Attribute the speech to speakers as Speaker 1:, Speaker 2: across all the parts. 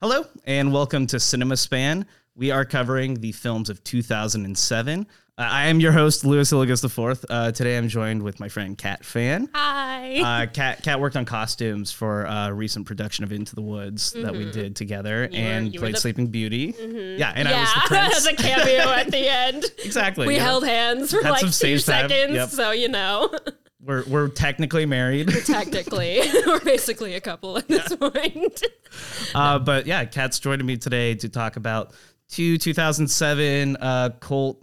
Speaker 1: Hello, and welcome to Cinema Span. We are covering the films of 2007. Uh, I am your host, Louis Illigus IV. Uh, today I'm joined with my friend Kat Phan.
Speaker 2: Hi.
Speaker 1: Uh, Kat, Kat worked on costumes for a recent production of Into the Woods that we did together
Speaker 2: Mm-hmm. were-
Speaker 1: and
Speaker 2: you were
Speaker 1: played
Speaker 2: the-
Speaker 1: Sleeping Beauty. Yeah, and I was the prince.
Speaker 2: as a cameo at the end.
Speaker 1: exactly.
Speaker 2: We
Speaker 1: yeah.
Speaker 2: held hands for
Speaker 1: Had
Speaker 2: like
Speaker 1: some
Speaker 2: two
Speaker 1: stage time,
Speaker 2: seconds,
Speaker 1: yep.
Speaker 2: so you know,
Speaker 1: We're, we're technically married.
Speaker 2: technically, we're basically a couple at this point.
Speaker 1: Uh, but yeah, Kat's joining me today to talk about two 2007 uh, cult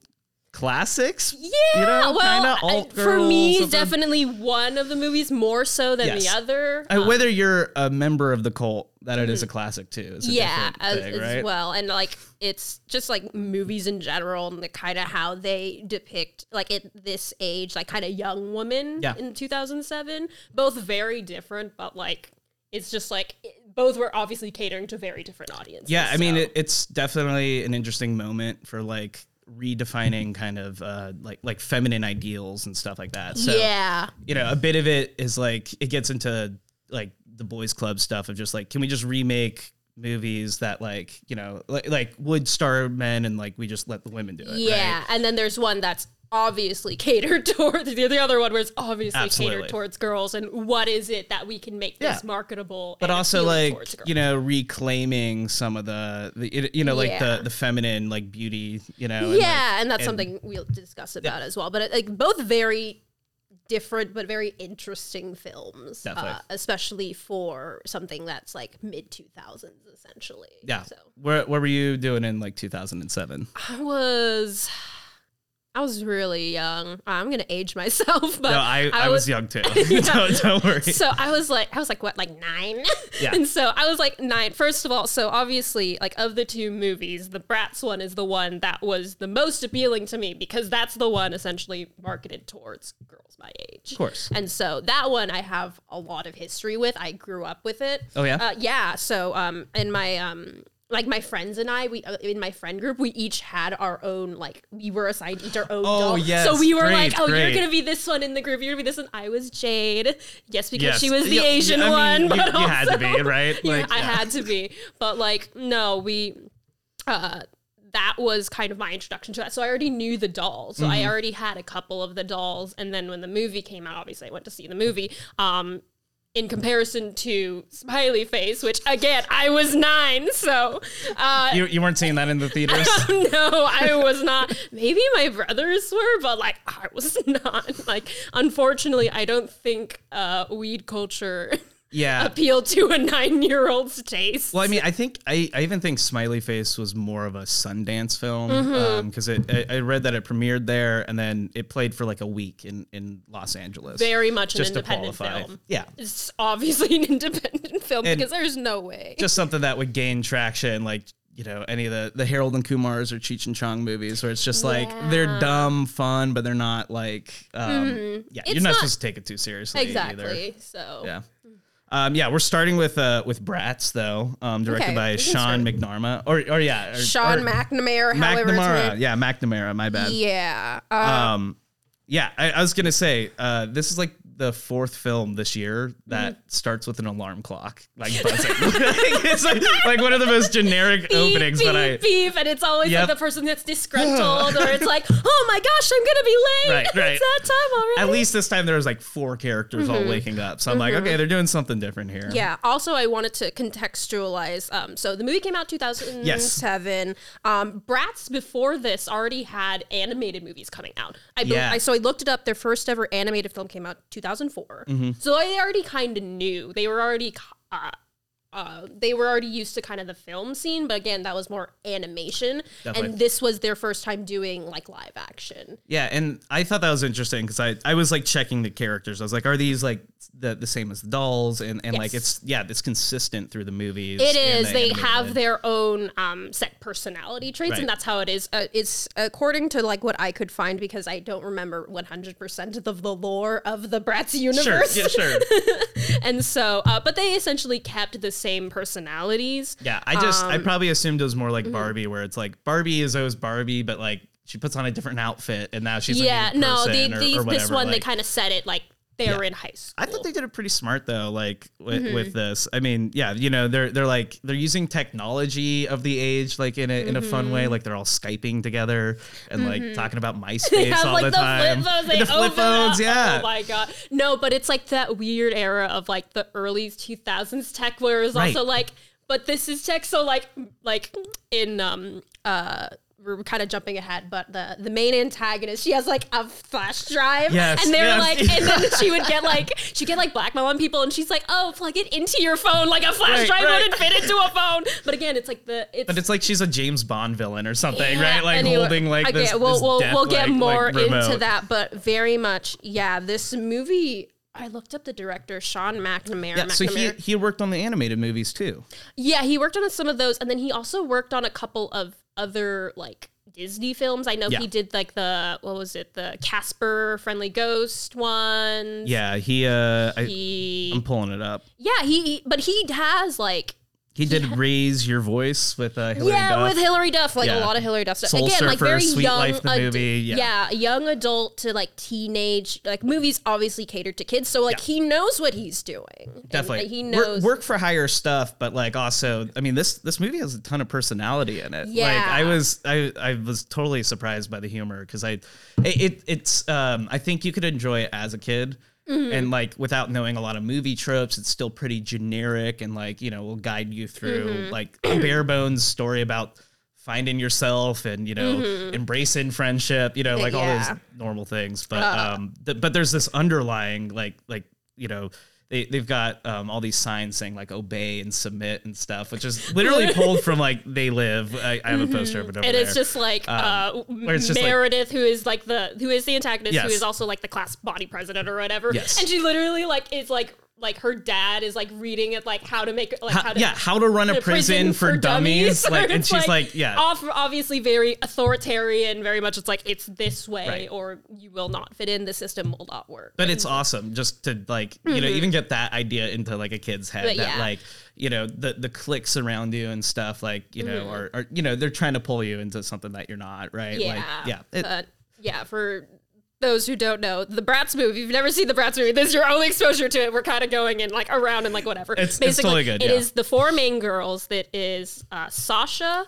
Speaker 1: classics.
Speaker 2: Yeah,
Speaker 1: you know,
Speaker 2: well,
Speaker 1: kinda
Speaker 2: I-
Speaker 1: alt
Speaker 2: for me,
Speaker 1: something.
Speaker 2: definitely one of the movies more so than
Speaker 1: Yes.
Speaker 2: the other.
Speaker 1: Uh,
Speaker 2: Um,
Speaker 1: whether you're a member of the cult, that it is a classic too. Is a
Speaker 2: Mm-hmm. yeah, as,
Speaker 1: thing,
Speaker 2: as well, and like it's just like movies in general, and the kind of how they depict like at this age, like kind of young woman
Speaker 1: Yeah.
Speaker 2: in 2007. Both very different, but like it's just like both were obviously catering to very different audiences.
Speaker 1: Yeah, I mean,
Speaker 2: so.
Speaker 1: it, it's definitely an interesting moment for like redefining kind of uh, like like feminine ideals and stuff like that. So
Speaker 2: yeah,
Speaker 1: you know, a bit of it is like it gets into like the boys club stuff of just like, can we just remake movies that like you know like, like would star men and like we just let the women do it?
Speaker 2: yeah,
Speaker 1: right?
Speaker 2: and then there's one that's obviously catered towards the, the other one was obviously
Speaker 1: Absolutely.
Speaker 2: catered towards girls and what is it that we can make
Speaker 1: Yeah.
Speaker 2: this marketable
Speaker 1: but also like you know reclaiming some of the, the you know like
Speaker 2: Yeah.
Speaker 1: the the feminine like beauty you know and, like,
Speaker 2: yeah, and that's
Speaker 1: and-
Speaker 2: something we'll discuss about as well. But it, like both very different but very interesting films, uh, especially for something that's like mid two thousands essentially.
Speaker 1: yeah
Speaker 2: So
Speaker 1: what, what were you doing in like 2007
Speaker 2: I was. I was really young. I'm gonna age myself, but
Speaker 1: no I, I, was, young too don't, don't worry
Speaker 2: so I was like, I was like, what, like nine?
Speaker 1: Yeah.
Speaker 2: And so I was like nine. First of all, so obviously, like of the two movies, the Bratz one is the one that was the most appealing to me because that's the one essentially marketed towards girls my age.
Speaker 1: of course
Speaker 2: And so that one I have a lot of history with. I grew up with it.
Speaker 1: Oh, yeah?
Speaker 2: uh, yeah. So um, in my um. Like my friends and I, we uh, in my friend group, we each had our own like we were assigned each our own.
Speaker 1: Oh,
Speaker 2: doll.
Speaker 1: yes.
Speaker 2: So we were
Speaker 1: Great,
Speaker 2: like, oh,
Speaker 1: great.
Speaker 2: you're gonna be this one in the group. You're gonna be this one. I was Jade. Yes, because
Speaker 1: Yes.
Speaker 2: she was the
Speaker 1: Yeah,
Speaker 2: Asian
Speaker 1: yeah, I mean,
Speaker 2: one.
Speaker 1: you,
Speaker 2: but
Speaker 1: you had to be right
Speaker 2: Yeah,
Speaker 1: like
Speaker 2: I
Speaker 1: yeah.
Speaker 2: had to be. But like, no, we uh that was kind of my introduction to that. So I already knew the dolls. So I
Speaker 1: Mm-hmm.
Speaker 2: already had a couple of the dolls. And then when the movie came out, obviously I went to see the movie. Um in comparison to Smiley Face, which again I was nine, so uh
Speaker 1: you, you weren't seeing that in the theaters
Speaker 2: no, I was not. Maybe my brothers were, but like I was not. Like, unfortunately, I don't think uh, weed culture
Speaker 1: yeah
Speaker 2: appeal to a nine-year-old's taste.
Speaker 1: Well, I mean, I think I, I even think Smiley Face was more of a Sundance film
Speaker 2: Mm-hmm.
Speaker 1: because it I, I read that it premiered there and then it played for like a week in, in Los Angeles.
Speaker 2: very much an
Speaker 1: just to
Speaker 2: independent film.
Speaker 1: Yeah,
Speaker 2: It's obviously an independent film
Speaker 1: And-
Speaker 2: because there's no way.
Speaker 1: just something that would gain traction, like you know any of the the Harold and Kumars or Cheech and Chong movies, where it's just like they're dumb, fun, but they're not like um, yeah,
Speaker 2: It's
Speaker 1: you're not,
Speaker 2: not-
Speaker 1: supposed to take it too seriously either.
Speaker 2: exactly. So
Speaker 1: Yeah. Um, yeah, we're starting with uh, with Bratz though, um, directed
Speaker 2: Okay,
Speaker 1: by
Speaker 2: we can
Speaker 1: Sean
Speaker 2: start.
Speaker 1: McNarma, or or yeah, or,
Speaker 2: Sean
Speaker 1: or
Speaker 2: McNamara, however
Speaker 1: McNamara,
Speaker 2: it's
Speaker 1: yeah, McNamara. My bad.
Speaker 2: Yeah. Uh,
Speaker 1: Um, yeah, I, I was gonna say uh, this is like the fourth film this year that
Speaker 2: Mm-hmm.
Speaker 1: starts with an alarm clock, like buzzing. it's like, like one of the most generic openings,
Speaker 2: beep,
Speaker 1: but I
Speaker 2: beep, and it's always
Speaker 1: Yep.
Speaker 2: like the person that's disgruntled, or it's like, oh my gosh, I'm gonna be late.
Speaker 1: Right, right.
Speaker 2: It's that time already.
Speaker 1: at least this time there was like four characters all waking up, so I'm like, okay, they're doing something different here.
Speaker 2: Mm-hmm. Yeah. Also, I wanted to contextualize. Um, so the movie came out 2007. Um, Bratz before this already had animated movies coming out. I,
Speaker 1: Yeah.
Speaker 2: I so I looked it up. Their first ever animated film came out 2004.
Speaker 1: Mm-hmm.
Speaker 2: So I already kind of knew they were already. Uh, uh, they were already used to kind of the film scene, but again, that was more animation,
Speaker 1: Definitely.
Speaker 2: and this was their first time doing like live action.
Speaker 1: Yeah, and I thought that was interesting because I, I was like checking the characters. I was like, are these like the, the same as the dolls? And and like it's yeah, it's consistent through the movies.
Speaker 2: It is.
Speaker 1: the
Speaker 2: They have their own um, set personality traits,
Speaker 1: Right.
Speaker 2: and that's how it is. Uh, it's according to like what I could find because I don't remember 100% of the lore of the Bratz universe.
Speaker 1: sure, yeah, sure.
Speaker 2: and so, uh, but they essentially kept the same personalities.
Speaker 1: Yeah, I just
Speaker 2: Um,
Speaker 1: I probably assumed it was more like
Speaker 2: mm-hmm.
Speaker 1: Barbie, where it's like Barbie is always Barbie, but like she puts on a different outfit and now she's
Speaker 2: yeah, no,
Speaker 1: or, or
Speaker 2: this one they kind of set it like they're
Speaker 1: Yeah.
Speaker 2: in high school.
Speaker 1: I thought they did it pretty smart though, like with,
Speaker 2: Mm-hmm.
Speaker 1: with this. I mean, yeah, you know, they're they're like they're using technology of the age like in a in a fun
Speaker 2: Mm-hmm.
Speaker 1: way. Like they're all skyping together and like talking about MySpace
Speaker 2: have
Speaker 1: all
Speaker 2: like
Speaker 1: the,
Speaker 2: the,
Speaker 1: time.
Speaker 2: flip phones. They
Speaker 1: the flip phones, yeah.
Speaker 2: Oh my god. No, but it's like that weird era of like the early 2000s tech where it's
Speaker 1: Right.
Speaker 2: also like, but this is tech. So like, like in um uh. We're kind of jumping ahead, but the the main antagonist, she has like a flash drive,
Speaker 1: Yes,
Speaker 2: and they're
Speaker 1: yes.
Speaker 2: like, and then she would get like, she get like blackmail on people, and she's like, oh, plug it into your phone, like a flash
Speaker 1: Right,
Speaker 2: drive
Speaker 1: right.
Speaker 2: wouldn't fit into a phone. But again, it's like the it's
Speaker 1: But it's like she's a James Bond villain or something,
Speaker 2: yeah,
Speaker 1: right? Like
Speaker 2: anyway,
Speaker 1: holding like
Speaker 2: okay,
Speaker 1: this.
Speaker 2: we'll
Speaker 1: this
Speaker 2: we'll, we'll get
Speaker 1: like-
Speaker 2: more
Speaker 1: like,
Speaker 2: into that, but very much, yeah. This movie, I looked up the director, Sean McNamara.
Speaker 1: Yeah, so he
Speaker 2: McNamara.
Speaker 1: he worked on the animated movies too.
Speaker 2: yeah, he worked on some of those, and then he also worked on a couple of other like Disney films. I know
Speaker 1: Yeah.
Speaker 2: he did like the what was it, the Casper Friendly Ghost ones.
Speaker 1: Yeah, he uh, I,
Speaker 2: He,
Speaker 1: I'm pulling it up.
Speaker 2: yeah, he, but he has like
Speaker 1: He did raise your voice with uh, Hilary
Speaker 2: yeah,
Speaker 1: Duff.
Speaker 2: with Hilary Duff, like
Speaker 1: Yeah.
Speaker 2: a lot of Hilary Duff stuff.
Speaker 1: Soul
Speaker 2: Again, like very
Speaker 1: Sweet
Speaker 2: young,
Speaker 1: Life, the
Speaker 2: ad-
Speaker 1: movie, yeah.
Speaker 2: young adult to like teenage. Like movies obviously catered to kids, so like
Speaker 1: Yeah.
Speaker 2: he knows what he's doing.
Speaker 1: Definitely,
Speaker 2: like, he
Speaker 1: Work-
Speaker 2: knows.
Speaker 1: work, for higher stuff, but like also, I mean this this movie has a ton of personality in it. like
Speaker 2: Yeah.
Speaker 1: I was I I was totally surprised by the humor because I it it's um I think you could enjoy it as a kid.
Speaker 2: Mm-hmm.
Speaker 1: And like without knowing a lot of movie tropes, it's still pretty generic and like you know will guide you through
Speaker 2: Mm-hmm.
Speaker 1: like a bare bones story about finding yourself and you know embracing friendship, you know like all
Speaker 2: Mm-hmm.
Speaker 1: Those normal things. But
Speaker 2: Uh.
Speaker 1: um, th- but there's this underlying like like you know they they've got um, all these signs saying like obey and submit and stuff, which is literally pulled from like They Live. I, I have a poster of it over
Speaker 2: and
Speaker 1: there.
Speaker 2: it's just like uh,
Speaker 1: it's just like-
Speaker 2: Meredith, who is like the who is the antagonist, who
Speaker 1: Yes.
Speaker 2: is also like the class body president or whatever.
Speaker 1: Yes.
Speaker 2: And she literally like is like like her dad is like reading it like how to make like how,
Speaker 1: How-
Speaker 2: to
Speaker 1: yeah, how to run a
Speaker 2: the
Speaker 1: prison, for, dummies. Like, and she's like, yeah,
Speaker 2: off, obviously very authoritarian, very much. It's like it's this way,
Speaker 1: Right.
Speaker 2: or you will not fit in. The system will not work.
Speaker 1: but it's awesome just to like you know even get that idea into like a kid's head
Speaker 2: Mm-hmm. But
Speaker 1: that
Speaker 2: yeah.
Speaker 1: like you know the the cliques around you and stuff like you know
Speaker 2: Mm-hmm.
Speaker 1: are, are you know they're trying to pull you into something that you're not right
Speaker 2: yeah,
Speaker 1: like yeah it-
Speaker 2: but yeah, for those who don't know, the Bratz movie. If you've never seen the Bratz movie, this is your only exposure to it. We're kind of going in like around and like whatever.
Speaker 1: It's- Basically, it's totally good,
Speaker 2: It
Speaker 1: yeah.
Speaker 2: is the four main girls. That is uh, Sasha.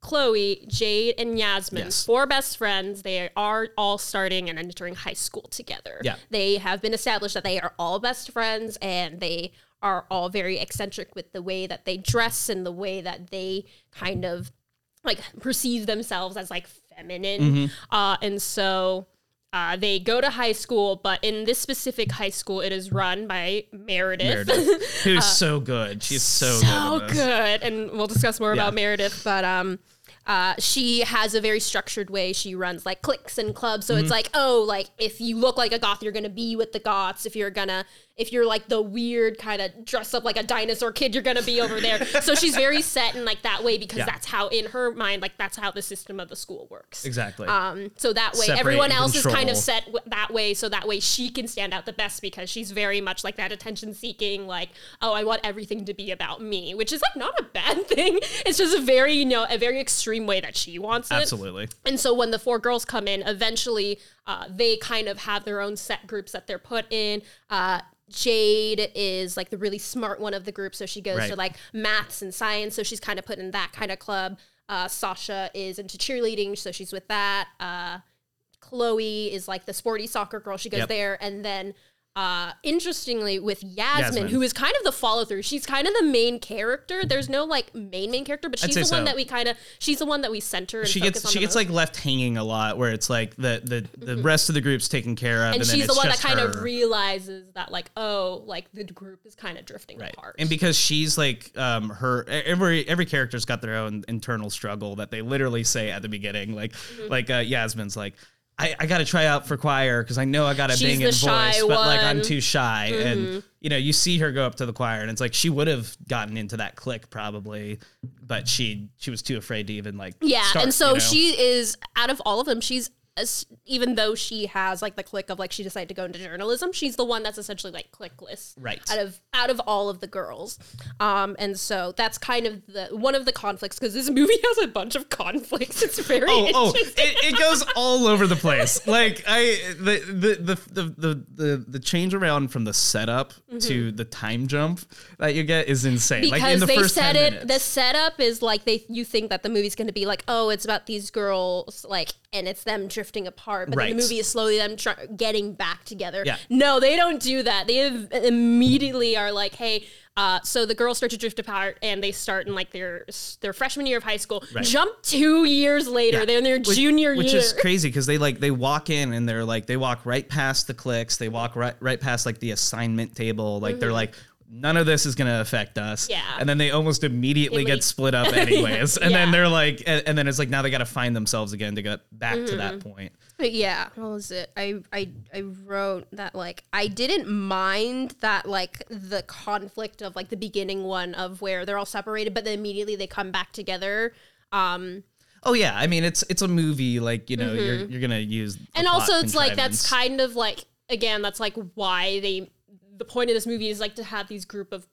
Speaker 2: Chloe, Jade, and Yasmin,
Speaker 1: Yes.
Speaker 2: four best friends. They are all starting and entering high school together.
Speaker 1: Yeah.
Speaker 2: They have been established that they are all best friends and they are all very eccentric with the way that they dress and the way that they kind of like perceive themselves as like feminine.
Speaker 1: Mm-hmm.
Speaker 2: Uh, and so uh, they go to high school, but in this specific high school, it is run by Meredith.
Speaker 1: Meredith, who's so good she's so,
Speaker 2: Uh, so
Speaker 1: good,
Speaker 2: good. And we'll discuss more
Speaker 1: Yeah.
Speaker 2: about Meredith, but um uh, she has a very structured way she runs like cliques and clubs so it's
Speaker 1: Mm-hmm.
Speaker 2: like oh like if you look like a goth you're gonna be with the goths if you're gonna if you're like the weird kind of dress up like a dinosaur kid you're gonna be over there so she's very set in like that way because
Speaker 1: Yeah.
Speaker 2: that's how in her mind like that's how the system of the school works
Speaker 1: exactly
Speaker 2: um, so that way,
Speaker 1: Separate
Speaker 2: everyone else is kind of set w- that way, so that way she can stand out the best because she's very much like that attention seeking, like, oh, I want everything to be about me, which is like not a bad thing. It's just a very, you know, a very extreme way that she wants it.
Speaker 1: absolutely
Speaker 2: And so when the four girls come in, eventually uh, they kind of have their own set groups that they're put in. Uh, Jade is like the really smart one of the group, so she goes to like maths and science, so she's kind of put in that kind of club. Uh, Sasha is into cheerleading, so she's with that. Uh, Chloe is like the sporty soccer girl, she goes
Speaker 1: Yep.
Speaker 2: there, and then. Uh, interestingly, with Yasmin,
Speaker 1: Yasmin.
Speaker 2: who is kind of the follow through, she's kind of the main character. There's no like main main character, but she's the one that we kind of she's the one that we center. And
Speaker 1: she
Speaker 2: focus
Speaker 1: gets
Speaker 2: on
Speaker 1: she gets
Speaker 2: most.
Speaker 1: like left hanging a lot where it's like the the the rest of the group's taken care of
Speaker 2: and
Speaker 1: and,
Speaker 2: she's the one that kind of realizes that like oh like the group is kind of drifting
Speaker 1: Right.
Speaker 2: apart
Speaker 1: And because she's like um her every every character's got their own internal struggle that they literally say at the beginning. Like
Speaker 2: Mm-hmm.
Speaker 1: like uh, Yasmin's like I, I got to try out for choir because I know I got a
Speaker 2: She's
Speaker 1: banging voice,
Speaker 2: shy
Speaker 1: but like I'm
Speaker 2: one. Mm-hmm.
Speaker 1: too shy. And you know, you see her go up to the choir, and it's like she would have gotten into that clique probably, but she she was too afraid to even like
Speaker 2: yeah
Speaker 1: start,
Speaker 2: and so
Speaker 1: you know?
Speaker 2: she is out of all of them she's as, even though she has like the clique of like she decided to go into journalism, she's the one that's essentially like clickless,
Speaker 1: Right.
Speaker 2: Out of out of all of the girls, um, and so that's kind of the one of the conflicts because this movie has a bunch of conflicts. It's very
Speaker 1: Oh, oh, it, it goes all over the place. Like I, the the the the the the, change around from the setup to the time jump that you get is insane.
Speaker 2: because
Speaker 1: like in the
Speaker 2: they
Speaker 1: first
Speaker 2: said it
Speaker 1: minutes.
Speaker 2: the setup is like they you think that the movie's going to be like oh it's about these girls like and it's them drifting apart but then
Speaker 1: Right.
Speaker 2: the movie is slowly them tr- getting back together
Speaker 1: Yeah.
Speaker 2: no they don't do that they immediately are like hey uh, so the girls start to drift apart and they start in like their their freshman year of high school
Speaker 1: Right.
Speaker 2: jump two years later
Speaker 1: Yeah.
Speaker 2: they're in their
Speaker 1: Which-
Speaker 2: junior
Speaker 1: which
Speaker 2: year which
Speaker 1: is crazy because they like they walk in and they're like they walk right past the cliques they walk right right past like the assignment table like they're like none of this is going to affect us
Speaker 2: Mm-hmm. Yeah.
Speaker 1: and then they almost immediately
Speaker 2: They
Speaker 1: get split up anyways and then they're like and, and then it's like now they got to find themselves again to get back to
Speaker 2: Mm-hmm.
Speaker 1: that point
Speaker 2: But yeah, what was it? I I I wrote that like I didn't mind that like the conflict of like the beginning one of where they're all separated, but then immediately they come back together. Um,
Speaker 1: oh yeah i mean it's it's a movie like you know you're you're gonna use
Speaker 2: Mm-hmm. and also it's like that's kind of like again that's like why they the point of this movie is like to have these group of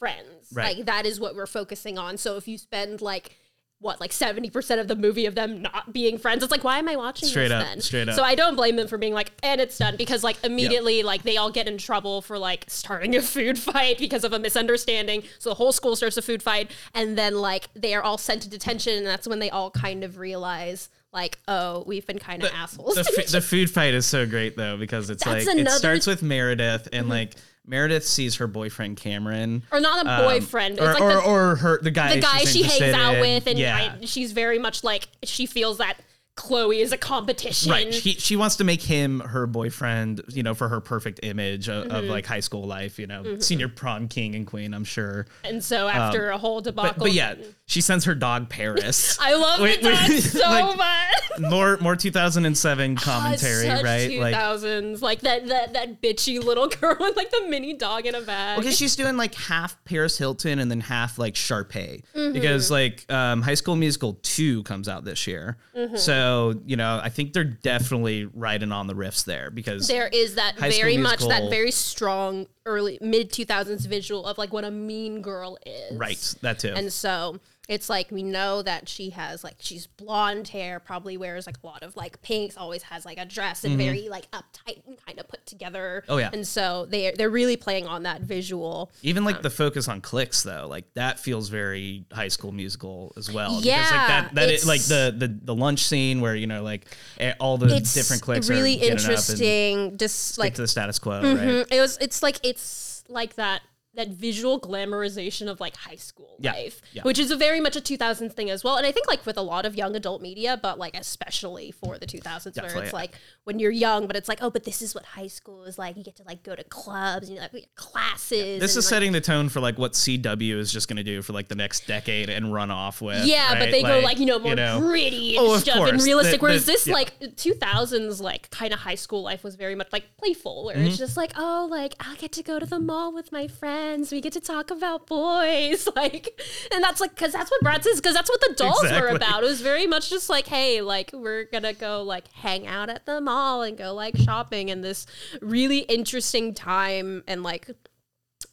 Speaker 2: friends.
Speaker 1: Right.
Speaker 2: Like that is what we're focusing on. So if you spend like what like 70% of the movie of them not being friends it's like why am i watching
Speaker 1: Straight
Speaker 2: this
Speaker 1: up,
Speaker 2: then
Speaker 1: straight up.
Speaker 2: so i don't blame them for being like and it's done because like immediately like they all get in trouble for like starting a food fight because of a misunderstanding so the whole school starts a food fight and then like they are all sent to detention and that's when they all kind of realize like oh we've been kind of assholes
Speaker 1: the, f- the food fight is so great though because it's
Speaker 2: That's
Speaker 1: like it starts with Meredith and mm-hmm. like Meredith sees her boyfriend Cameron
Speaker 2: or not a
Speaker 1: um,
Speaker 2: boyfriend
Speaker 1: or,
Speaker 2: it's like
Speaker 1: or,
Speaker 2: the,
Speaker 1: or her the guy
Speaker 2: the guy she hangs out
Speaker 1: in.
Speaker 2: with and
Speaker 1: yeah
Speaker 2: I, she's very much like she feels that chloe is a competition
Speaker 1: Right, she, she wants to make him her boyfriend, you know, for her perfect image of,
Speaker 2: Mm-hmm.
Speaker 1: of like high school life, you know, senior prom king and queen, I'm sure.
Speaker 2: and so after a whole debacle
Speaker 1: Um, But, but yeah, she sends her dog Paris.
Speaker 2: I love
Speaker 1: Wait,
Speaker 2: the
Speaker 1: wait,
Speaker 2: dog so
Speaker 1: like,
Speaker 2: much.
Speaker 1: more more 2007 commentary,
Speaker 2: Such
Speaker 1: right? Like
Speaker 2: 2000s, like, that that that bitchy little girl with like the mini dog in a bag.
Speaker 1: Okay, she's doing like half Paris Hilton and then half like Sharpay
Speaker 2: Mm-hmm.
Speaker 1: because like um, High School Musical two comes out this year,
Speaker 2: Mm-hmm.
Speaker 1: So you know I think they're definitely riding on the riffs there because
Speaker 2: there is that very much that very strong early mid 2000s visual of like what a mean girl is.
Speaker 1: right that too.
Speaker 2: And so it's like we know that she has like she's blonde hair, probably wears like a lot of like pinks, always has like a dress and very like uptight and kind of put together.
Speaker 1: Mm-hmm. Oh, yeah.
Speaker 2: And so they they're really playing on that visual.
Speaker 1: Even like the focus on cliques though, like that feels very High School Musical as well. because,
Speaker 2: Yeah,
Speaker 1: like that that
Speaker 2: it's-
Speaker 1: it, like the, the the lunch scene where you know like eh, all the different cliques
Speaker 2: really
Speaker 1: are getting up and
Speaker 2: interesting. Just like
Speaker 1: to the status quo,
Speaker 2: Mhm.
Speaker 1: right?
Speaker 2: It was. It's like it's like that that visual glamorization of like high school
Speaker 1: Yeah,
Speaker 2: life,
Speaker 1: yeah.
Speaker 2: which is a very much a 2000s thing as well. And I think like with a lot of young adult media, but like especially for the 2000s, where it's
Speaker 1: yeah.
Speaker 2: like when you're young, but it's like oh, but this is what high school is like. You get to like go to clubs and you like classes.
Speaker 1: This
Speaker 2: and,
Speaker 1: is
Speaker 2: like,
Speaker 1: setting the tone for like what CW is just going to do for like the next decade and run off with.
Speaker 2: Yeah, but
Speaker 1: right?
Speaker 2: they go like you know more gritty and
Speaker 1: Oh,
Speaker 2: stuff and realistic.
Speaker 1: The-
Speaker 2: whereas
Speaker 1: the-
Speaker 2: this like 2000s like kind of high school life was very much like playful, where
Speaker 1: Mm-hmm.
Speaker 2: it's just like oh like I'll get to go to the mall with my friends. We get to talk about boys, like, and that's like because that's what Bratz is because that's what the dolls were about. It was very much just like hey like we're gonna go like hang out at the mall and go like shopping and this really interesting time and like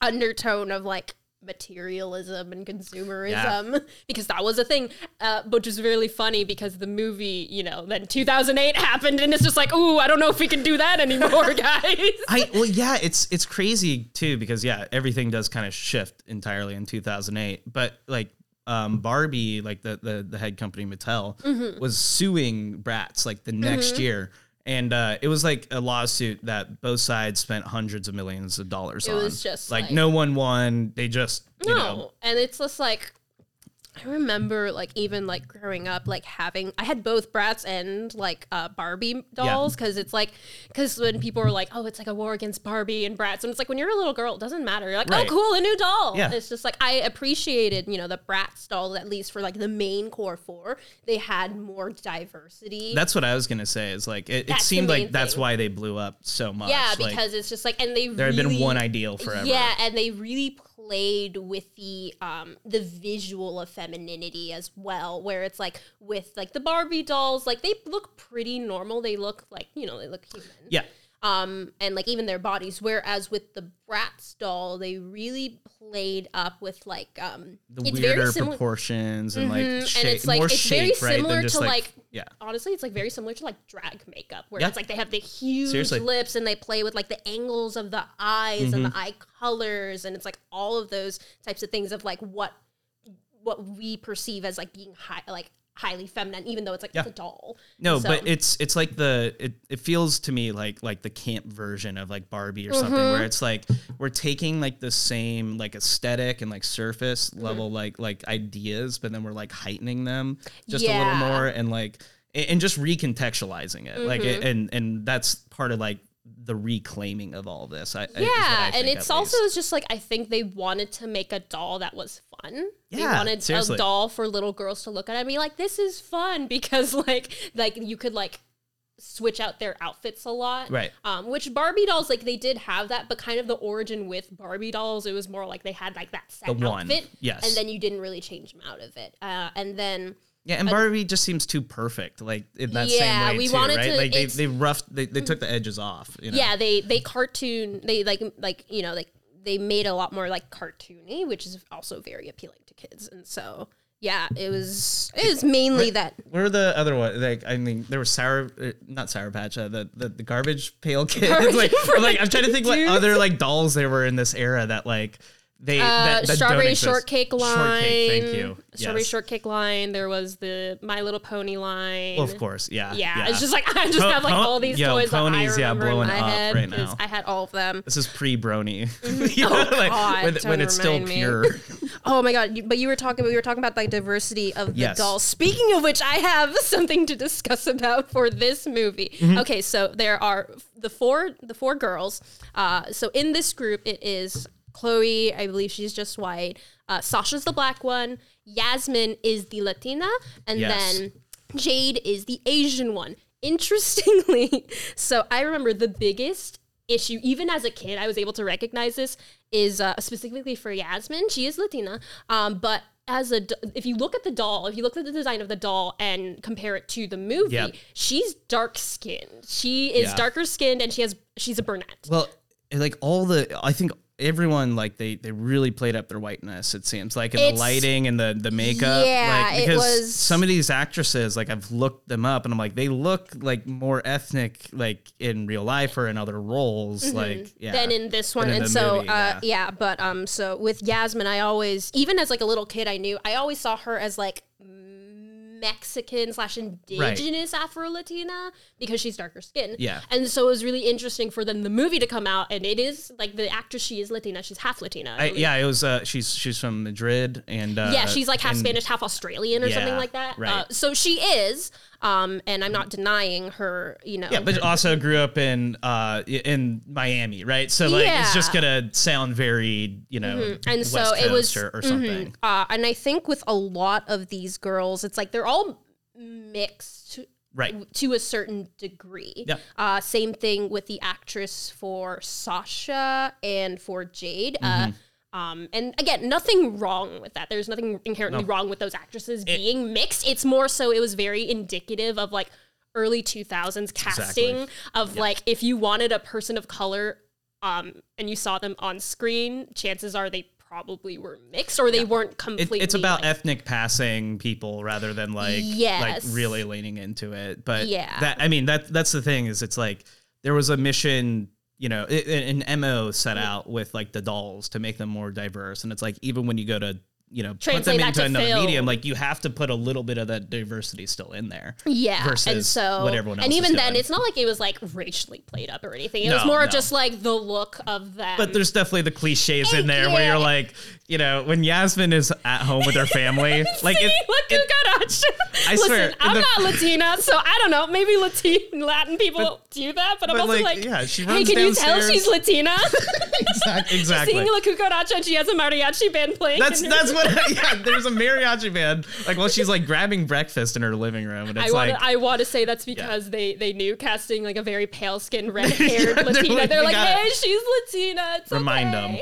Speaker 2: undertone of like materialism and consumerism because that was a thing uh, which is really funny because the movie you know then 2008 happened and it's just like ooh i don't know if we can do that anymore guys
Speaker 1: I well yeah, it's it's crazy too because yeah, everything does kind of shift entirely in 2008. But like um, Barbie, like the, the the head company Mattel,
Speaker 2: Mm-hmm.
Speaker 1: was suing Bratz like the next year. And uh, it was like a lawsuit that both sides spent hundreds of millions of dollars
Speaker 2: It
Speaker 1: on.
Speaker 2: was just
Speaker 1: like,
Speaker 2: like-
Speaker 1: no one won. They just you
Speaker 2: no
Speaker 1: know
Speaker 2: and it's just like I remember like even like growing up like having I had both Bratz and like uh Barbie dolls because it's like because when people are like oh it's like a war against Barbie and Bratz and it's like when you're a little girl it doesn't matter you're like
Speaker 1: Right.
Speaker 2: oh cool a new doll
Speaker 1: Yeah.
Speaker 2: it's just like I appreciated you know the Bratz dolls at least for like the main core four they had more diversity
Speaker 1: That's what I was gonna say. Is like it, it seemed like that's why they blew up so much.
Speaker 2: yeah
Speaker 1: Like,
Speaker 2: because it's just like and they
Speaker 1: there had been one ideal forever.
Speaker 2: Yeah, and they really played with the um the visual of femininity as well where it's like with like the barbie dolls like they look pretty normal they look like you know they look human
Speaker 1: Yeah.
Speaker 2: Um and like even their bodies whereas with the bratz doll they really played up with like um
Speaker 1: The
Speaker 2: it's
Speaker 1: weirder
Speaker 2: very similar
Speaker 1: proportions and like
Speaker 2: Mhm,
Speaker 1: shape,
Speaker 2: and it's like
Speaker 1: more
Speaker 2: it's very
Speaker 1: shape, than
Speaker 2: similar
Speaker 1: just,
Speaker 2: to
Speaker 1: like,
Speaker 2: like,
Speaker 1: yeah.
Speaker 2: honestly it's like very similar to like drag makeup where
Speaker 1: Yeah.
Speaker 2: it's like they have the huge
Speaker 1: Seriously.
Speaker 2: lips and they play with like the angles of the eyes and
Speaker 1: Mm-hmm.
Speaker 2: the eye colors and it's like all of those types of things of like what what we perceive as like being high like highly feminine even though it's like
Speaker 1: Yeah.
Speaker 2: it's a doll
Speaker 1: No,
Speaker 2: So-
Speaker 1: but it's it's like the it, it feels to me like like the camp version of like Barbie or something
Speaker 2: Mm-hmm.
Speaker 1: where it's like we're taking like the same like aesthetic and like surface
Speaker 2: Mm-hmm.
Speaker 1: level like like ideas, but then we're like heightening them just a little more and like and just recontextualizing it. Like
Speaker 2: Mm-hmm.
Speaker 1: it, and and that's part of like the reclaiming of all this. I, I- is I
Speaker 2: yeah and it's also
Speaker 1: least.
Speaker 2: just like i think they wanted to make a doll that was fun they
Speaker 1: Yeah,
Speaker 2: wanted
Speaker 1: seriously.
Speaker 2: a doll for little girls to look at and be like this is fun because like like you could like switch out their outfits a lot
Speaker 1: Right.
Speaker 2: um which barbie dolls like they did have that but kind of the origin with barbie dolls it was more like they had like that set
Speaker 1: The one,
Speaker 2: outfit
Speaker 1: yes.
Speaker 2: and then you didn't really change them out of it uh and then
Speaker 1: Yeah, and Barbie just seems too perfect, like in that
Speaker 2: Yeah,
Speaker 1: same way
Speaker 2: we
Speaker 1: too,
Speaker 2: wanted
Speaker 1: right?
Speaker 2: to-
Speaker 1: like they they roughed, they, they took the edges off. You know?
Speaker 2: yeah they they cartoon they like like you know like they made a lot more like cartoony which is also very appealing to kids and so yeah it was it was mainly that
Speaker 1: Where were the other one? Like, I mean, there was sour, uh, not sour patch, uh, the, the the garbage pail kid.
Speaker 2: Garbage
Speaker 1: like, like I'm trying to think what other like dolls there were in this era that like they
Speaker 2: uh,
Speaker 1: that don't
Speaker 2: strawberry shortcake line
Speaker 1: Shortcake, thank you.
Speaker 2: strawberry
Speaker 1: Yes.
Speaker 2: shortcake line there was the my little pony line
Speaker 1: Well, of course, yeah,
Speaker 2: yeah, it's just like I just
Speaker 1: Po-
Speaker 2: have like all these
Speaker 1: yo,
Speaker 2: toys
Speaker 1: ponies, yeah, blowing up right now.
Speaker 2: I had all of them.
Speaker 1: this is pre Brony.
Speaker 2: Oh, God,
Speaker 1: when, when it's still
Speaker 2: me.
Speaker 1: pure.
Speaker 2: Oh my god! But you were talking. We were talking about like diversity of the
Speaker 1: Yes.
Speaker 2: dolls. Speaking of which, I have something to discuss about for this movie.
Speaker 1: Mm-hmm.
Speaker 2: Okay, so there are the four the four girls. Uh, so in this group, it is Chloe. I believe she's just white. Uh, Sasha's the black one. Yasmin is the Latina, and
Speaker 1: Yes.
Speaker 2: then Jade is the Asian one. Interestingly, so I remember the biggest issue, even as a kid, I was able to recognize this is uh, specifically for Yasmin. She is Latina, um, but as a if you look at the doll, if you look at the design of the doll and compare it to the movie,
Speaker 1: Yep.
Speaker 2: she's dark skinned. She is
Speaker 1: Yeah.
Speaker 2: darker skinned, and she has she's a brunette.
Speaker 1: Well, like all the, I think everyone like they they really played up their whiteness. It seems like in the lighting and the the makeup.
Speaker 2: Yeah,
Speaker 1: like,
Speaker 2: it
Speaker 1: because
Speaker 2: was-
Speaker 1: some of these actresses, like I've looked them up, and I'm like, they look like more ethnic, like in real life or in other roles. Like yeah,
Speaker 2: than in this one.
Speaker 1: in
Speaker 2: and so,
Speaker 1: movie,
Speaker 2: uh,
Speaker 1: yeah.
Speaker 2: yeah. but um, so with Yasmin, I always, even as like a little kid, I knew I always saw her as like Mexican slash indigenous Afro Latina because she's darker skinned.
Speaker 1: Yeah.
Speaker 2: and so it was really interesting for then the movie to come out, and it is like the actress she is Latina, she's half Latina. I
Speaker 1: I, yeah, it was. Uh, she's she's from Madrid, and uh,
Speaker 2: yeah, she's like half
Speaker 1: and-
Speaker 2: Spanish, half Australian, or something like that.
Speaker 1: right.
Speaker 2: Uh, so she is, um, and I'm not denying her. You know,
Speaker 1: Yeah, but also grew up in uh in Miami, right? So like it's just gonna sound very, you know,
Speaker 2: and
Speaker 1: West
Speaker 2: so it was
Speaker 1: Coast or, or
Speaker 2: mhm.
Speaker 1: something.
Speaker 2: Uh, and I think with a lot of these girls, it's like they're all mixed
Speaker 1: Right.
Speaker 2: to a certain degree.
Speaker 1: Yeah.
Speaker 2: Uh, same thing with the actress for Sasha and for Jade.
Speaker 1: Mm-hmm.
Speaker 2: Uh, um, and again, nothing wrong with that. There's nothing inherently wrong with those actresses being mixed. It's more so it was very indicative of like early 2000s casting of like if you wanted a person of color um, and you saw them on screen, chances are they probably were mixed or they weren't
Speaker 1: It,
Speaker 2: completely.
Speaker 1: it's about
Speaker 2: like,
Speaker 1: ethnic passing people rather than like like really leaning into it. But
Speaker 2: Yeah.
Speaker 1: that I mean that that's the thing is it's like there was a mission, you know, i- i- an MO set out with like the dolls to make them more diverse, and it's like even when you go to you know put them
Speaker 2: Translate
Speaker 1: into another
Speaker 2: film.
Speaker 1: medium, like you have to put a little bit of that diversity still in there.
Speaker 2: Yeah, and
Speaker 1: versus
Speaker 2: so
Speaker 1: what everyone else
Speaker 2: and even then,
Speaker 1: doing.
Speaker 2: it's not like it was like racially played up or anything. It
Speaker 1: No,
Speaker 2: was more
Speaker 1: no.
Speaker 2: just like the look of that.
Speaker 1: But there's definitely the cliches in there where you're like, you know, when Yasmin is at home with her family, like it,
Speaker 2: look who got.
Speaker 1: I
Speaker 2: Listen,
Speaker 1: swear,
Speaker 2: I'm
Speaker 1: the-
Speaker 2: not Latina, so I don't know. Maybe Latin Latin people do that, but, I'm also
Speaker 1: like,
Speaker 2: like,
Speaker 1: yeah, she
Speaker 2: hey,
Speaker 1: runs
Speaker 2: can you tell she's Latina?
Speaker 1: exactly, exactly.
Speaker 2: Singing La Cucaracha, and she has a mariachi band playing.
Speaker 1: That's that's what. Yeah, there's a mariachi band. Like, well, she's like grabbing breakfast in her living room, and it's
Speaker 2: I want
Speaker 1: like,
Speaker 2: to. I want to say that's because they they knew casting like a very pale skinned, red haired
Speaker 1: Yeah, they're
Speaker 2: Latina.
Speaker 1: like,
Speaker 2: They're like, hey, she's Latina. It's
Speaker 1: Remind
Speaker 2: okay.
Speaker 1: them.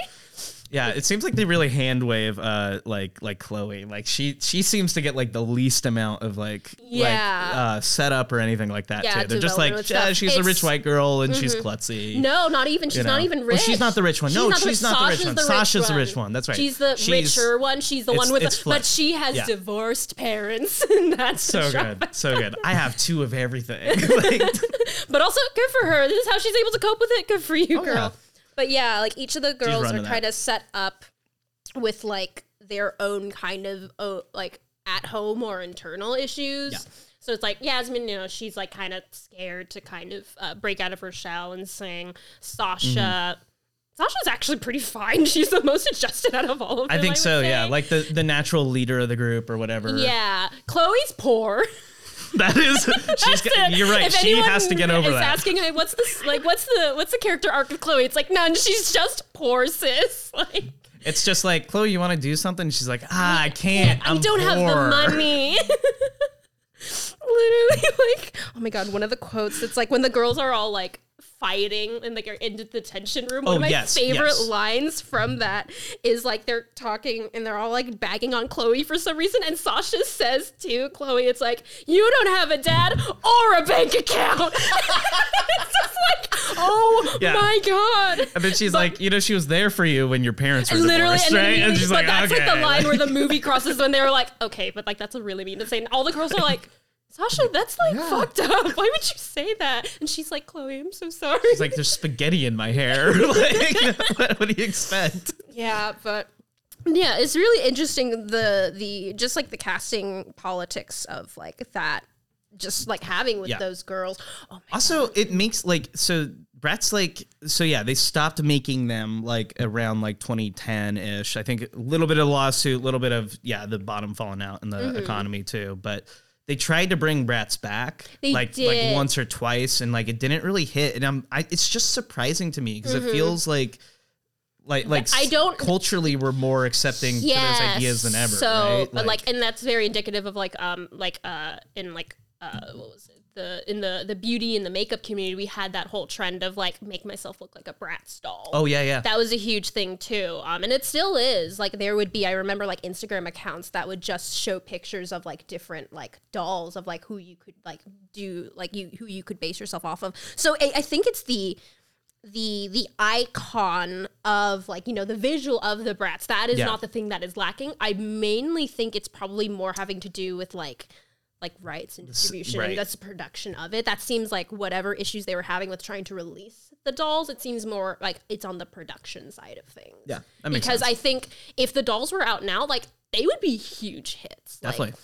Speaker 1: Yeah, it seems like they really hand wave uh like like Chloe. Like she she seems to get like the least amount of like
Speaker 2: Yeah.
Speaker 1: like uh setup or anything like that
Speaker 2: Yeah,
Speaker 1: too. They're just like yeah, she's a rich
Speaker 2: mm-hmm.
Speaker 1: white girl and she's klutzy.
Speaker 2: No, not even. She's
Speaker 1: you
Speaker 2: not
Speaker 1: know.
Speaker 2: even
Speaker 1: Well,
Speaker 2: rich.
Speaker 1: she's not the rich one. No, she's not the rich one. Sasha's the rich one. That's right.
Speaker 2: She's the
Speaker 1: She's-
Speaker 2: richer one. She's the one with, the, but she has
Speaker 1: Yeah.
Speaker 2: divorced parents, and that's
Speaker 1: so good. So good. I have two of everything. like,
Speaker 2: But also good for her. This is how she's able to cope with it. Good for you,
Speaker 1: Oh,
Speaker 2: girl. But yeah, like each of the girls are kind of set up with like their own kind of uh, like at home or internal issues.
Speaker 1: Yeah.
Speaker 2: So it's like Yasmin, you know, she's like kind of scared to kind of uh, break out of her shell and sing. Sasha,
Speaker 1: Mm-hmm.
Speaker 2: Sasha's actually pretty fine. She's the most adjusted out of all of them.
Speaker 1: I think
Speaker 2: would
Speaker 1: so, yeah. Like the the natural leader of the group or whatever.
Speaker 2: yeah, Chloe's poor.
Speaker 1: That is she's
Speaker 2: it.
Speaker 1: you're right.
Speaker 2: If
Speaker 1: She has to get over
Speaker 2: is
Speaker 1: that.
Speaker 2: asking, what's this? Like, what's the what's the character arc of Chloe? It's like none. She's just poor, sis. Like,
Speaker 1: It's just like, Chloe, you want to do something? She's like, ah, I can't.
Speaker 2: I
Speaker 1: I'm
Speaker 2: don't have the money. Literally, like, oh my god, one of the quotes. It's like when the girls are all like fighting and like are in the detention room. One
Speaker 1: Oh,
Speaker 2: of my
Speaker 1: yes,
Speaker 2: favorite
Speaker 1: yes.
Speaker 2: lines from that is like they're talking and they're all like bagging on Chloe for some reason, and Sasha says to Chloe, "It's like you don't have a dad or a bank account." it's just like, oh
Speaker 1: Yeah.
Speaker 2: my god.
Speaker 1: And then she's like, you know, she was there for you when your parents were
Speaker 2: Literally,
Speaker 1: divorced,
Speaker 2: and,
Speaker 1: right? And she's
Speaker 2: but
Speaker 1: like,
Speaker 2: that's
Speaker 1: okay.
Speaker 2: like the line where the movie crosses when they were like, okay, but like that's a really mean to say. And all the girls are like, Sasha, that's like fucked up. Why would you say that? And she's like, Chloe, I'm so sorry.
Speaker 1: She's like, there's spaghetti in my hair. like, what, what do you expect?
Speaker 2: yeah, but yeah, it's really interesting the the just like the casting politics of like that, just like having with
Speaker 1: Yeah.
Speaker 2: those girls. Oh my
Speaker 1: Also, it makes like so Bratz like so yeah, they stopped making them like around like 2010 ish. I think a little bit of lawsuit, a little bit of yeah, the bottom falling out in the
Speaker 2: Mm-hmm.
Speaker 1: economy too. But they tried to bring Bratz back
Speaker 2: They
Speaker 1: like
Speaker 2: did.
Speaker 1: like once or twice, and like it didn't really hit. And I'm I, it's just surprising to me because it feels like. Like, like
Speaker 2: Mm-hmm. I don't-
Speaker 1: culturally we're more accepting to those ideas than ever.
Speaker 2: So,
Speaker 1: right?
Speaker 2: but like, and that's very indicative of like, um, like, uh, in like, uh, what was it? The in the the beauty and the makeup community, we had that whole trend of like make myself look like a Bratz doll.
Speaker 1: oh yeah, yeah,
Speaker 2: That was a huge thing too. Um, and it still is. Like there would be, I remember like Instagram accounts that would just show pictures of like different like dolls of like who you could like do like you who you could base yourself off of. So I, I think it's the the the icon of like you know the visual of the Bratz that is
Speaker 1: Yeah.
Speaker 2: not the thing that is lacking i mainly think it's probably more having to do with like like rights and distribution
Speaker 1: right.
Speaker 2: and that's the production of it that seems like whatever issues they were having with trying to release the dolls it seems more like it's on the production side of things
Speaker 1: yeah. That makes
Speaker 2: because
Speaker 1: sense.
Speaker 2: i think if the dolls were out now like they would be huge hits
Speaker 1: Definitely.
Speaker 2: like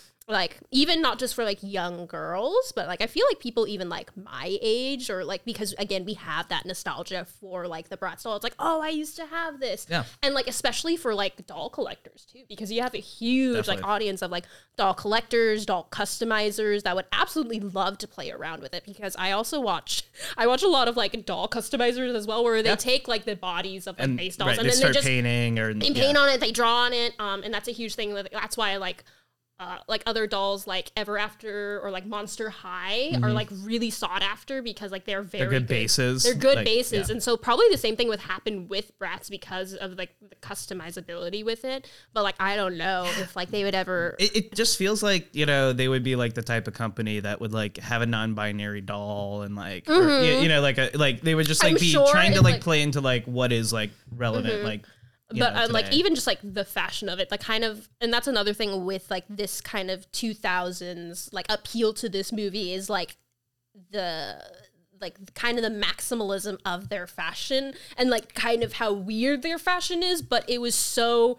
Speaker 2: even not just for like young girls but like i feel like people even like my age or like because again we have that nostalgia for like the bratz doll it's like oh i used to have this
Speaker 1: Yeah.
Speaker 2: and like especially for like doll collectors too because you have a huge like audience of like doll collectors doll customizers that would absolutely love to play around with it because i also watch i watch a lot of like doll customizers as well where they
Speaker 1: Yeah.
Speaker 2: take like the bodies of like
Speaker 1: and
Speaker 2: base dolls
Speaker 1: right,
Speaker 2: and
Speaker 1: they
Speaker 2: then
Speaker 1: start
Speaker 2: they just
Speaker 1: painting or
Speaker 2: they paint on it, they draw on it, um, and that's a huge thing. that- That's why I like, uh, like other dolls like Ever After or like Monster High are like really sought after because like they're very
Speaker 1: Mm-hmm. They're good bases.
Speaker 2: They're good
Speaker 1: Like,
Speaker 2: bases,
Speaker 1: yeah.
Speaker 2: and so probably the same thing would happen with Bratz because of like the customizability with it. But like I don't know if like they would ever.
Speaker 1: It, it just feels like you know they would be like the type of company that would like have a non-binary doll and like or, you, you know like a like they would just like
Speaker 2: Mm-hmm. I'm
Speaker 1: be
Speaker 2: sure
Speaker 1: trying to like,
Speaker 2: like- Mm-hmm.
Speaker 1: play into like what is like relevant like you
Speaker 2: but
Speaker 1: know,
Speaker 2: like even just like the fashion of it like kind of and that's another thing with like this kind of 2000s like appeal to this movie is like the like kind of the maximalism of their fashion and like kind of how weird their fashion is but it was so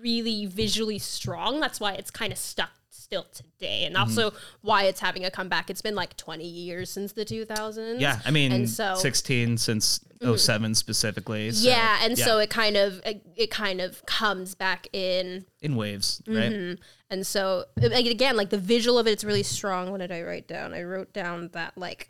Speaker 2: really visually strong that's why it's kind of stuck still today and
Speaker 1: Mm-hmm.
Speaker 2: also why it's having a comeback it's been like 20 years since the 2000s
Speaker 1: yeah I mean
Speaker 2: and so
Speaker 1: 16 since 07 specifically so,
Speaker 2: yeah and so it kind of it, it kind of comes back in
Speaker 1: in waves right
Speaker 2: Mm-hmm. And so again, like the visual of it, it's really strong. What did I write down? I wrote down that like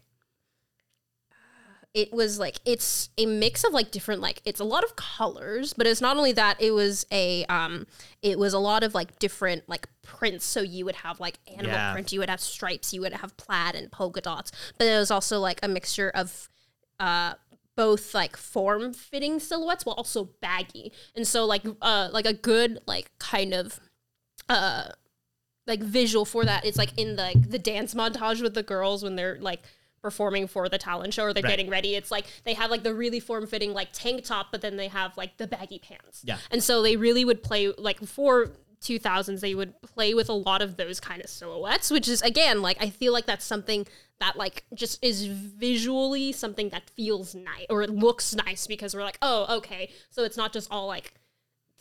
Speaker 2: it was like it's a mix of like different like it's a lot of colors, but it's not only that. It was a um, it was a lot of like different like prints. So you would have like animal
Speaker 1: Yeah.
Speaker 2: print, you would have stripes, you would have plaid and polka dots, but it was also like a mixture of uh both like form fitting silhouettes while also baggy. And so like uh like a good like kind of uh like visual for that is like in the the dance montage with the girls when they're like performing for the talent show or they're
Speaker 1: Right.
Speaker 2: getting ready. It's like they have like the really form fitting like tank top, but then they have like the baggy pants.
Speaker 1: Yeah.
Speaker 2: And so they really would play like for 2000s they would play with a lot of those kind of silhouettes which is again like i feel like that's something that like just is visually something that feels nice or it looks nice because we're like oh okay. So it's not just all like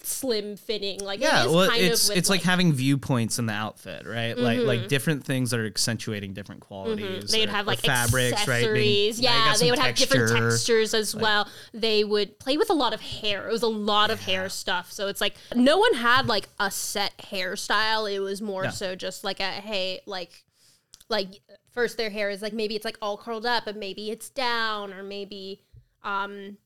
Speaker 2: slim fitting like
Speaker 1: Yeah,
Speaker 2: is
Speaker 1: well,
Speaker 2: kind
Speaker 1: it's
Speaker 2: of with,
Speaker 1: it's like, having viewpoints in the outfit, right? Like
Speaker 2: Mm-hmm.
Speaker 1: like different things that are accentuating different qualities.
Speaker 2: They'd
Speaker 1: or-
Speaker 2: have like
Speaker 1: fabrics, right? Being-
Speaker 2: accessories.
Speaker 1: yeah,
Speaker 2: they would have different textures as well. They would play with a lot of hair. It was a lot of hair stuff. So it's like no one had like a set hairstyle. It was more
Speaker 1: Yeah.
Speaker 2: so just like a hey, like like first their hair is like maybe it's like all curled up, but maybe it's down, or maybe um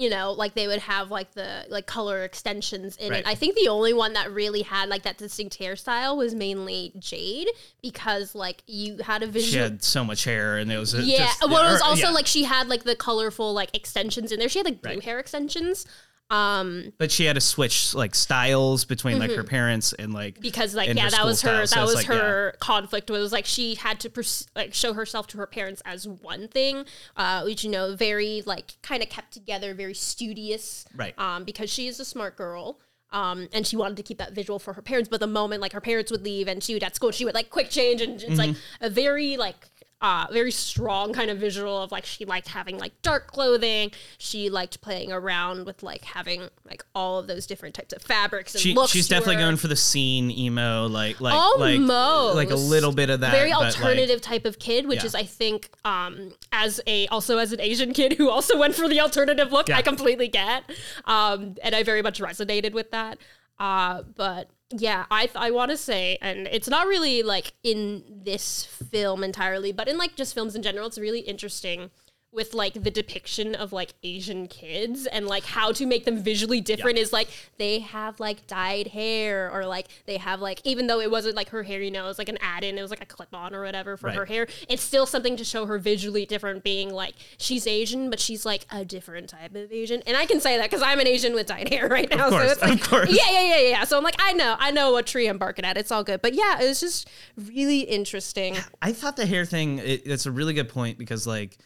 Speaker 2: you know, like they would have like the like color extensions in
Speaker 1: Right.
Speaker 2: it. I think the only one that really had like that distinct hairstyle was mainly Jade because like you had a
Speaker 1: vision.
Speaker 2: She
Speaker 1: had so much hair, and it was
Speaker 2: yeah.
Speaker 1: just-
Speaker 2: well, it was
Speaker 1: er,
Speaker 2: also
Speaker 1: yeah.
Speaker 2: like she had like the colorful like extensions in there. She had like blue
Speaker 1: Right.
Speaker 2: hair extensions. Um,
Speaker 1: but she had to switch like styles between like her parents and like
Speaker 2: Mm-hmm. because like yeah, that was her. That
Speaker 1: it's
Speaker 2: was
Speaker 1: like, yeah.
Speaker 2: her conflict was like she had to pers- like show herself to her parents as one thing, uh, which you know very like kind of kept together, very studious,
Speaker 1: Right.
Speaker 2: Um, because she is a smart girl. Um, and she wanted to keep that visual for her parents, but the moment like her parents would leave and she would at school, she would like quick change, and it's like
Speaker 1: Mm-hmm.
Speaker 2: a very like uh, very strong kind of visual of like she liked having like dark clothing. She liked playing around with like having like all of those different types of fabrics and
Speaker 1: She,
Speaker 2: looks.
Speaker 1: she's definitely
Speaker 2: her.
Speaker 1: going for the scene emo, like like like
Speaker 2: Almost.
Speaker 1: like a little bit of that.
Speaker 2: very
Speaker 1: but, like-
Speaker 2: alternative type of kid, which
Speaker 1: Yeah.
Speaker 2: is I think um as a also as an Asian kid who also went for the alternative look,
Speaker 1: Yeah.
Speaker 2: I completely get. Um and I very much resonated with that. Uh but yeah, I I want to say and it's not really like in this film entirely, but in like just films in general, it's really interesting with like the depiction of like Asian kids and like how to make them visually different is like they have like dyed hair or like they have like even though it wasn't like her hair, you know, it was like an add-in, it was like a clip-on or whatever for
Speaker 1: Right.
Speaker 2: her hair. It's still something to show her visually different, being like she's Asian, but she's like a different type of Asian. And I can say that because I'm an Asian with dyed hair right now.
Speaker 1: course,
Speaker 2: so it's like,
Speaker 1: of course.
Speaker 2: yeah, yeah, yeah, yeah. So I'm like, I know, I know what tree I'm barking at. It's all good. But yeah, it was just really interesting.
Speaker 1: I thought the hair thing. It, it's a really good point because like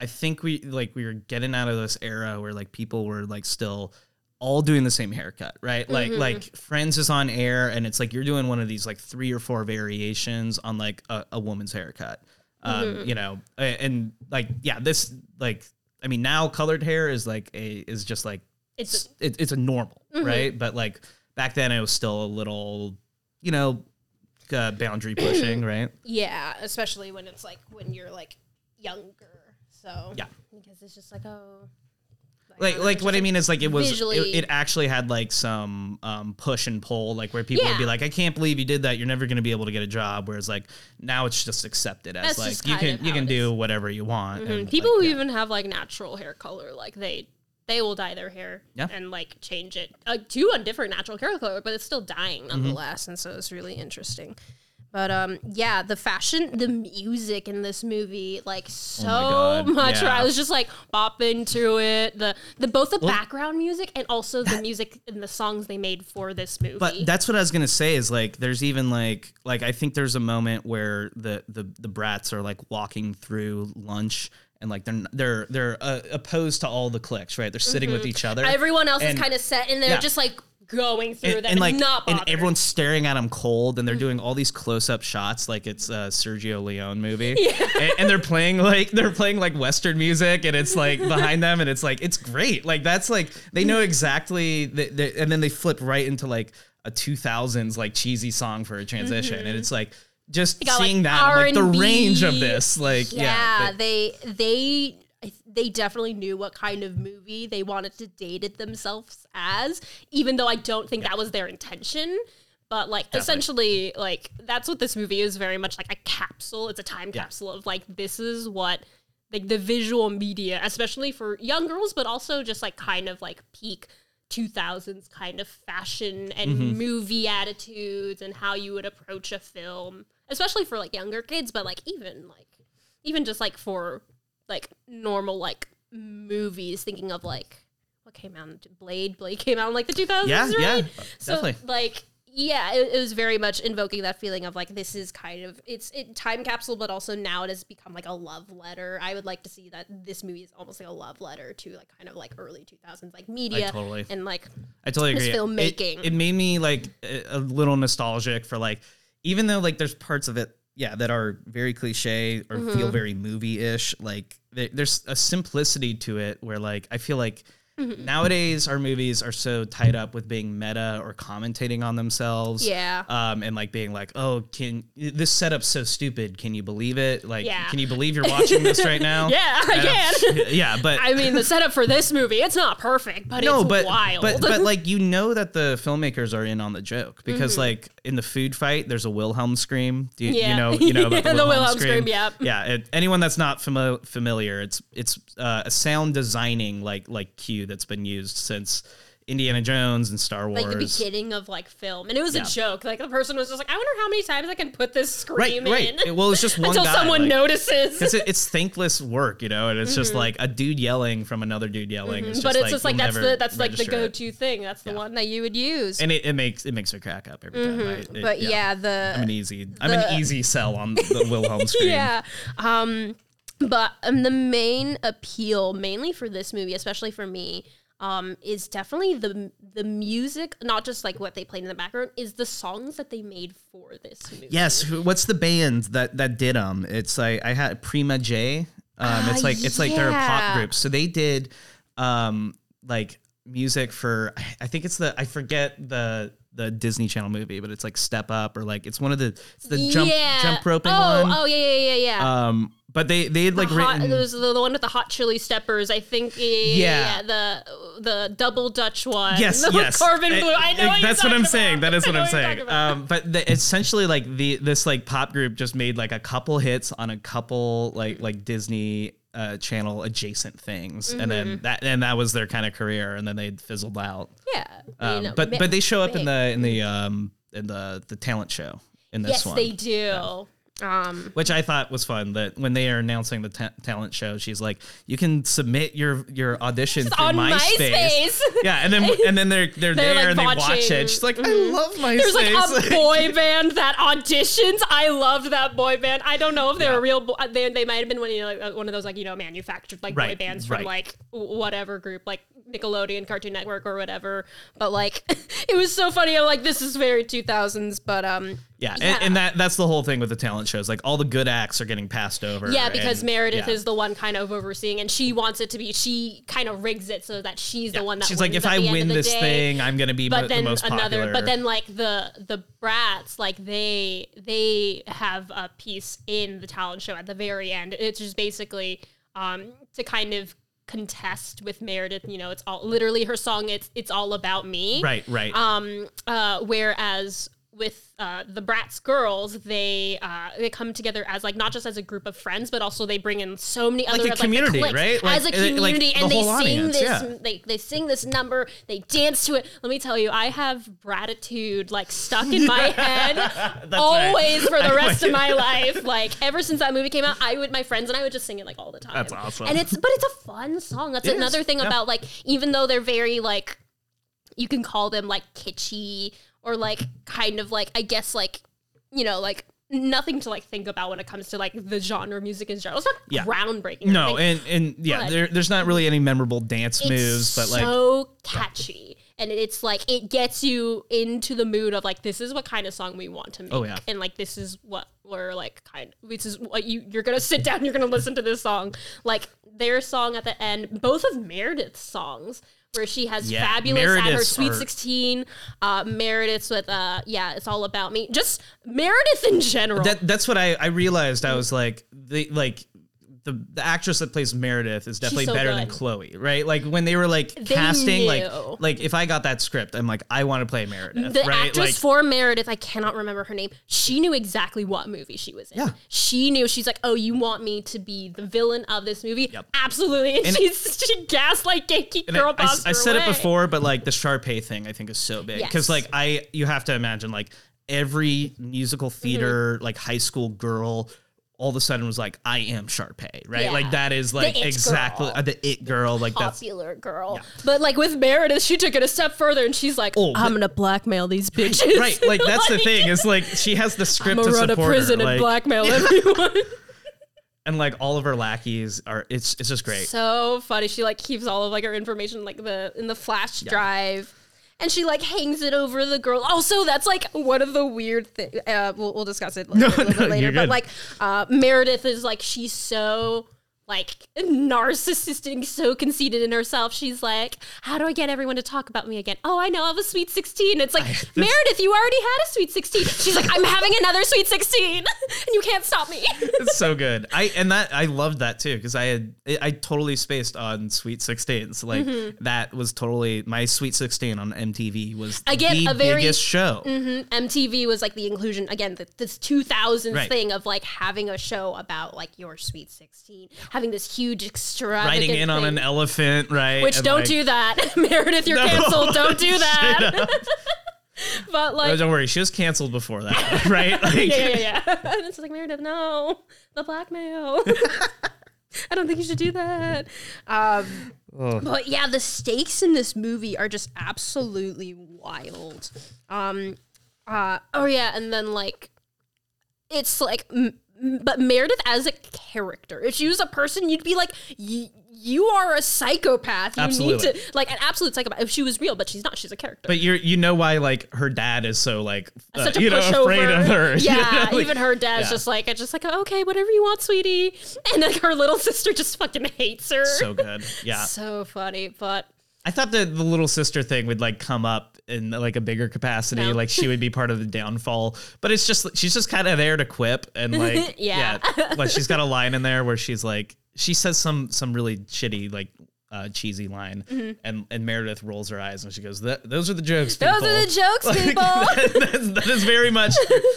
Speaker 1: I think we like we were getting out of this era where like people were like still all doing the same haircut, right? Like
Speaker 2: Mm-hmm.
Speaker 1: like Friends is on air and it's like you're doing one of these like three or four variations on like a, a woman's haircut. Um,
Speaker 2: Mm-hmm.
Speaker 1: you know, a- and like yeah, this like I mean now colored hair is like a is just like
Speaker 2: It's
Speaker 1: it's it, it's a normal,
Speaker 2: Mm-hmm.
Speaker 1: right? But like back then it was still a little, you know, uh, boundary pushing, right?
Speaker 2: Yeah, especially when it's like when you're like younger. So
Speaker 1: Yeah.
Speaker 2: because it's just like oh,
Speaker 1: like like what I mean is like it was it, it actually had like some um push and pull like where people would be like I can't believe you did that you're never going to be able to get a job whereas like now it's just accepted as
Speaker 2: That's
Speaker 1: like you can you can do whatever you want
Speaker 2: Mm-hmm. people
Speaker 1: like,
Speaker 2: who
Speaker 1: yeah.
Speaker 2: even have like natural hair color, like they they will dye their hair
Speaker 1: Yeah.
Speaker 2: and like change it uh, to a different natural hair color, but it's still dyeing
Speaker 1: Mm-hmm.
Speaker 2: nonetheless, and so it's really interesting. But um, yeah, the fashion, the music in this movie, like so
Speaker 1: Oh
Speaker 2: much.
Speaker 1: yeah.
Speaker 2: I was just like bopping to it. The the both the background music and also the music and the songs they made for this movie.
Speaker 1: But that's what I was gonna say is like there's even like like I think there's a moment where the the the Bratz are like walking through lunch and like they're they're they're uh, opposed to all the cliques right they're sitting with each other
Speaker 2: Mm-hmm. Everyone else
Speaker 1: And-
Speaker 2: is kind of set, and they're
Speaker 1: Yeah.
Speaker 2: just like going through
Speaker 1: and,
Speaker 2: them
Speaker 1: and like
Speaker 2: not
Speaker 1: and everyone's staring at him cold and they're mm. doing all these close-up shots like it's a Sergio Leone movie. And, and they're playing like they're playing like western music and it's like behind them and it's like it's great. Like that's like they know exactly the, the, and then they flip right into like a 2000s like cheesy song for a transition and mm-hmm. it's like just
Speaker 2: got, like,
Speaker 1: seeing that I'm like the
Speaker 2: R&B.
Speaker 1: range of this like yeah,
Speaker 2: yeah,
Speaker 1: they-
Speaker 2: they they definitely knew what kind of movie they wanted to date it themselves as, even though I don't think that was their intention. But like essentially, like that's what this movie is very much like a capsule. It's a time
Speaker 1: Yeah.
Speaker 2: capsule of like this is what like the visual media, especially for young girls, but also just like kind of like peak 2000s kind of fashion and
Speaker 1: Mm-hmm.
Speaker 2: movie attitudes and how you would approach a film, especially for like younger kids, but like even like even just like for like normal like movies, thinking of like what came out. Blade. Blade came out in like the 2000s.
Speaker 1: Yeah,
Speaker 2: right?
Speaker 1: yeah,
Speaker 2: So
Speaker 1: definitely.
Speaker 2: like. Yeah, it, it was very much invoking that feeling of like this is kind of it's it time capsule, but also now it has become like a love letter. I would like to see that this movie is almost like a love letter to like kind of like early two thousands like media
Speaker 1: totally-
Speaker 2: and like
Speaker 1: I totally agree.
Speaker 2: Filmmaking.
Speaker 1: It, made me like a little nostalgic for like, even though like there's parts of it, yeah, that are very cliche or
Speaker 2: Mm-hmm.
Speaker 1: feel very movie-ish. Like there, there's a simplicity to it where like I feel like
Speaker 2: Mm-hmm.
Speaker 1: nowadays our movies are so tied up with being meta or commentating on themselves.
Speaker 2: Yeah.
Speaker 1: Um, and like being like, oh, can this setup's so stupid? Can you believe it? Like,
Speaker 2: Yeah.
Speaker 1: can you believe you're watching this right now?
Speaker 2: Yeah, I
Speaker 1: I'm-
Speaker 2: can.
Speaker 1: yeah, but
Speaker 2: I mean, the setup for this movie, it's not perfect, but
Speaker 1: no,
Speaker 2: it's
Speaker 1: but,
Speaker 2: wild.
Speaker 1: but but like you know that the filmmakers are in on the joke because like in the food fight, there's a Wilhelm scream. Do you, you
Speaker 2: Mm-hmm.
Speaker 1: Know you know about the,
Speaker 2: The
Speaker 1: Wilhelm,
Speaker 2: Wilhelm
Speaker 1: scream?
Speaker 2: scream.
Speaker 1: Yeah. It, anyone that's not fami- familiar, it's it's uh, a sound designing like like cue that's been used since Indiana Jones and Star Wars.
Speaker 2: like the beginning of like film, and it was
Speaker 1: Yeah.
Speaker 2: a joke. Like the person was just like, "I wonder how many times I can put this
Speaker 1: right,
Speaker 2: scream
Speaker 1: right.
Speaker 2: in
Speaker 1: well, it's just one
Speaker 2: until
Speaker 1: guy,
Speaker 2: someone
Speaker 1: like,
Speaker 2: notices."
Speaker 1: Because it, it's thankless work, you know, and it's just like a dude yelling from another dude yelling.
Speaker 2: Mm-hmm. but it's
Speaker 1: like,
Speaker 2: just like that's the that's like the go-to thing. That's the one that you would use.
Speaker 1: and it, it makes it makes her crack up every time. I, it-
Speaker 2: Mm-hmm. but yeah, the
Speaker 1: I'm an easy I'm an easy sell on the Wilhelm scream.
Speaker 2: yeah. Um, but um, the main appeal, mainly for this movie, especially for me, um, is definitely the the music, not just like what they played in the background, is the songs that they made for this movie.
Speaker 1: Yes, what's the band that that did them? It's like I had Prima J. Um, it's
Speaker 2: Ah,
Speaker 1: like it's like they're a pop
Speaker 2: yeah.
Speaker 1: group. So they did um like music for I- think it's the I forget the the Disney Channel movie, but it's like Step Up or like it's one of the it's the jump jump roping
Speaker 2: oh,
Speaker 1: one.
Speaker 2: Oh, yeah, yeah, yeah, yeah.
Speaker 1: Um, but they they had like
Speaker 2: hot,
Speaker 1: written.
Speaker 2: there was the, the one with the hot chili steppers. I think. Yeah, yeah, yeah,
Speaker 1: Yeah.
Speaker 2: the the double Dutch one.
Speaker 1: Yes,
Speaker 2: with
Speaker 1: yes.
Speaker 2: Corbin
Speaker 1: Uh,
Speaker 2: Bleu. I know. you're
Speaker 1: That's what I'm saying. That is what I'm saying. Um, but the, essentially, like the this like pop group just made like a couple hits on a couple like like Disney uh, Channel adjacent things, and
Speaker 2: Mm-hmm.
Speaker 1: then that and that was their kind of career, and then they fizzled out.
Speaker 2: yeah.
Speaker 1: Um,
Speaker 2: you know,
Speaker 1: but
Speaker 2: ma-
Speaker 1: but they show up in the in the um in the the talent show in this
Speaker 2: Yes,
Speaker 1: one.
Speaker 2: they do. Um,
Speaker 1: which I thought was fun. That when they are announcing the ta- talent show, she's like, "You can submit your your audition through
Speaker 2: on
Speaker 1: MySpace."
Speaker 2: MySpace.
Speaker 1: Yeah, and then and then they're they're,
Speaker 2: They're,
Speaker 1: there
Speaker 2: like,
Speaker 1: and they watch it. She's like, "I love MySpace."
Speaker 2: There's like a boy band that auditions. I loved that boy band. I don't know if they
Speaker 1: Yeah.
Speaker 2: were real. Bo- they they might have been one, you know, like, uh, one of those like you know manufactured like boy bands from
Speaker 1: right.
Speaker 2: like whatever group, like Nickelodeon, Cartoon Network, or whatever. But like, it was so funny. I'm like, this is very 2000s. But um,
Speaker 1: yeah, And, and that that's the whole thing with the talent shows. Like all the good acts are getting passed over.
Speaker 2: yeah, because
Speaker 1: and-
Speaker 2: Meredith
Speaker 1: yeah.
Speaker 2: is the one kind of overseeing, and she wants it to be. She kind of rigs it so that she's the one that
Speaker 1: she's like, if I win this
Speaker 2: day."
Speaker 1: thing, I'm gonna be mo-
Speaker 2: but
Speaker 1: the
Speaker 2: then
Speaker 1: most
Speaker 2: another
Speaker 1: popular.
Speaker 2: but then like the the Bratz like they they have a piece in the talent show at the very end it's just basically um to kind of contest with meredith you know it's all literally her song it's it's all about me
Speaker 1: right, right.
Speaker 2: um uh whereas with uh, the Bratz girls, they uh, they come together as like not just as a group of friends, but also they bring in so many other
Speaker 1: a
Speaker 2: of, like, the
Speaker 1: community,
Speaker 2: cliques
Speaker 1: right?
Speaker 2: as a
Speaker 1: Like, like,
Speaker 2: community,
Speaker 1: the
Speaker 2: and they sing
Speaker 1: audience,
Speaker 2: this.
Speaker 1: yeah.
Speaker 2: They they sing this number, they dance to it. Let me tell you, I have gratitude like stuck in my head
Speaker 1: right.
Speaker 2: always for the rest of my life. Like ever since that movie came out, I would my friends and I would just sing it like all the time.
Speaker 1: That's awesome.
Speaker 2: And it's but it's a fun song. That's
Speaker 1: It is,
Speaker 2: another thing
Speaker 1: yeah.
Speaker 2: about like even though they're very like you can call them like kitschy or like kind of like I guess like you know like nothing to like think about when it comes to like the genre music in general. It's not
Speaker 1: Yeah.
Speaker 2: groundbreaking.
Speaker 1: no, and and yeah, there, there's not really any memorable dance moves, but like
Speaker 2: so catchy. And it's like it gets you into the mood of like this is what kind of song we want to oh, make.
Speaker 1: Oh, yeah.
Speaker 2: And like this is what we're like kind this is what you you're gonna sit down, you're gonna listen to this song. Like their song at the end, both of Meredith's songs, where she has
Speaker 1: Yeah,
Speaker 2: fabulous at her Sweet
Speaker 1: are-
Speaker 2: 16, uh Meredith's with uh yeah, it's all about me. Just Meredith in general.
Speaker 1: that that's what I I realized. I was like the like. The, the actress that plays Meredith is definitely
Speaker 2: so
Speaker 1: better than. Chloe, right? Like when they were like
Speaker 2: They
Speaker 1: casting, like
Speaker 2: knew.
Speaker 1: like if I got that script, I'm like I want to play Meredith,
Speaker 2: the
Speaker 1: right?
Speaker 2: actress
Speaker 1: Like
Speaker 2: for Meredith, I cannot remember her name. She knew exactly what movie she was in.
Speaker 1: Yeah.
Speaker 2: She knew. She's like, "Oh, you want me to be the villain of this movie?"
Speaker 1: Yep.
Speaker 2: Absolutely. And,
Speaker 1: And-
Speaker 2: she's she gaslight Genki
Speaker 1: And
Speaker 2: girl
Speaker 1: I, I-
Speaker 2: boss.
Speaker 1: I said it before, but like the Sharpay thing, I think is so big because
Speaker 2: Yes.
Speaker 1: like I, you have to imagine like every musical
Speaker 2: Mm-hmm.
Speaker 1: theater, like high school girl, all of a sudden was like, I am Sharpay, right?
Speaker 2: Yeah.
Speaker 1: Like that is like exactly
Speaker 2: girl.
Speaker 1: uh, the it girl. Like that's
Speaker 2: popular girl. But like with Meredith, she took it a step further and she's like,
Speaker 1: Oh,
Speaker 2: I'm gonna blackmail these bitches.
Speaker 1: right. Like that's the thing. Is like she has the
Speaker 2: I'm
Speaker 1: script
Speaker 2: gonna
Speaker 1: to
Speaker 2: run a prison
Speaker 1: her,
Speaker 2: and
Speaker 1: like,
Speaker 2: blackmail everyone.
Speaker 1: and like all of her lackeys are. It's it's just great.
Speaker 2: so funny. She like keeps all of like her information like the in the flash drive. And she like hangs it over the girl. Also, that's like one of the weird things. Uh, we'll, we'll discuss it later, a little bit
Speaker 1: no,
Speaker 2: later. But
Speaker 1: good.
Speaker 2: like uh, Meredith is like she's so like narcissistic, so conceited in herself. She's like, "How do I get everyone to talk about me again? Oh, I know, I have a sweet sixteen. It's like Meredith, you already had a sweet sixteen. She's like, "I'm having another sweet 16, and you can't stop me."
Speaker 1: it's so good. I and that I loved that too because I had I I totally spaced on Sweet Sixteens. Like
Speaker 2: Mm-hmm.
Speaker 1: that was totally my Sweet Sixteen on MTV was
Speaker 2: Again,
Speaker 1: the
Speaker 2: a very-
Speaker 1: biggest show.
Speaker 2: MTV was like the inclusion again, the, this 2000s
Speaker 1: Right.
Speaker 2: thing of like having a show about like your sweet 16, having this huge extravagant
Speaker 1: Riding in on an elephant, right?
Speaker 2: Which
Speaker 1: and,
Speaker 2: don't
Speaker 1: like-
Speaker 2: do that, Meredith. You're
Speaker 1: No,
Speaker 2: canceled. Don't do that. but like,
Speaker 1: don't worry, she was canceled before that, right? Like,
Speaker 2: yeah, yeah, yeah. and it's like Meredith, no, the blackmail. I don't think you should do that. Um,
Speaker 1: Oh.
Speaker 2: But yeah, the stakes in this movie are just absolutely wild. Um, uh, oh yeah, and then like, it's like, m- but Meredith as a character, if she was a person, you'd be like, y- you are a psychopath. You
Speaker 1: Absolutely.
Speaker 2: need to like an absolute psychopath. If she was real, but she's not. She's a character.
Speaker 1: But you're you know why like her dad is so like uh,
Speaker 2: such a
Speaker 1: you know
Speaker 2: pushover.
Speaker 1: afraid of her. you
Speaker 2: Yeah,
Speaker 1: know, like-
Speaker 2: even her dad's
Speaker 1: yeah.
Speaker 2: just like, it's just like, okay, whatever you want, sweetie. And like her little sister just fucking hates her.
Speaker 1: so good. Yeah.
Speaker 2: So funny, but
Speaker 1: I thought that the little sister thing would like come up in like a bigger capacity,
Speaker 2: No.
Speaker 1: like she would be part of the downfall. But it's just she's just kind of there to quip and like
Speaker 2: Yeah.
Speaker 1: like she's got a line in there where she's like she says some some really shitty like uh, cheesy line, and and Meredith rolls her eyes and she goes, "That those are the jokes.
Speaker 2: those are the jokes,
Speaker 1: Like,
Speaker 2: people.
Speaker 1: that- that's- that is very much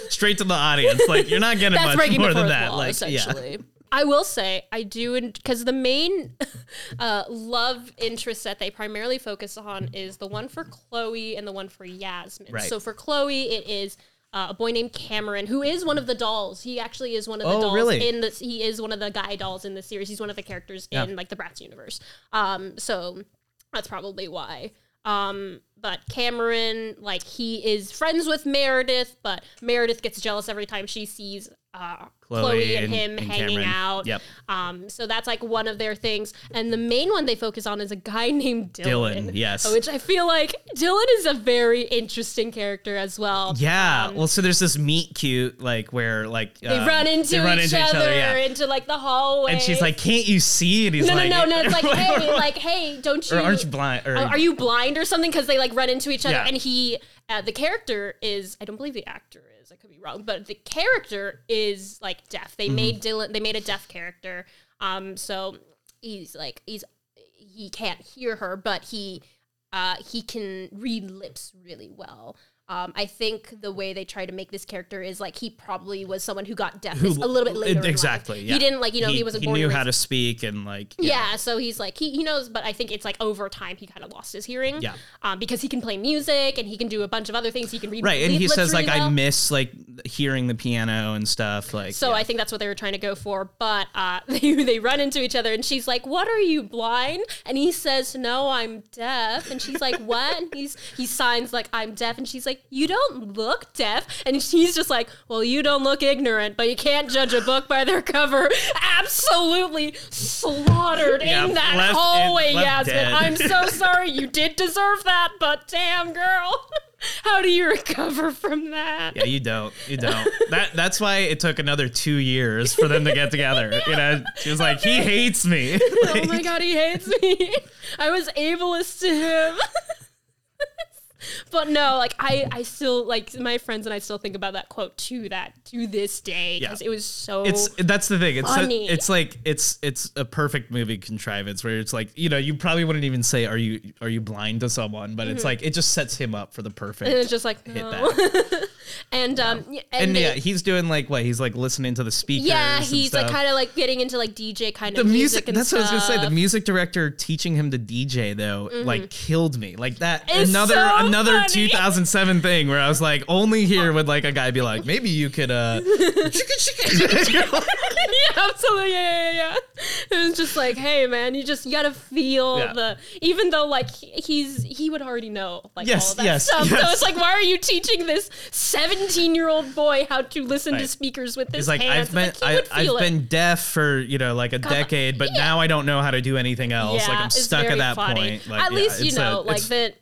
Speaker 1: straight to the audience. Like you're not getting much more than that.
Speaker 2: wall,
Speaker 1: Like yeah.
Speaker 2: I will say I do because the main uh, love interest that they primarily focus on is the one for Chloe and the one for Yasmin.
Speaker 1: Right.
Speaker 2: So for Chloe, it is uh, a boy named Cameron who is one of the dolls. He actually is one of the
Speaker 1: Oh,
Speaker 2: dolls
Speaker 1: really?
Speaker 2: in this. He is one of the guy dolls in the series. He's one of the characters
Speaker 1: Yeah.
Speaker 2: in like the Bratz universe. Um, so that's probably why. Um, but Cameron, like he is friends with Meredith, but Meredith gets jealous every time she sees uh, Chloe,
Speaker 1: Chloe
Speaker 2: and,
Speaker 1: and-
Speaker 2: him
Speaker 1: and
Speaker 2: hanging
Speaker 1: Cameron.
Speaker 2: out.
Speaker 1: Yep.
Speaker 2: Um, so that's like one of their things, and the main one they focus on is a guy named Dylan.
Speaker 1: Dylan, yes.
Speaker 2: Which I feel like Dylan is a very interesting character as well.
Speaker 1: Yeah.
Speaker 2: Um,
Speaker 1: well, so there's this meet cute like where like
Speaker 2: they
Speaker 1: uh,
Speaker 2: run into,
Speaker 1: they run
Speaker 2: each,
Speaker 1: into
Speaker 2: other,
Speaker 1: yeah.
Speaker 2: into like the hallway.
Speaker 1: And she's like, "Can't you see?" And he's
Speaker 2: no,
Speaker 1: like,
Speaker 2: no, no, no. It's like, hey, like, hey, don't you?
Speaker 1: or aren't you blind? Or
Speaker 2: are you blind or something? Because they like run into each other,
Speaker 1: Yeah.
Speaker 2: and he, uh, the character is, I don't believe the actor could be wrong, but the character is like deaf. They made
Speaker 1: Mm-hmm.
Speaker 2: Dylan. They made a deaf character. Um, so he's like he's he can't hear her, but he uh he can read lips really well. Um, I think the way they try to make this character is like he probably was someone who got deaf a little bit later.
Speaker 1: Exactly. Yeah.
Speaker 2: He didn't like you know he,
Speaker 1: he,
Speaker 2: wasn't
Speaker 1: he knew how to speak and like
Speaker 2: yeah. so he's like he, he knows, but I think it's like over time he kind of lost his hearing.
Speaker 1: Yeah.
Speaker 2: Um, because he can play music and he can do a bunch of other things. He can read
Speaker 1: Right, and he says
Speaker 2: really
Speaker 1: like I miss like hearing the piano and stuff. Like
Speaker 2: So
Speaker 1: yeah.
Speaker 2: I think that's what they were trying to go for. But uh, they they run into each other and she's like, "What are you blind?" And he says, "No, I'm deaf." And she's like, "What?" And he's he signs like, "I'm deaf." And she's like, "You don't look deaf." And he's just like, "Well, you don't look ignorant, but you can't judge a book by their cover." Absolutely slaughtered
Speaker 1: Yeah,
Speaker 2: in that
Speaker 1: left-
Speaker 2: hallway, Yasmin.
Speaker 1: dead.
Speaker 2: I'm so sorry. You did deserve that, but damn, girl, how do you recover from that?
Speaker 1: Yeah, you don't. You don't. that that's why it took another two years for them to get together. You know, she was like, he hates me.
Speaker 2: oh my god, he hates me. I was ableist to him. But no, like I, I still like my friends and I still think about that quote to that to this day because
Speaker 1: Yeah.
Speaker 2: it was so.
Speaker 1: It's that's the thing. It's a-
Speaker 2: Funny.
Speaker 1: it's like it's it's a perfect movie contrivance where it's like you know you probably wouldn't even say are you are you blind to someone, but
Speaker 2: Mm-hmm.
Speaker 1: it's like it just sets him up for the perfect
Speaker 2: and it's just like
Speaker 1: hit
Speaker 2: no.
Speaker 1: that.
Speaker 2: and um yeah, and,
Speaker 1: And
Speaker 2: they-
Speaker 1: yeah, he's doing like what he's like listening to the speakers.
Speaker 2: yeah, he's like kind of like getting into like DJ kind
Speaker 1: the
Speaker 2: of
Speaker 1: music.
Speaker 2: music. and
Speaker 1: that's what I was gonna say. The music director teaching him to DJ though, like killed me. Like that.
Speaker 2: Mm-hmm. It's
Speaker 1: another
Speaker 2: so
Speaker 1: another
Speaker 2: funny.
Speaker 1: 2007 thing where I was like, only here would like a guy be like, maybe you could uh,
Speaker 2: yeah, absolutely. Yeah, yeah, yeah. It was just like, hey, man, you just you gotta feel
Speaker 1: Yeah.
Speaker 2: the. Even though like he's he would already know like
Speaker 1: Yes,
Speaker 2: all that
Speaker 1: yes,
Speaker 2: stuff. So it's like, why are you teaching this seventeen-year-old boy how to listen to speakers with his
Speaker 1: It's like
Speaker 2: hands?
Speaker 1: I've been
Speaker 2: like,
Speaker 1: I, I've been deaf for you know like a decade, but
Speaker 2: yeah.
Speaker 1: now I don't know how to do anything else. like I'm stuck at that
Speaker 2: funny.
Speaker 1: point. Like,
Speaker 2: At
Speaker 1: yeah,
Speaker 2: least you
Speaker 1: it's a-
Speaker 2: know, like that.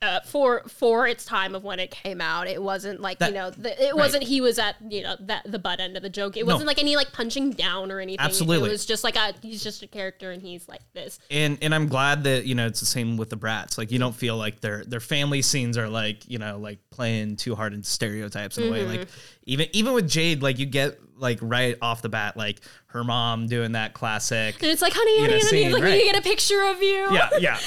Speaker 2: Uh, for for its time of when it came out, it wasn't like
Speaker 1: That-
Speaker 2: you know, the, it wasn't he was at you know that the butt end of the joke. It wasn't like any like punching down or anything.
Speaker 1: Absolutely.
Speaker 2: it was just like a he's just a character and he's like this.
Speaker 1: and and I'm glad that you know it's the same with the Bratz. Like you don't feel like their their family scenes are like you know like playing too hard into stereotypes in a way.
Speaker 2: Mm-hmm.
Speaker 1: Like even even with Jade, like you get like right off the bat like her mom doing that classic.
Speaker 2: And it's like, honey,
Speaker 1: know,
Speaker 2: honey, honey,
Speaker 1: scene,
Speaker 2: like
Speaker 1: right.
Speaker 2: we need to get a picture of you.
Speaker 1: Yeah, yeah.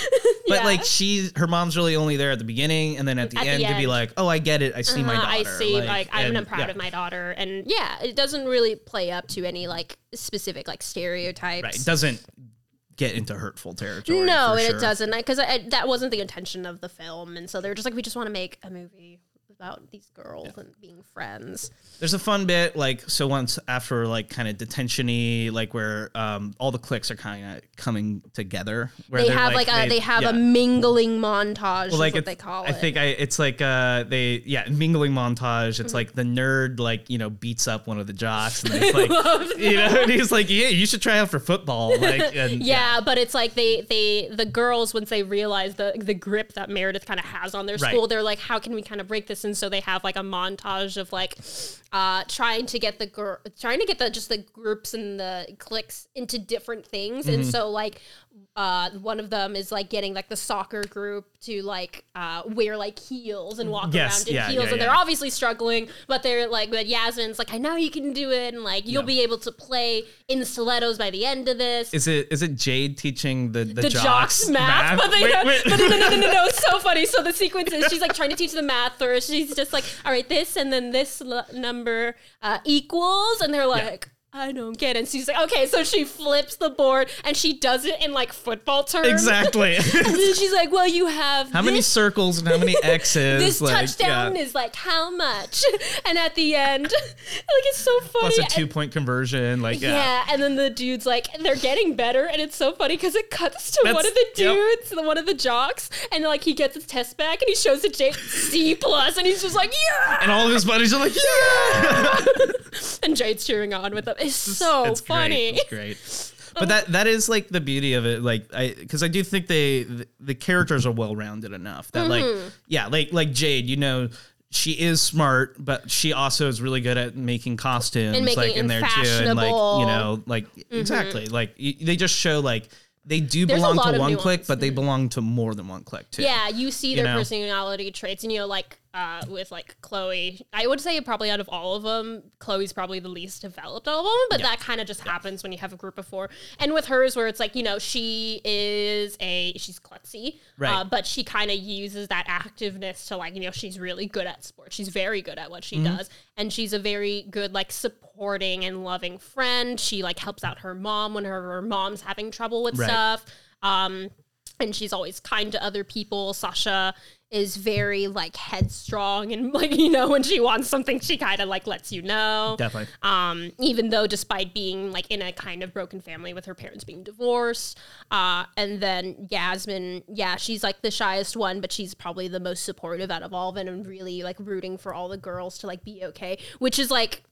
Speaker 1: But
Speaker 2: Yeah.
Speaker 1: like she's her mom's really only there at the beginning, and then at the
Speaker 2: At the
Speaker 1: end to be like, "Oh, I get it. I see my
Speaker 2: Uh,
Speaker 1: daughter."
Speaker 2: I see, like, I'm,
Speaker 1: and-
Speaker 2: proud
Speaker 1: yeah.
Speaker 2: of my daughter, and yeah, it doesn't really play up to any like specific like stereotypes.
Speaker 1: Right, it doesn't get into hurtful territory.
Speaker 2: No, and
Speaker 1: sure.
Speaker 2: it doesn't, because that wasn't the intention of the film, and so they're just like, we just want to make a movie about these girls and being friends.
Speaker 1: There's a fun bit like so once after like kind of detention-y, like where um all the cliques are kind of coming together. Where
Speaker 2: They have like, a they have a mingling montage, is
Speaker 1: like
Speaker 2: what they call
Speaker 1: I
Speaker 2: it.
Speaker 1: think I it's like uh they yeah mingling montage.
Speaker 2: Mm-hmm.
Speaker 1: It's like the nerd like you know beats up one of the jocks and it's like you know and he's like yeah you should try out for football like and
Speaker 2: yeah, but it's like they they the girls once they realize the the grip that Meredith kind of has on their
Speaker 1: Right.
Speaker 2: school, they're like, how can we kind of break this? And so they have like a montage of like uh trying to get the girl trying to get the just the groups and the cliques into different things. And
Speaker 1: Mm-hmm.
Speaker 2: so like uh one of them is like getting like the soccer group to like uh wear like heels and walk
Speaker 1: Yes,
Speaker 2: around in
Speaker 1: yeah,
Speaker 2: heels
Speaker 1: yeah,
Speaker 2: and they're obviously struggling, but they're like but Yasmin's like, I know you can do it and like you'll
Speaker 1: Yeah.
Speaker 2: be able to play in stilettos by the end of this
Speaker 1: Is it is it Jade teaching the the,
Speaker 2: the jocks, math, but they
Speaker 1: Wait, wait.
Speaker 2: but no, no, no, no, no, no, it's so funny. So the sequence is she's like trying to teach the math, or she's just like, all right, this and then this l- number uh, equals, and they're like. I don't get it. And she's like, okay, so she flips the board and she does it in like football terms.
Speaker 1: exactly.
Speaker 2: And then she's like, well, you have
Speaker 1: how many circles and how many X's?
Speaker 2: this
Speaker 1: like,
Speaker 2: touchdown
Speaker 1: yeah.
Speaker 2: is like how much? And at the end, like it's so funny.
Speaker 1: plus a two point conversion. Like
Speaker 2: yeah.
Speaker 1: yeah.
Speaker 2: and then the dude's like, they're getting better, and it's so funny because it cuts to one of the dudes, the one of the jocks, and like he gets his test back, and he shows it Jade C plus, and he's just like, yeah,
Speaker 1: and all of his buddies are like, yeah.
Speaker 2: and Jade's cheering on with them. It's so
Speaker 1: it's
Speaker 2: funny.
Speaker 1: Great. It's great. But that that is like the beauty of it, like I because I do think they the, the characters are well rounded enough that
Speaker 2: Mm-hmm.
Speaker 1: like yeah like like Jade, you know. She is smart, but she also is really good at making costumes,
Speaker 2: And making
Speaker 1: like in there too, and like you know, like exactly, like y- they just show like they do
Speaker 2: There's
Speaker 1: belong to one
Speaker 2: nuance.
Speaker 1: clique, but they belong to more than one clique too.
Speaker 2: Yeah, you see their
Speaker 1: know?
Speaker 2: personality traits, and you know, like uh, with like Chloe, I would say probably out of all of them, Chloe's probably the least developed of them. But
Speaker 1: Yeah.
Speaker 2: that kind of just happens when you have a group of four. And with hers, where it's like you know she is a she's klutzy,
Speaker 1: Right.
Speaker 2: uh, but she kind of uses that activeness to like you know she's really good at sports. She's very good at what she
Speaker 1: Mm-hmm.
Speaker 2: does, and she's a very good like supporting and loving friend. She like helps out her mom when her, her mom's having trouble with
Speaker 1: Right.
Speaker 2: stuff. Um, and she's always kind to other people. Sasha is very like headstrong and like you know when she wants something she kind of like lets you know.
Speaker 1: definitely.
Speaker 2: Um, even though despite being like in a kind of broken family with her parents being divorced, uh, and then Yasmin, yeah, she's like the shyest one, but she's probably the most supportive out of all of them and really like rooting for all the girls to like be okay, which is like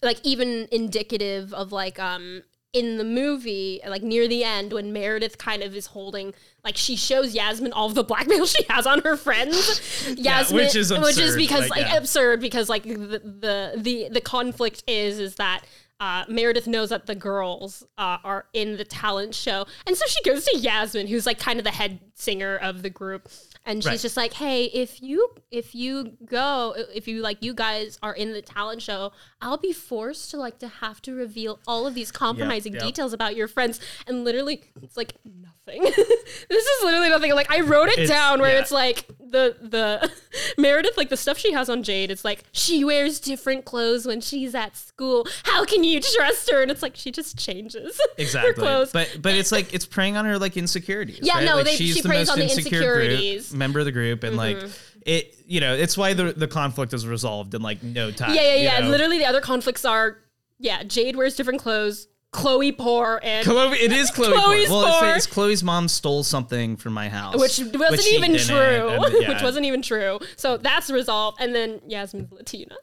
Speaker 2: like even indicative of like um in the movie like near the end when meredith kind of is holding like she shows yasmin all of the blackmail she has on her friends. Yasmin
Speaker 1: which is
Speaker 2: which is because
Speaker 1: like,
Speaker 2: like,
Speaker 1: yeah.
Speaker 2: absurd because like the, the the the conflict is is that uh, Meredith knows that the girls uh, are in the talent show, and so she goes to Yasmin, who's like kind of the head singer of the group, and she's
Speaker 1: Right.
Speaker 2: just like, "Hey, if you if you go, if you like, you guys are in the talent show, I'll be forced to like to have to reveal all of these compromising
Speaker 1: yep.
Speaker 2: details about your friends." And literally, it's like nothing. this is literally nothing. Like I wrote it
Speaker 1: It's-
Speaker 2: down where
Speaker 1: yeah.
Speaker 2: it's like the the Meredith like the stuff she has on Jade. It's like she wears different clothes when she's at school. How can you trust her? And it's like she just changes her
Speaker 1: Exactly.
Speaker 2: clothes.
Speaker 1: But but it's like it's preying on her like insecurities.
Speaker 2: Yeah,
Speaker 1: right?
Speaker 2: no,
Speaker 1: like,
Speaker 2: they-
Speaker 1: she's
Speaker 2: she
Speaker 1: the
Speaker 2: preys
Speaker 1: most
Speaker 2: on the
Speaker 1: insecure
Speaker 2: insecurities. Mm-hmm.
Speaker 1: Member of the group, and like it. You know, it's why the the conflict is resolved in like no time.
Speaker 2: yeah, yeah, yeah.
Speaker 1: know?
Speaker 2: Literally, the other conflicts are yeah. Jade wears different clothes. Chloe poor and
Speaker 1: Chloe, it is Chloe.
Speaker 2: Chloe's
Speaker 1: Poor. Well, it's,
Speaker 2: poor.
Speaker 1: it's Chloe's mom stole something from my house,
Speaker 2: which wasn't
Speaker 1: she
Speaker 2: even true.
Speaker 1: and, yeah.
Speaker 2: which wasn't even true. So that's resolved. And then Yasmin's Latina.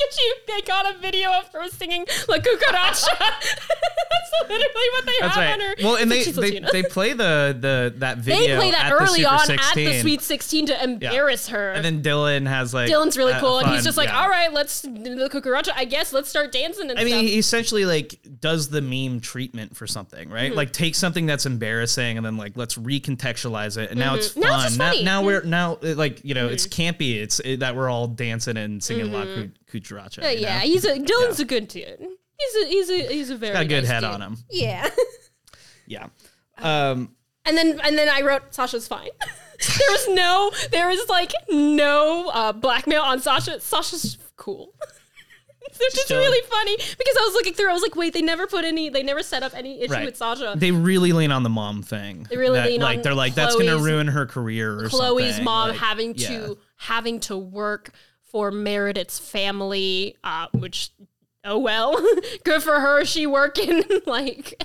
Speaker 2: Get you? They got a video of her singing La Cucaracha. that's literally what they
Speaker 1: That's
Speaker 2: have
Speaker 1: right.
Speaker 2: on her.
Speaker 1: Well, and they they, they play the the that video.
Speaker 2: They play that
Speaker 1: at
Speaker 2: early on
Speaker 1: 16.
Speaker 2: at the Sweet 16 to embarrass her.
Speaker 1: And then Dylan has like
Speaker 2: Dylan's really
Speaker 1: uh,
Speaker 2: cool, and he's just like,
Speaker 1: yeah.
Speaker 2: "All right, let's do the cucaracha. I guess let's start dancing and
Speaker 1: I mean, he essentially like does the meme treatment for something,
Speaker 2: Mm-hmm.
Speaker 1: right? Like take something that's embarrassing and then like let's recontextualize it, and now it's fun.
Speaker 2: Mm-hmm. Now it's
Speaker 1: now,
Speaker 2: funny. Mm-hmm.
Speaker 1: we're now like you know it's campy. It's it, that we're all dancing and singing La Cu- You
Speaker 2: yeah,
Speaker 1: know?
Speaker 2: he's a Dylan's a good dude. He's a he's a he's a very
Speaker 1: got a good
Speaker 2: nice
Speaker 1: head
Speaker 2: dude.
Speaker 1: on him.
Speaker 2: Yeah.
Speaker 1: Yeah. Um,
Speaker 2: And then and then I wrote Sasha's fine. there was no there was like no uh, blackmail on Sasha. Sasha's cool. Is
Speaker 1: Still-
Speaker 2: really funny because I was looking through. I was like, wait, they never put any. They never set up any issue
Speaker 1: right.
Speaker 2: with Sasha.
Speaker 1: They really lean on the mom thing. They
Speaker 2: really lean
Speaker 1: like
Speaker 2: on
Speaker 1: they're like that's gonna
Speaker 2: Chloe's-
Speaker 1: ruin her career or
Speaker 2: Chloe's
Speaker 1: something.
Speaker 2: mom
Speaker 1: Like,
Speaker 2: having
Speaker 1: yeah.
Speaker 2: to having to work for Meredith's family, uh, which oh well, good for her. She working like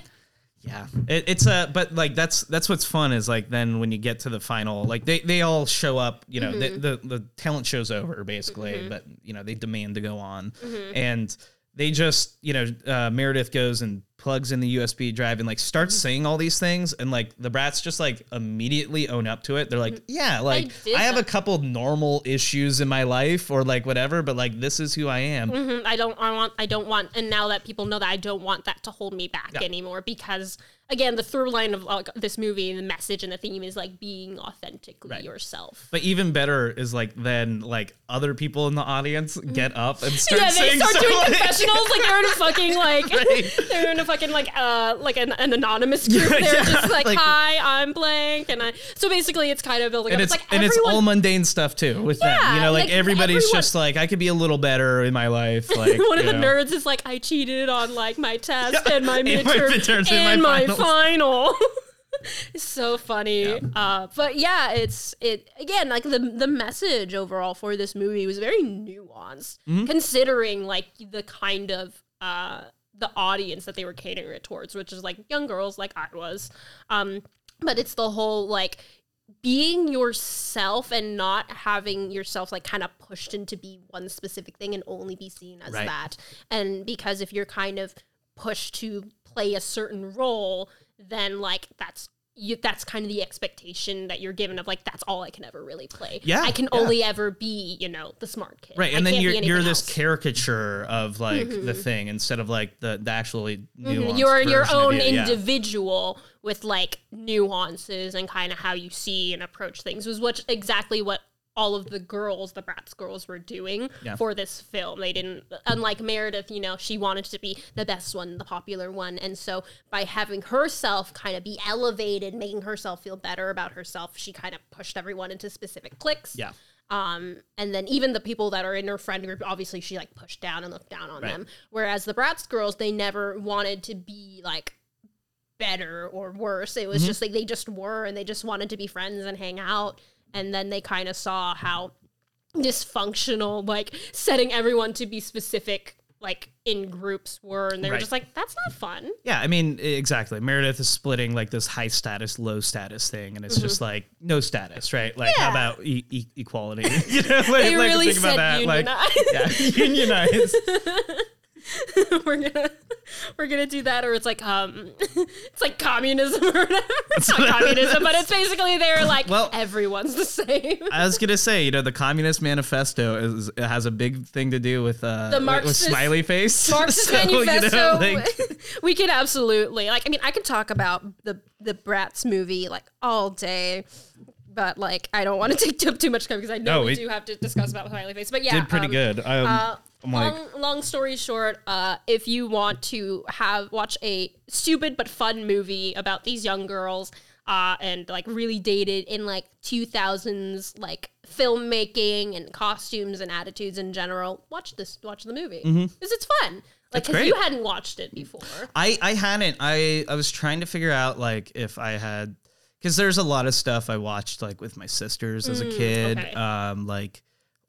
Speaker 1: Yeah, it, it's a but like that's that's what's fun is like then when you get to the final like they they all show up you know
Speaker 2: Mm-hmm.
Speaker 1: the, the the talent show's over basically but you know they demand to go on
Speaker 2: Mm-hmm.
Speaker 1: and they just you know uh, Meredith goes and plugs in the USB drive and like starts
Speaker 2: Mm-hmm.
Speaker 1: saying all these things and like the Bratz just like immediately own up to it they're like yeah like
Speaker 2: Mm-hmm. did
Speaker 1: I have a couple normal issues in my life or like whatever but like this is who I am
Speaker 2: "Mhm, I don't I want I don't want and now that people know that I don't want that to hold me back
Speaker 1: Yeah.
Speaker 2: anymore because again the through line of like, this movie and the message and the theme is like being authentically
Speaker 1: Right.
Speaker 2: yourself.
Speaker 1: But even better is like then like other people in the audience get up and start
Speaker 2: yeah, they
Speaker 1: saying
Speaker 2: start
Speaker 1: so,
Speaker 2: doing
Speaker 1: like-
Speaker 2: confessionals like they're in a fucking like
Speaker 1: Right.
Speaker 2: they're in a fucking like uh like an, an anonymous group.
Speaker 1: Yeah,
Speaker 2: they're
Speaker 1: yeah,
Speaker 2: just like,
Speaker 1: like-
Speaker 2: hi, I'm blank, and I. So basically, it's kind of building
Speaker 1: and
Speaker 2: up.
Speaker 1: it's,
Speaker 2: It's like
Speaker 1: and it's all mundane stuff too with them. You know, like,
Speaker 2: like,
Speaker 1: everybody's
Speaker 2: everyone-
Speaker 1: just like I could be a little better in my life. Like
Speaker 2: One of the
Speaker 1: know.
Speaker 2: nerds is like, I cheated on like my test
Speaker 1: Yeah,
Speaker 2: and my
Speaker 1: and my
Speaker 2: midterm
Speaker 1: and my
Speaker 2: final. it's so funny. Uh, but yeah, it's it again like the the message overall for this movie was very nuanced,
Speaker 1: Mm-hmm.
Speaker 2: considering like the kind of uh the audience that they were catering it towards, which is like young girls like I was. Um, but it's the whole like being yourself and not having yourself like kind of pushed into be one specific thing and only be seen as
Speaker 1: Right.
Speaker 2: that. And because if you're kind of pushed to play a certain role, then like that's you that's kind of the expectation that you're given of like that's all I can ever really play.
Speaker 1: Yeah,
Speaker 2: I can
Speaker 1: yeah.
Speaker 2: only ever be, you know, the smart kid.
Speaker 1: Right,
Speaker 2: I
Speaker 1: and then you're you're this
Speaker 2: else.
Speaker 1: caricature of like the thing instead of like the, the actually
Speaker 2: Mhm. you're your own
Speaker 1: you, yeah.
Speaker 2: individual with like nuances and kind of how you see and approach things was what exactly what all of the girls the Bratz girls were doing
Speaker 1: Yeah.
Speaker 2: for this film they didn't unlike meredith you know she wanted to be the best one the popular one and so by having herself kind of be elevated making herself feel better about herself she kind of pushed everyone into specific cliques
Speaker 1: Yeah.
Speaker 2: um, and then even the people that are in her friend group, obviously she like pushed down and looked down on
Speaker 1: Right.
Speaker 2: them. Whereas the Bratz girls, they never wanted to be like better or worse. It was
Speaker 1: Mm-hmm.
Speaker 2: just like they just were and they just wanted to be friends and hang out. And then they kind of saw how dysfunctional, like setting everyone to be specific, like in groups were. And they were just like, that's not fun.
Speaker 1: Yeah, I mean, exactly. Meredith is splitting like this high status, low status thing, and it's just like no status, right? Like, how
Speaker 2: Mm-hmm.
Speaker 1: About e- e- equality? you know, like,
Speaker 2: They
Speaker 1: like,
Speaker 2: really
Speaker 1: think about that. Like, yeah, unionize.
Speaker 2: we're gonna we're gonna do that or it's like um it's like communism or whatever it's not communism but it's basically they're like
Speaker 1: Well-
Speaker 2: everyone's the same
Speaker 1: I was gonna say, you know, the Communist Manifesto is has a big thing to do with uh,
Speaker 2: The
Speaker 1: with- with smiley face.
Speaker 2: Marxist
Speaker 1: So, you know,
Speaker 2: manifesto
Speaker 1: like-
Speaker 2: we can absolutely like I mean I could talk about the the Bratz movie like all day but like I don't want to take up too much time because I know
Speaker 1: No,
Speaker 2: we, do have to discuss about Smiley Face but yeah
Speaker 1: did pretty
Speaker 2: um,
Speaker 1: good. Um,
Speaker 2: Uh,
Speaker 1: like,
Speaker 2: long, long story short, uh, if you want to have watch a stupid but fun movie about these young girls, uh, and like really dated in like 2000s like filmmaking and costumes and attitudes in general, watch this. Watch the movie because it's fun. Like because you hadn't watched it before.
Speaker 1: I I hadn't. I I was trying to figure out like if I had because there's a lot of stuff I watched like with my sisters as a kid.
Speaker 2: okay.
Speaker 1: Um, like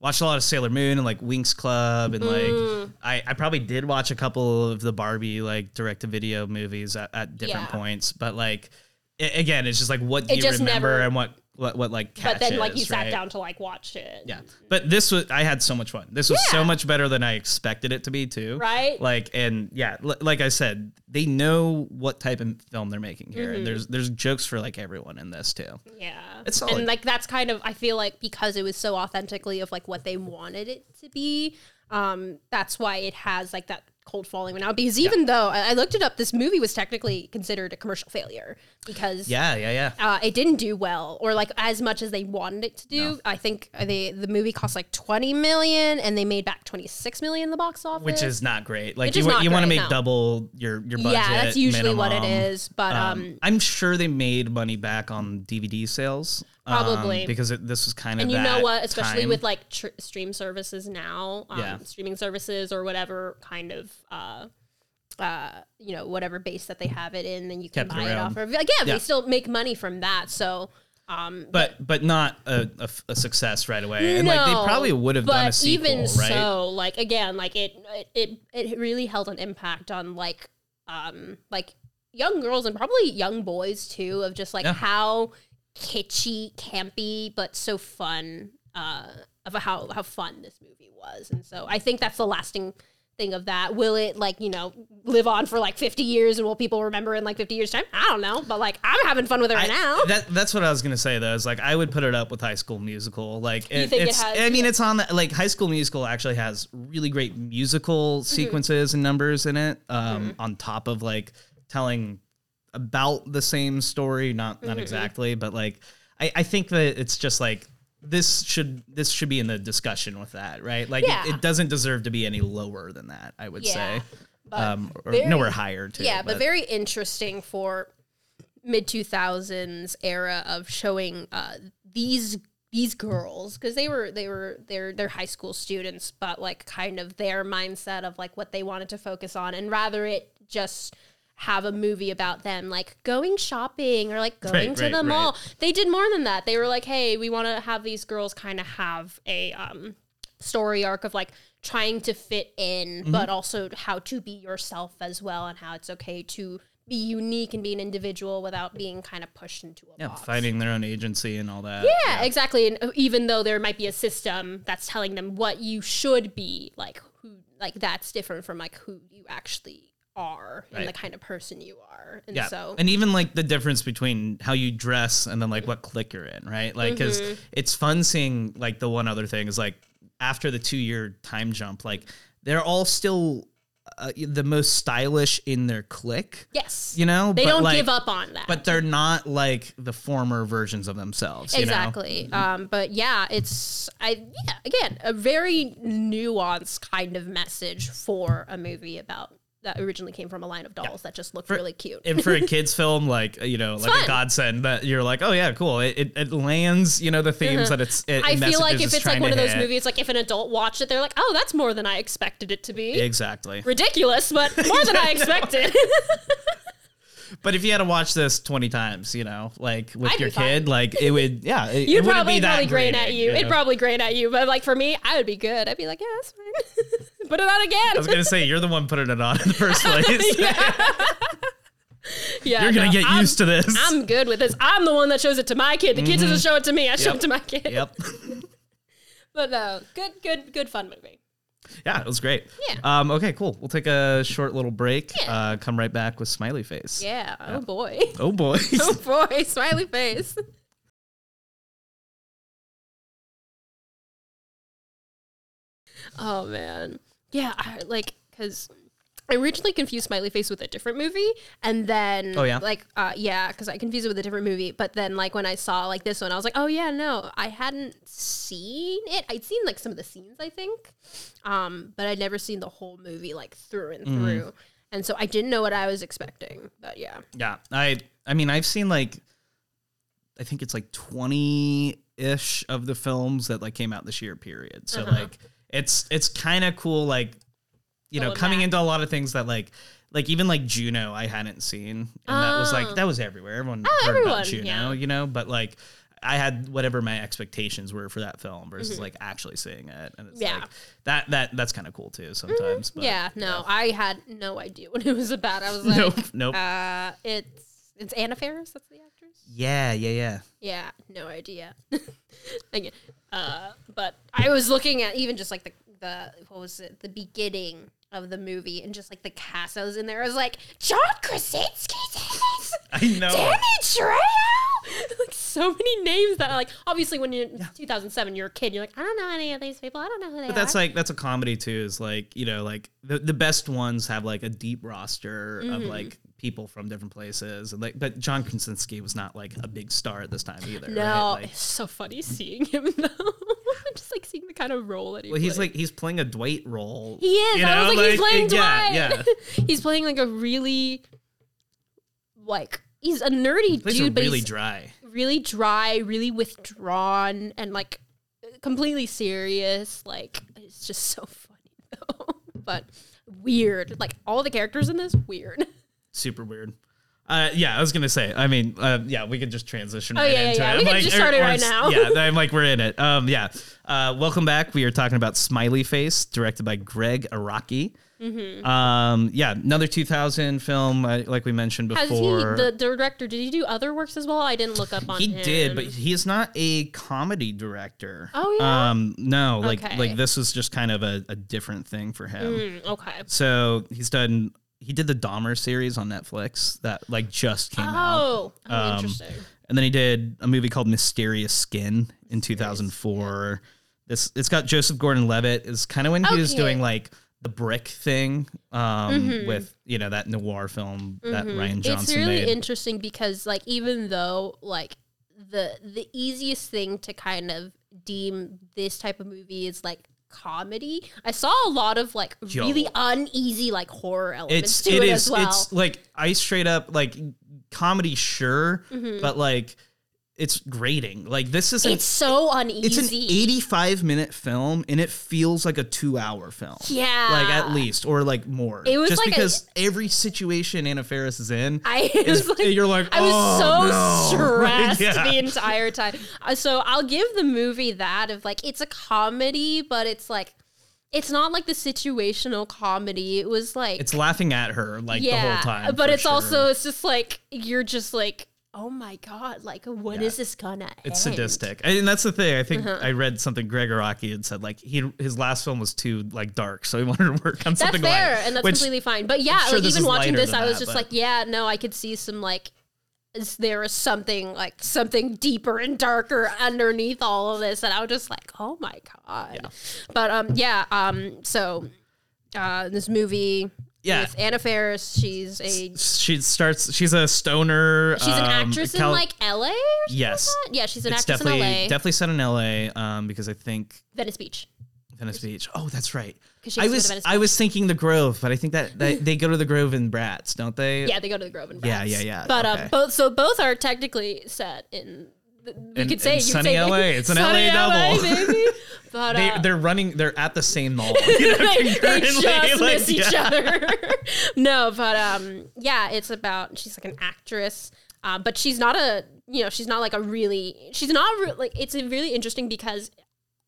Speaker 1: watched a lot of Sailor Moon and like Winx Club and like mm-hmm. I I probably did watch a couple of the Barbie like direct to video movies at, at different
Speaker 2: Yeah.
Speaker 1: points, but like a- again, it's just like what do
Speaker 2: It
Speaker 1: you remember
Speaker 2: never-
Speaker 1: and what what what like
Speaker 2: But then like you sat
Speaker 1: right?
Speaker 2: down to like watch it.
Speaker 1: Yeah. But this was I had so much fun. This was so much better than I expected it to be too.
Speaker 2: Right?
Speaker 1: Like and yeah, l- like I said, they know what type of film they're making here.
Speaker 2: Mm-hmm.
Speaker 1: And there's there's jokes for like everyone in this too.
Speaker 2: Yeah.
Speaker 1: It's solid.
Speaker 2: And like that's kind of I feel like because it was so authentically of like what they wanted it to be, um, that's why it has like that cold following out Because even though I looked it up, this movie was technically considered a commercial failure because
Speaker 1: Yeah, yeah, yeah.
Speaker 2: uh, it didn't do well or like as much as they wanted it to do. I think they the movie cost like twenty million and they made back twenty six million in the box office.
Speaker 1: Which is not great. Like
Speaker 2: Which
Speaker 1: you, you want to make
Speaker 2: no.
Speaker 1: double your your budget.
Speaker 2: yeah, that's usually what it is. minimum. But um,
Speaker 1: I'm sure they made money back on DVD sales. Um,
Speaker 2: Probably.
Speaker 1: because it, this was kind of
Speaker 2: And you know what? Especially
Speaker 1: time.
Speaker 2: with like tr- stream services now, um,
Speaker 1: Yeah.
Speaker 2: streaming services or whatever kind of, uh, uh, you know, whatever base that they have it in, then you can
Speaker 1: Kept
Speaker 2: buy it
Speaker 1: around.
Speaker 2: off of. Like, yeah,
Speaker 1: Yeah.
Speaker 2: they still make money from that. So, um,
Speaker 1: but but not a success right away. And like they probably would have done a sequel,
Speaker 2: even
Speaker 1: right?
Speaker 2: so, like again, like it, it, it really held an impact on like, um, like young girls and probably young boys too, of just like
Speaker 1: Yeah.
Speaker 2: how kitschy, campy, but so fun, uh, of how how fun this movie was, and so I think that's the lasting thing of that. Will it like you know live on for like fifty years, and will people remember in like fifty years time? I don't know, but like I'm having fun with it right
Speaker 1: I-
Speaker 2: now.
Speaker 1: That that's what I was gonna say though. Is like I would put it up with High School Musical. Like it,
Speaker 2: think it
Speaker 1: it's.
Speaker 2: has-
Speaker 1: I mean, it's on the like High School Musical actually has really great musical
Speaker 2: Mm-hmm.
Speaker 1: sequences and numbers in it. Um, on top of like telling about the same story, not
Speaker 2: Mm-hmm.
Speaker 1: not exactly, but like I I think that it's just like. This should this should be in the discussion with that, right? Like
Speaker 2: Yeah.
Speaker 1: it, it doesn't deserve to be any lower than that. I would
Speaker 2: Yeah,
Speaker 1: say,
Speaker 2: but
Speaker 1: um, or
Speaker 2: very-
Speaker 1: nowhere higher too.
Speaker 2: Yeah, but, very interesting for mid two thousands era of showing uh, these these girls because they were they were they're they're high school students, but like kind of their mindset of like what they wanted to focus on, and rather it just have a movie about them like going shopping or like going
Speaker 1: Right,
Speaker 2: to
Speaker 1: right,
Speaker 2: the
Speaker 1: right.
Speaker 2: mall. They did more than that. They were like, hey, we want to have these girls kind of have a um story arc of like trying to fit in,
Speaker 1: Mm-hmm.
Speaker 2: but also how to be yourself as well, and how it's okay to be unique and be an individual without being kind of pushed into a
Speaker 1: yeah,
Speaker 2: box.
Speaker 1: finding their own agency and all that.
Speaker 2: Yeah, exactly. And uh, even though there might be a system that's telling them what you should be, like who, like that's different from like who you actually are and the kind of person you are. And
Speaker 1: Yeah.
Speaker 2: so
Speaker 1: and even like the difference between how you dress and then like what clique you're in, right? Like, because
Speaker 2: Mm-hmm.
Speaker 1: it's fun seeing like the one other thing is like after the two year time jump, like they're all still uh, the most stylish in their clique,
Speaker 2: yes,
Speaker 1: you know?
Speaker 2: they don't
Speaker 1: like,
Speaker 2: give up on that.
Speaker 1: But they're not like the former versions of themselves. you know?
Speaker 2: exactly. Um, but yeah, it's I yeah again a very nuanced kind of message for a movie about that originally came from a line of dolls that just looked really cute.
Speaker 1: and for a kids film like uh, you know like
Speaker 2: fun.
Speaker 1: a godsend that you're like oh yeah cool it, it, it lands you know the themes uh-huh. that it's it,
Speaker 2: I feel like if
Speaker 1: it's
Speaker 2: it's like one of those
Speaker 1: hit.
Speaker 2: movies, like if an adult watched it, they're like, "Oh, that's more than I expected it to be."
Speaker 1: exactly
Speaker 2: Ridiculous, but more than I expected.
Speaker 1: but if you had to watch this 20 times you know like with
Speaker 2: I'd
Speaker 1: your kid like it would yeah it, it
Speaker 2: You'd
Speaker 1: wouldn't
Speaker 2: probably
Speaker 1: be that
Speaker 2: probably grain at
Speaker 1: grating,
Speaker 2: you. It'd probably grain at you, but like for me, I would be good. I'd be like, "Yeah, that's fine." Put it on again.
Speaker 1: I was gonna say you're the one putting it on in the first place.
Speaker 2: yeah,
Speaker 1: You're gonna
Speaker 2: no,
Speaker 1: get
Speaker 2: I'm-
Speaker 1: used to this.
Speaker 2: I'm good with this. I'm the one that shows it to my kid. The kid doesn't show it to me. I show it to my kid.
Speaker 1: yep.
Speaker 2: But uh, good, good, good fun movie.
Speaker 1: Yeah, it was great.
Speaker 2: Yeah.
Speaker 1: Um. Okay. Cool. We'll take a short little break.
Speaker 2: Yeah.
Speaker 1: Uh. Come right back with smiley face.
Speaker 2: Yeah. Oh boy.
Speaker 1: Oh boy.
Speaker 2: oh boy. Smiley face. Oh man. Yeah. I, like because. I originally confused Smiley Face with a different movie, and then
Speaker 1: Oh, yeah?
Speaker 2: like uh, yeah, because I confused it with a different movie. But then like when I saw like this one, I was like, oh yeah, no, I hadn't seen it. I'd seen like some of the scenes, I think, um, but I'd never seen the whole movie like through and
Speaker 1: Mm-hmm.
Speaker 2: through, and so I didn't know what I was expecting. But yeah,
Speaker 1: Yeah, I I mean I've seen like I think it's like 20 ish of the films that like came out this year period. So
Speaker 2: Uh-huh.
Speaker 1: like it's it's kind of cool like you know coming into a lot of things that like like even like Juno I hadn't seen and that was like that was everywhere. Everyone
Speaker 2: Oh,
Speaker 1: heard
Speaker 2: everyone,
Speaker 1: about Juno,
Speaker 2: yeah.
Speaker 1: you know, but like I had whatever my expectations were for that film versus
Speaker 2: Mm-hmm.
Speaker 1: like actually seeing it and it's
Speaker 2: Yeah.
Speaker 1: like that that that's kind of cool too sometimes. But
Speaker 2: yeah, no, I had no idea what it was about. I was like,
Speaker 1: Nope, nope.
Speaker 2: Uh, it's it's Anna Faris. That's the.
Speaker 1: Yeah, yeah, yeah.
Speaker 2: Yeah, no idea. Again, uh, but I was looking at even just like the the what was it the beginning of the movie and just like the cast that was in there. I was like John Krasinski's in this.
Speaker 1: I know.
Speaker 2: Danny Trejo. like so many names that like obviously when you're in 2007 you're a kid you're like I don't know any of these people I don't know who they
Speaker 1: But
Speaker 2: are.
Speaker 1: that's like that's a comedy too. Is like you know like the, the best ones have like a deep roster of
Speaker 2: Mm-hmm.
Speaker 1: like people from different places and like but John Krasinski was not like a big star at this time either.
Speaker 2: no,
Speaker 1: right? Like,
Speaker 2: it's so funny seeing him though. just like seeing the kind of role that he
Speaker 1: well, he's like he's playing a Dwight role.
Speaker 2: He is.
Speaker 1: you
Speaker 2: I was
Speaker 1: know,
Speaker 2: like, he's playing
Speaker 1: yeah,
Speaker 2: Dwight.
Speaker 1: Yeah,
Speaker 2: he's playing like a really, like he's a nerdy
Speaker 1: he
Speaker 2: dude, but
Speaker 1: really dry.
Speaker 2: really dry, really withdrawn, and like completely serious. Like it's just so funny though, but weird. Like all the characters in this weird.
Speaker 1: Super weird. Uh, yeah, I was gonna say. I mean, uh, yeah, we could just transition. right
Speaker 2: Oh, yeah, yeah,
Speaker 1: into
Speaker 2: yeah.
Speaker 1: it.
Speaker 2: We
Speaker 1: I'm
Speaker 2: can just start it right now.
Speaker 1: Yeah, I'm like we're in it. Um, yeah. Uh, welcome back. We are talking about Smiley Face, directed by Gregg Araki.
Speaker 2: Mm-hmm.
Speaker 1: Um, yeah, another 2000 film, uh, like we mentioned
Speaker 2: Has
Speaker 1: before.
Speaker 2: he the director? Did he do other works as well? I didn't look up on
Speaker 1: he
Speaker 2: him.
Speaker 1: did, but he's not a comedy director.
Speaker 2: Oh, yeah?
Speaker 1: Um, no, like
Speaker 2: Okay.
Speaker 1: like this was just kind of a, a different thing for him.
Speaker 2: Mm, okay.
Speaker 1: So he's done. He did the Dahmer series on Netflix that like just came out.
Speaker 2: Oh, oh
Speaker 1: Um,
Speaker 2: interesting.
Speaker 1: And then he did a movie called Mysterious Skin in 2004. This it's got Joseph Gordon-Levitt. Is kind of when he was doing like the brick thing um,
Speaker 2: Mhm.
Speaker 1: with you know that noir film that Rian Johnson made.
Speaker 2: it's really
Speaker 1: made.
Speaker 2: interesting because like even though like the the easiest thing to kind of deem this type of movie is like comedy i saw a lot of like
Speaker 1: Yo.
Speaker 2: really uneasy like horror elements
Speaker 1: it's
Speaker 2: to
Speaker 1: it
Speaker 2: it,
Speaker 1: is
Speaker 2: as well
Speaker 1: it's like I straight up like comedy sure,
Speaker 2: Mhm.
Speaker 1: but like it's grating. Like this is
Speaker 2: it's so uneasy
Speaker 1: it's an 85 minute film and it feels like a 2 hour film.
Speaker 2: yeah
Speaker 1: Like at least or like more.
Speaker 2: It was
Speaker 1: just
Speaker 2: like a-
Speaker 1: because every situation Anna Faris is in
Speaker 2: I
Speaker 1: is
Speaker 2: was like,
Speaker 1: you're like
Speaker 2: I was
Speaker 1: "Oh,
Speaker 2: so
Speaker 1: no."
Speaker 2: stressed
Speaker 1: Yeah.
Speaker 2: the entire time. Uh, So I'll give the movie that of like it's a comedy, but it's like it's not like the situational comedy. It was like
Speaker 1: It's laughing at her like the whole time.
Speaker 2: But it's
Speaker 1: sure.
Speaker 2: also it's just like you're just like, oh my god, like when is
Speaker 1: Yeah.
Speaker 2: this gonna
Speaker 1: It's
Speaker 2: end?
Speaker 1: sadistic, and that's the thing. I think
Speaker 2: Uh-huh.
Speaker 1: I read something Gregg Araki had said like he his last film was too like dark, so he wanted to work on
Speaker 2: That's
Speaker 1: something
Speaker 2: fair,
Speaker 1: light,
Speaker 2: and that's
Speaker 1: which-
Speaker 2: completely fine. But yeah,
Speaker 1: sure
Speaker 2: like even watching this, I was
Speaker 1: that,
Speaker 2: just
Speaker 1: but-
Speaker 2: like, yeah, no, I could see some like. Is there is something like something deeper and darker underneath all of this, and I was just like, "Oh my god!"
Speaker 1: Yeah.
Speaker 2: But um, yeah, um, so uh, this movie
Speaker 1: Yeah.
Speaker 2: with Anna Faris, she's a
Speaker 1: she starts. She's a stoner.
Speaker 2: she's an
Speaker 1: um,
Speaker 2: actress
Speaker 1: Cal-
Speaker 2: in like L.A.
Speaker 1: Yes.
Speaker 2: like yeah, she's an
Speaker 1: it's
Speaker 2: actress
Speaker 1: definitely
Speaker 2: in L.A.
Speaker 1: definitely set in L.A. Um, because I think
Speaker 2: Venice Beach.
Speaker 1: Venice Beach. Oh, that's right. I was I was thinking the Grove, but I think that, that they go to the Grove in Bratz, don't they?
Speaker 2: Yeah, they go to the Grove
Speaker 1: in
Speaker 2: Bratz.
Speaker 1: yeah, yeah, yeah.
Speaker 2: But
Speaker 1: okay.
Speaker 2: um, both so both are technically set in. We
Speaker 1: In-
Speaker 2: could say
Speaker 1: in
Speaker 2: you
Speaker 1: sunny
Speaker 2: say,
Speaker 1: LA. It's an LA double.
Speaker 2: baby. But
Speaker 1: They,
Speaker 2: uh,
Speaker 1: they're running. They're at the same mall. You know,
Speaker 2: they, they just
Speaker 1: like,
Speaker 2: miss each other. no, but um, yeah, it's about she's like an actress, um, but she's not a you know she's not like a really she's not re- like it's really interesting because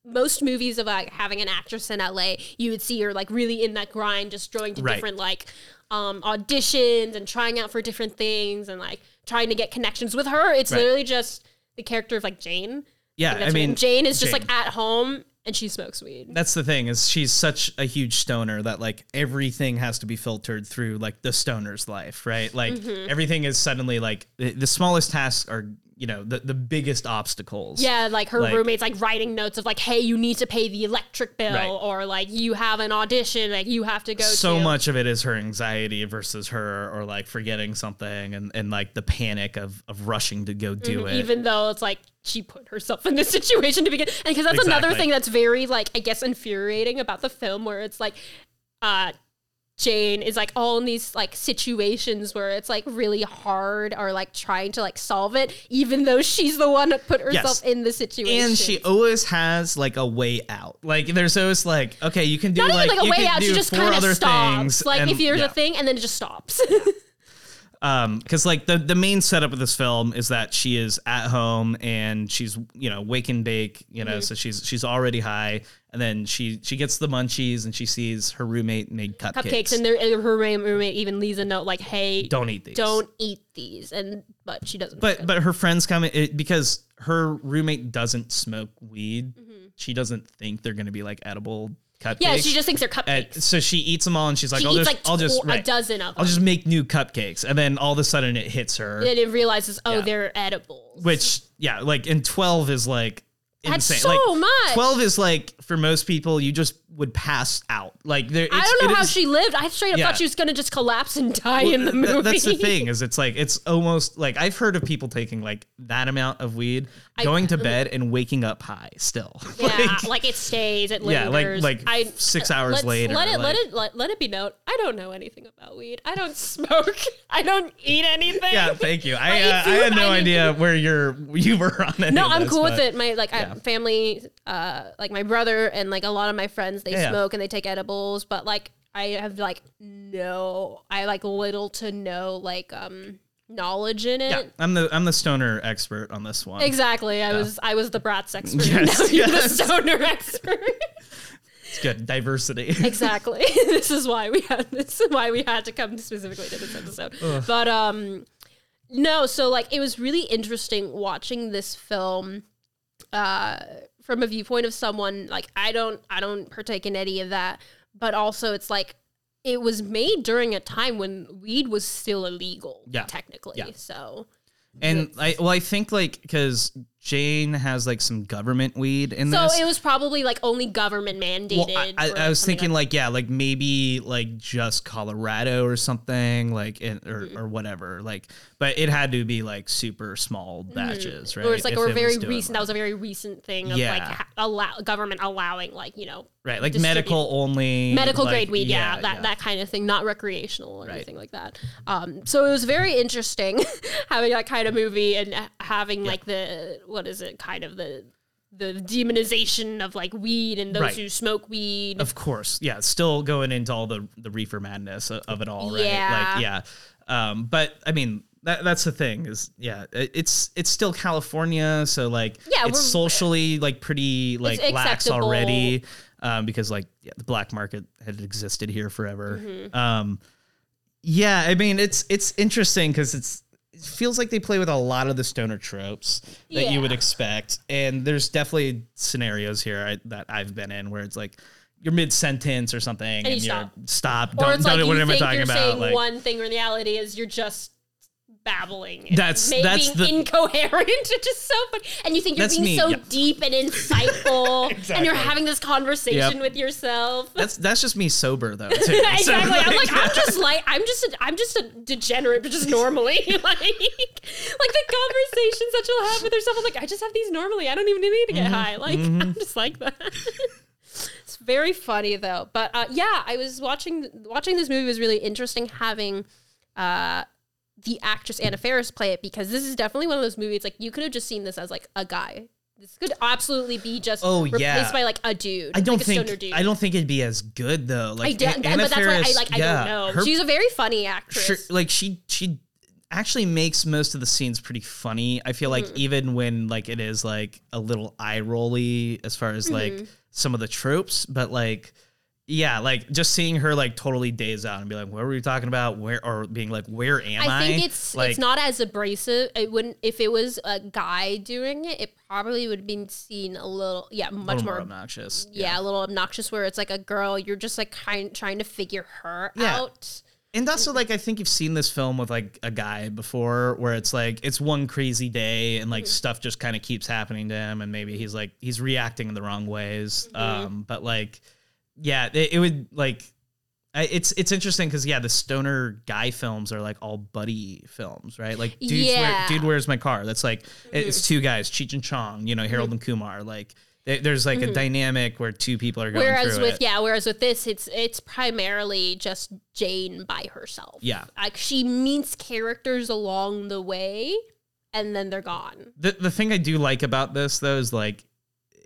Speaker 2: most movies of like having an actress in LA, you would see her like really in that grind, just going to
Speaker 1: Right.
Speaker 2: different like um, auditions and trying out for different things and like trying to get connections with her. It's
Speaker 1: Right.
Speaker 2: literally just the character of like Jane.
Speaker 1: Yeah, I mean,
Speaker 2: Jane is just
Speaker 1: Jane.
Speaker 2: like at home and she smokes weed.
Speaker 1: That's the thing is she's such a huge stoner that like everything has to be filtered through like the stoner's life, right? Like
Speaker 2: Mm-hmm.
Speaker 1: everything is suddenly like the, the smallest tasks are you know the the biggest obstacles.
Speaker 2: Yeah, like her
Speaker 1: Like-
Speaker 2: roommate's like writing notes of like, "Hey, you need to pay the electric bill,"
Speaker 1: Right.
Speaker 2: or like, "You have an audition, like you have to go."
Speaker 1: so
Speaker 2: to.
Speaker 1: much of it is her anxiety versus her or like forgetting something and, and like the panic of of rushing to go do it.
Speaker 2: Mm-hmm. even though it's like she put herself in this situation to begin. And because that's another thing that's very like I guess infuriating about the film, where it's like, uh, Jane is like all in these like situations where it's like really hard or like trying to like solve it, even though she's the one that put herself
Speaker 1: Yes.
Speaker 2: in the situation.
Speaker 1: and she always has like a way out. Like there's always like, okay, you can do
Speaker 2: not
Speaker 1: like,
Speaker 2: even like a
Speaker 1: you
Speaker 2: way out, she just kind of stops.
Speaker 1: things.
Speaker 2: Like
Speaker 1: and-
Speaker 2: if there's
Speaker 1: yeah.
Speaker 2: a thing and then it just stops.
Speaker 1: um because like the the main setup of this film is that she is at home and she's you know wake and bake you
Speaker 2: Mm-hmm.
Speaker 1: know so she's she's already high and then she she gets the munchies and she sees her roommate made cupcakes,
Speaker 2: Cupcakes and, and her roommate even leaves a note like, "Hey,
Speaker 1: don't eat these
Speaker 2: don't eat these," and but she doesn't.
Speaker 1: but but her friends come it, because her roommate doesn't smoke weed she doesn't think they're gonna be like edible cupcakes
Speaker 2: Mm-hmm. yeah, she just thinks they're
Speaker 1: And
Speaker 2: cupcakes.
Speaker 1: so she eats them all and she's like
Speaker 2: she
Speaker 1: I'll
Speaker 2: eats
Speaker 1: just
Speaker 2: like
Speaker 1: I'll just
Speaker 2: tw- a dozen of them.
Speaker 1: I'll just make new cupcakes and then all of a sudden it hits her
Speaker 2: and it realizes, oh,
Speaker 1: Yeah.
Speaker 2: they're edible."
Speaker 1: which yeah like and 12 is like
Speaker 2: That's
Speaker 1: insane
Speaker 2: so
Speaker 1: like
Speaker 2: much.
Speaker 1: 12 is like for most people you just would pass out like there
Speaker 2: I don't know
Speaker 1: it
Speaker 2: how
Speaker 1: is-
Speaker 2: she lived. I straight up
Speaker 1: Yeah.
Speaker 2: thought she was gonna just collapse and die
Speaker 1: well,
Speaker 2: in the movie.
Speaker 1: th- that's the thing is it's like it's almost like i've heard of people taking like that amount of weed going to bed and waking up high still
Speaker 2: Yeah,
Speaker 1: Like,
Speaker 2: like, it stays, it lingers.
Speaker 1: Yeah, like- like
Speaker 2: I,
Speaker 1: six hours later,
Speaker 2: Let it, let it, let, let it be known. I don't know anything about weed. I don't smoke. I don't eat anything.
Speaker 1: yeah thank you i
Speaker 2: I
Speaker 1: uh, i had no
Speaker 2: I
Speaker 1: idea where you're you were on any
Speaker 2: No, I'm
Speaker 1: this,
Speaker 2: cool with it. My like
Speaker 1: yeah.
Speaker 2: I, family, uh, like my brother and like a lot of my friends, they
Speaker 1: Yeah, yeah.
Speaker 2: smoke and they take edibles, but like I have like no, I like little to no like um knowledge in it.
Speaker 1: yeah i'm the i'm the stoner expert on this one
Speaker 2: Exactly. I was I was the Bratz expert.
Speaker 1: Yes,
Speaker 2: now you're
Speaker 1: yes.
Speaker 2: the stoner expert.
Speaker 1: it's good diversity
Speaker 2: exactly. this is why we had this is why we had to come specifically to this episode. But um no, so like it was really interesting watching this film uh from a viewpoint of someone like I don't I don't partake in any of that, but also it's like it was made during a time when weed was still illegal
Speaker 1: Yeah.
Speaker 2: technically.
Speaker 1: Yeah.
Speaker 2: So
Speaker 1: and i well i think like because jane has like some government weed in
Speaker 2: so
Speaker 1: this
Speaker 2: it was probably like only government mandated.
Speaker 1: Well, I, I, I was thinking
Speaker 2: like
Speaker 1: like yeah, like maybe like just Colorado or something like in, or
Speaker 2: Mm-hmm.
Speaker 1: or whatever like, but it had to be like super small batches, right?
Speaker 2: Or it's like
Speaker 1: If
Speaker 2: or
Speaker 1: it
Speaker 2: very recent. That was a very recent thing of like
Speaker 1: Yeah.
Speaker 2: ha- allow government allowing like you know
Speaker 1: right, like medical only,
Speaker 2: medical
Speaker 1: like,
Speaker 2: grade weed. Yeah, that
Speaker 1: yeah.
Speaker 2: that kind of thing, not recreational or
Speaker 1: Right.
Speaker 2: anything like that. Um, so it was very interesting having that kind of movie and ha- having like the what is it kind of the the demonization of like weed and those
Speaker 1: Right.
Speaker 2: who smoke weed.
Speaker 1: Of course, yeah. Still going into all the the reefer madness of, of it all, right?
Speaker 2: Yeah.
Speaker 1: Like, yeah. Um, but I mean, that that's the thing is, yeah, it's it's still California, so like,
Speaker 2: Yeah,
Speaker 1: it's socially like pretty like lax
Speaker 2: acceptable.
Speaker 1: already, um, because like yeah, the black market had existed here forever.
Speaker 2: Mm-hmm.
Speaker 1: Um, yeah, I mean, it's it's interesting because it's. It feels like they play with a lot of the stoner tropes that you would expect, and there's definitely scenarios here I, that I've been in where it's like you're mid sentence or something, and,
Speaker 2: you
Speaker 1: you're
Speaker 2: stop.
Speaker 1: stop.
Speaker 2: or
Speaker 1: Don't,
Speaker 2: it's
Speaker 1: don't
Speaker 2: like
Speaker 1: what
Speaker 2: you
Speaker 1: am I talking
Speaker 2: you're
Speaker 1: about?
Speaker 2: saying
Speaker 1: Like,
Speaker 2: one thing, the reality is you're just babbling. and
Speaker 1: That's-
Speaker 2: may-
Speaker 1: that's
Speaker 2: being
Speaker 1: the-
Speaker 2: incoherent. It's just so funny, and you think you're being
Speaker 1: me,
Speaker 2: so
Speaker 1: yeah.
Speaker 2: deep and insightful, and you're having this conversation
Speaker 1: Yep.
Speaker 2: with yourself.
Speaker 1: that's that's just me sober though. Too.
Speaker 2: exactly.
Speaker 1: So,
Speaker 2: I'm like, I'm just like, I'm just, a, I'm just a degenerate, but just normally, like, like the conversations that you'll have with yourself. I'm like, I just have these normally. I don't even need to get high. Like, I'm just like that. it's very funny though. But uh, yeah, I was watching watching this movie was really interesting. Having uh, the actress Anna Faris play it because this is definitely one of those movies. Like, you could have just seen this as like a guy. This could absolutely be just
Speaker 1: Oh,
Speaker 2: replaced
Speaker 1: yeah.
Speaker 2: by like a dude.
Speaker 1: I don't
Speaker 2: like
Speaker 1: think. I don't think it'd be as good though. Like
Speaker 2: I don't,
Speaker 1: Anna
Speaker 2: but that's why I
Speaker 1: Faris,
Speaker 2: like. I
Speaker 1: yeah,
Speaker 2: don't know.
Speaker 1: her-
Speaker 2: She's a very funny actress.
Speaker 1: sure, like she she actually makes most of the scenes pretty funny. I feel like
Speaker 2: Mm-hmm.
Speaker 1: even when like it is like a little eye rolly as far as like
Speaker 2: Mm-hmm.
Speaker 1: some of the tropes, but like yeah, like just seeing her like totally daze out and be like, "What were we talking about?" Where or being like, "Where am I?"
Speaker 2: I think it's
Speaker 1: like,
Speaker 2: it's not as abrasive. It wouldn't if it was a guy doing it. It probably would have been seen a little, yeah, much
Speaker 1: little
Speaker 2: more,
Speaker 1: more obnoxious.
Speaker 2: yeah, a little obnoxious. Where it's like a girl, you're just like kind trying to figure her
Speaker 1: Yeah.
Speaker 2: out.
Speaker 1: And also, like, I think you've seen this film with like a guy before, where it's like it's one crazy day and
Speaker 2: Mm-hmm.
Speaker 1: like stuff just kind of keeps happening to him, and maybe he's like he's reacting in the wrong ways.
Speaker 2: Mm-hmm.
Speaker 1: Um, but like, yeah, it, it would like. It's it's interesting because yeah, the stoner guy films are like all buddy films, right? Like dudes,
Speaker 2: Yeah.
Speaker 1: dude, where's my car? That's like it's two guys, Cheech and Chong, you know, Harold and Kumar. Like There- There's like a dynamic where two people are going
Speaker 2: Mm-hmm. Whereas
Speaker 1: through
Speaker 2: with
Speaker 1: it.
Speaker 2: yeah, whereas with this, it's it's primarily just Jane by herself.
Speaker 1: Yeah.
Speaker 2: like she meets characters along the way, and then they're gone.
Speaker 1: The the thing I do like about this though is like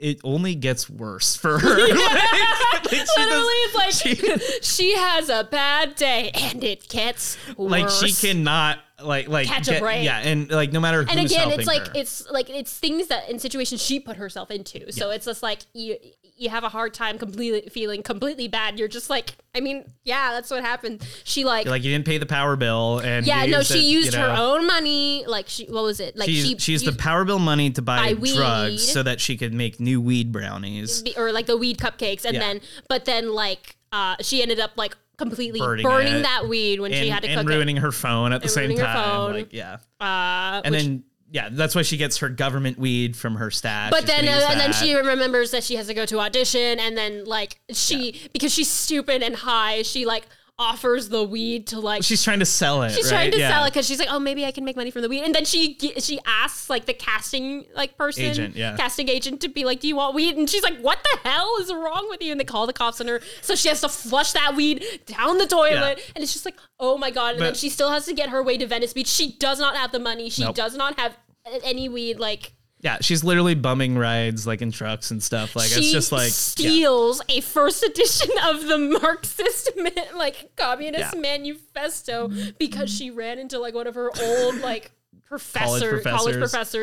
Speaker 1: it only gets worse for her. like, like, does-
Speaker 2: Literally, it's like
Speaker 1: she-
Speaker 2: she, has a bad day, and it gets worse.
Speaker 1: like she cannot like like
Speaker 2: Catch a break.
Speaker 1: yeah and like no matter
Speaker 2: And again, it's like
Speaker 1: her.
Speaker 2: it's like it's things that in situations she put herself into. So it's just like you you have a hard time completely feeling completely bad. You're just like, I mean, yeah, that's what happened. She like.
Speaker 1: like you didn't pay the power bill and
Speaker 2: yeah, no, she
Speaker 1: it,
Speaker 2: used her own money. Like she, what was it? Like
Speaker 1: She's,
Speaker 2: she,
Speaker 1: she used the power bill money to buy,
Speaker 2: buy weed.
Speaker 1: drugs so that she could make new weed brownies.
Speaker 2: or like the weed cupcakes and
Speaker 1: Yeah.
Speaker 2: then but then like uh she ended up like completely
Speaker 1: Burning
Speaker 2: burning, that weed when
Speaker 1: And,
Speaker 2: she had to
Speaker 1: and ruining her phone at the
Speaker 2: And
Speaker 1: same
Speaker 2: ruining her
Speaker 1: time. Like, yeah.
Speaker 2: uh
Speaker 1: And
Speaker 2: which-
Speaker 1: then, yeah, that's why she gets her government weed from her stash.
Speaker 2: but
Speaker 1: She's
Speaker 2: then uh, and then she remembers that she has to go to audition and then like she because she's stupid and high she like offers the weed to like
Speaker 1: She's trying to sell it.
Speaker 2: She's
Speaker 1: right?
Speaker 2: trying to
Speaker 1: yeah.
Speaker 2: sell it because she's like, oh, maybe I can make money from the weed. And then she she asks like the casting like person,
Speaker 1: Agent, yeah.
Speaker 2: casting agent, to be like, do you want weed? And she's like, what the hell is wrong with you? And they call the cops on her, so she has to flush that weed down the toilet. And it's just like, oh my god. And then she still has to get her way to Venice Beach. She does not have the money. She
Speaker 1: Nope.
Speaker 2: does not have any weed. Like
Speaker 1: Yeah, she's literally bumming rides like in trucks and stuff. Like
Speaker 2: she
Speaker 1: it's just like yeah.
Speaker 2: steals a first edition of the Marxist like communist
Speaker 1: Yeah.
Speaker 2: manifesto because she ran into like one of her old like professor college
Speaker 1: professors.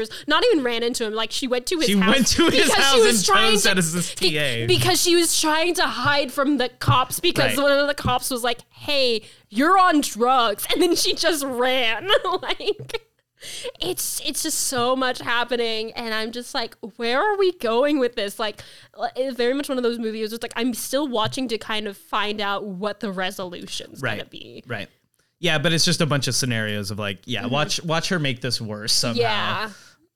Speaker 2: professors. Not even ran into him. Like she went to his
Speaker 1: She
Speaker 2: house.
Speaker 1: went to his
Speaker 2: because
Speaker 1: house
Speaker 2: she was
Speaker 1: and
Speaker 2: trying
Speaker 1: posed
Speaker 2: to-
Speaker 1: as TA.
Speaker 2: because she was trying to hide from the cops because
Speaker 1: Right.
Speaker 2: one of the cops was like, "Hey, you're on drugs," and then she just ran. like it's it's just so much happening and i'm just like where are we going with this like it's very much one of those movies it's like i'm still watching to kind of find out what the resolution's gonna be
Speaker 1: Right. Yeah, but it's just a bunch of scenarios of like, yeah, watch watch her make this worse somehow.
Speaker 2: yeah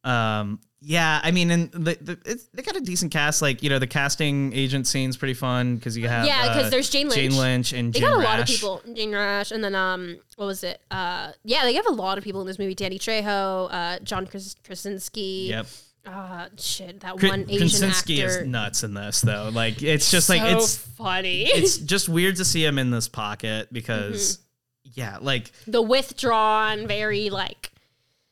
Speaker 1: Um, yeah, I mean, and the, the, it's, they got a decent cast. Like, you know, the casting agent scene's pretty fun because you have
Speaker 2: Yeah, 'cause
Speaker 1: uh,
Speaker 2: there's Jane Lynch.
Speaker 1: Jane Lynch, and
Speaker 2: they
Speaker 1: Jim
Speaker 2: got a lot of
Speaker 1: Rash.
Speaker 2: people jane rash and then um what was it uh yeah they have a lot of people in this movie danny trejo uh john Kras- krasinski
Speaker 1: Yep,
Speaker 2: uh shit that one asian
Speaker 1: Krasinski
Speaker 2: actor
Speaker 1: is nuts in this though. Like, it's just like
Speaker 2: so
Speaker 1: it's
Speaker 2: funny
Speaker 1: it's just weird to see him in this pocket because,
Speaker 2: Mm-hmm.
Speaker 1: yeah, like
Speaker 2: the withdrawn very like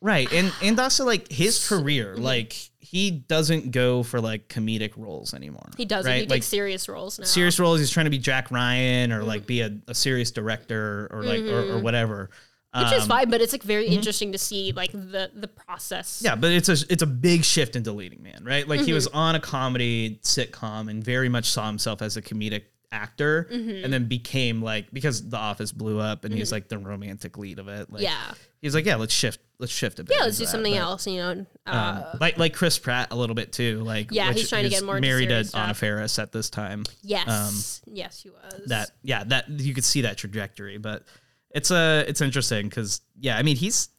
Speaker 1: right, and and also like his
Speaker 2: Mm-hmm.
Speaker 1: career, like he doesn't go for like comedic roles anymore.
Speaker 2: he doesn't
Speaker 1: right?
Speaker 2: he
Speaker 1: like,
Speaker 2: takes serious roles now
Speaker 1: serious roles. He's trying to be Jack Ryan or
Speaker 2: Mm-hmm.
Speaker 1: like be a, a serious director or like or, or whatever.
Speaker 2: which is
Speaker 1: Um,
Speaker 2: fine, but it's like very interesting to see like the the process.
Speaker 1: Yeah, but it's a it's a big shift into leading man, right? Like he was
Speaker 2: Mm-hmm.
Speaker 1: on a comedy sitcom and very much saw himself as a comedic actor,
Speaker 2: Mm-hmm.
Speaker 1: and then became like because The Office blew up and he's like the romantic lead of it. Like,
Speaker 2: yeah,
Speaker 1: he's like, yeah, let's shift, let's shift a bit.
Speaker 2: yeah. Let's do
Speaker 1: that,
Speaker 2: something
Speaker 1: but,
Speaker 2: else. You know, uh,
Speaker 1: Um, like like Chris Pratt a little bit too. Like
Speaker 2: Yeah, he's trying to get more
Speaker 1: married to Anna. Faris at this time.
Speaker 2: yes, yes, he was.
Speaker 1: um, That yeah, that you could see that trajectory, but it's a it's interesting because yeah, I mean he's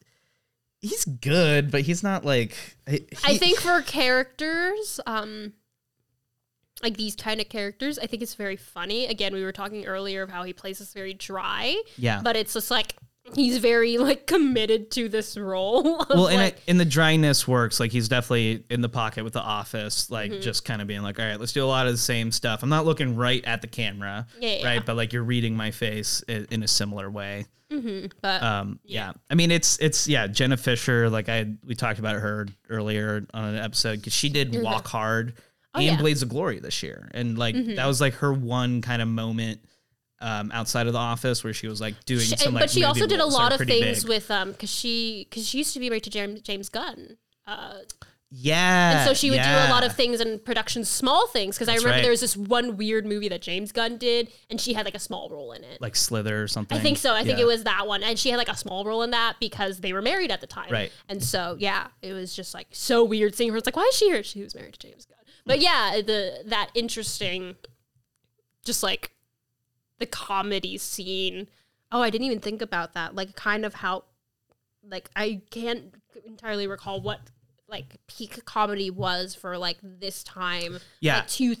Speaker 1: he's good, but he's not like he-
Speaker 2: I think for characters, um, like these kind of characters, I think it's very funny. Again, we were talking earlier of how he plays this very dry,
Speaker 1: yeah.
Speaker 2: but it's just like he's very like committed to this role.
Speaker 1: Well, and,
Speaker 2: like,
Speaker 1: it, and the dryness works. Like he's definitely in the pocket with the office, like
Speaker 2: Mm-hmm.
Speaker 1: just kind of being like, all right, let's do a lot of the same stuff. I'm not looking right at the camera,
Speaker 2: Yeah, yeah.
Speaker 1: right, but like you're reading my face in, in a similar way.
Speaker 2: but
Speaker 1: Um, yeah. I mean, it's it's yeah, Jenna Fischer. Like I we talked about her earlier on an episode because she did Walk Hard and
Speaker 2: Oh, yeah. Mm-hmm.
Speaker 1: Blades of Glory this year, and like that was like her one kind of moment. Um, outside of the office, where she was like doing
Speaker 2: she,
Speaker 1: some, like,
Speaker 2: but she also did a
Speaker 1: roles that are
Speaker 2: lot of things
Speaker 1: big.
Speaker 2: with um because she because she used to be married to James James Gunn. Uh,
Speaker 1: yeah,
Speaker 2: and so she would do a lot of things in production, small things. Because I remember
Speaker 1: right.
Speaker 2: there was this one weird movie that James Gunn did, and she had like a small role in it.
Speaker 1: like Slither or something.
Speaker 2: I think so. I think it was that one, and she had like a small role in that because they were married at the time.
Speaker 1: Right.
Speaker 2: And so yeah, it was just like so weird seeing her. It's like, why is she here? She was married to James Gunn. But yeah, the that interesting, just like the comedy scene. Oh, I didn't even think about that. Like kind of how, like I can't entirely recall what like peak comedy was for like this time.
Speaker 1: Yeah.
Speaker 2: like two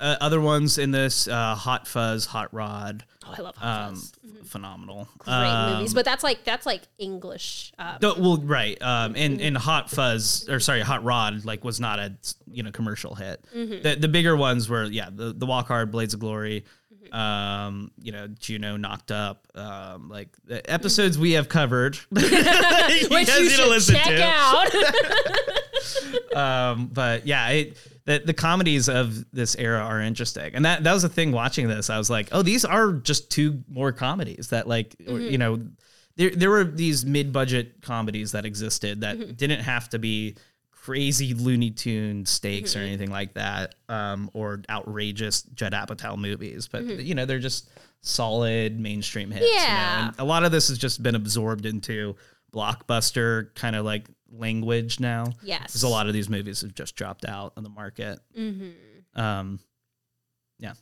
Speaker 1: Uh, uh, other ones in this uh, Hot Fuzz, Hot Rod,
Speaker 2: oh, I love Hot
Speaker 1: um,
Speaker 2: Fuzz.
Speaker 1: phenomenal.
Speaker 2: Great
Speaker 1: Um,
Speaker 2: movies, but that's like that's like English. Um,
Speaker 1: well, right. Um, and and Hot Fuzz or sorry, Hot Rod like was not a you know commercial hit.
Speaker 2: Mm-hmm.
Speaker 1: The the bigger ones were yeah the the Walk Hard, Blades of Glory,
Speaker 2: Mm-hmm.
Speaker 1: um, you know Juno, Knocked Up, um, like the episodes we have covered. you
Speaker 2: which
Speaker 1: guys
Speaker 2: you
Speaker 1: need to listen
Speaker 2: check
Speaker 1: to.
Speaker 2: out.
Speaker 1: Um, but yeah, it, the the comedies of this era are interesting, and that that was the thing watching this. I was like, oh, these are just two more comedies that like or, you know. There, there were these mid-budget comedies that existed that didn't have to be crazy Looney Tune stakes or anything like that, um, or outrageous Judd Apatow movies. But you know, they're just solid mainstream hits. you know,
Speaker 2: Yeah.
Speaker 1: a lot of this has just been absorbed into blockbuster kind of like language now.
Speaker 2: yes,
Speaker 1: Because a lot of these movies have just dropped out on the market.
Speaker 2: Mm-hmm.
Speaker 1: Um, yeah.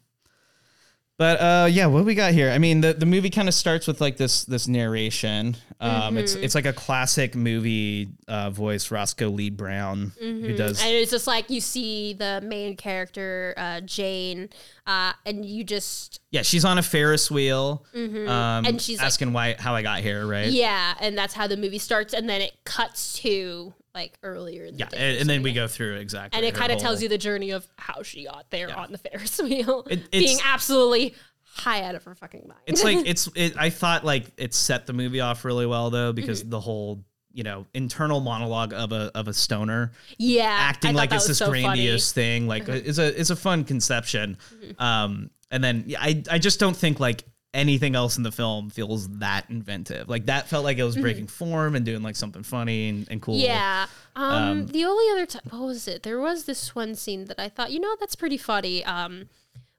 Speaker 1: But uh, yeah, what we got here? I mean, the, the movie kind of starts with like this this narration. Um, It's
Speaker 2: Mm-hmm.
Speaker 1: it's like a classic movie uh, voice, Roscoe Lee Browne, who does.
Speaker 2: And it's just like you see the main character, uh, Jane, uh, and you just
Speaker 1: yeah, she's on a Ferris wheel, um,
Speaker 2: Mm-hmm. And she's, like-
Speaker 1: asking why how I got here, right?
Speaker 2: yeah, and that's how the movie starts, and then it cuts to like earlier in the
Speaker 1: Yeah,
Speaker 2: day.
Speaker 1: and, and then we go through exactly.
Speaker 2: and it kind of tells you the journey of how she got there on the Ferris wheel,
Speaker 1: It-
Speaker 2: being absolutely high out of her fucking mind.
Speaker 1: It's like it's. It, I thought like it set the movie off really well though because
Speaker 2: Mm-hmm.
Speaker 1: the whole you know internal monologue of a of a stoner
Speaker 2: yeah,
Speaker 1: acting like it's this
Speaker 2: so funny. Mm-hmm.
Speaker 1: grandiose thing like it's a it's a fun conception um and then yeah, i i just don't think like anything else in the film feels that inventive like that felt like it was breaking form and doing like something funny and, and cool
Speaker 2: Mm-hmm. Yeah. Um, the only other time, what was it? There was this one scene that I thought, you know, that's pretty funny. Um,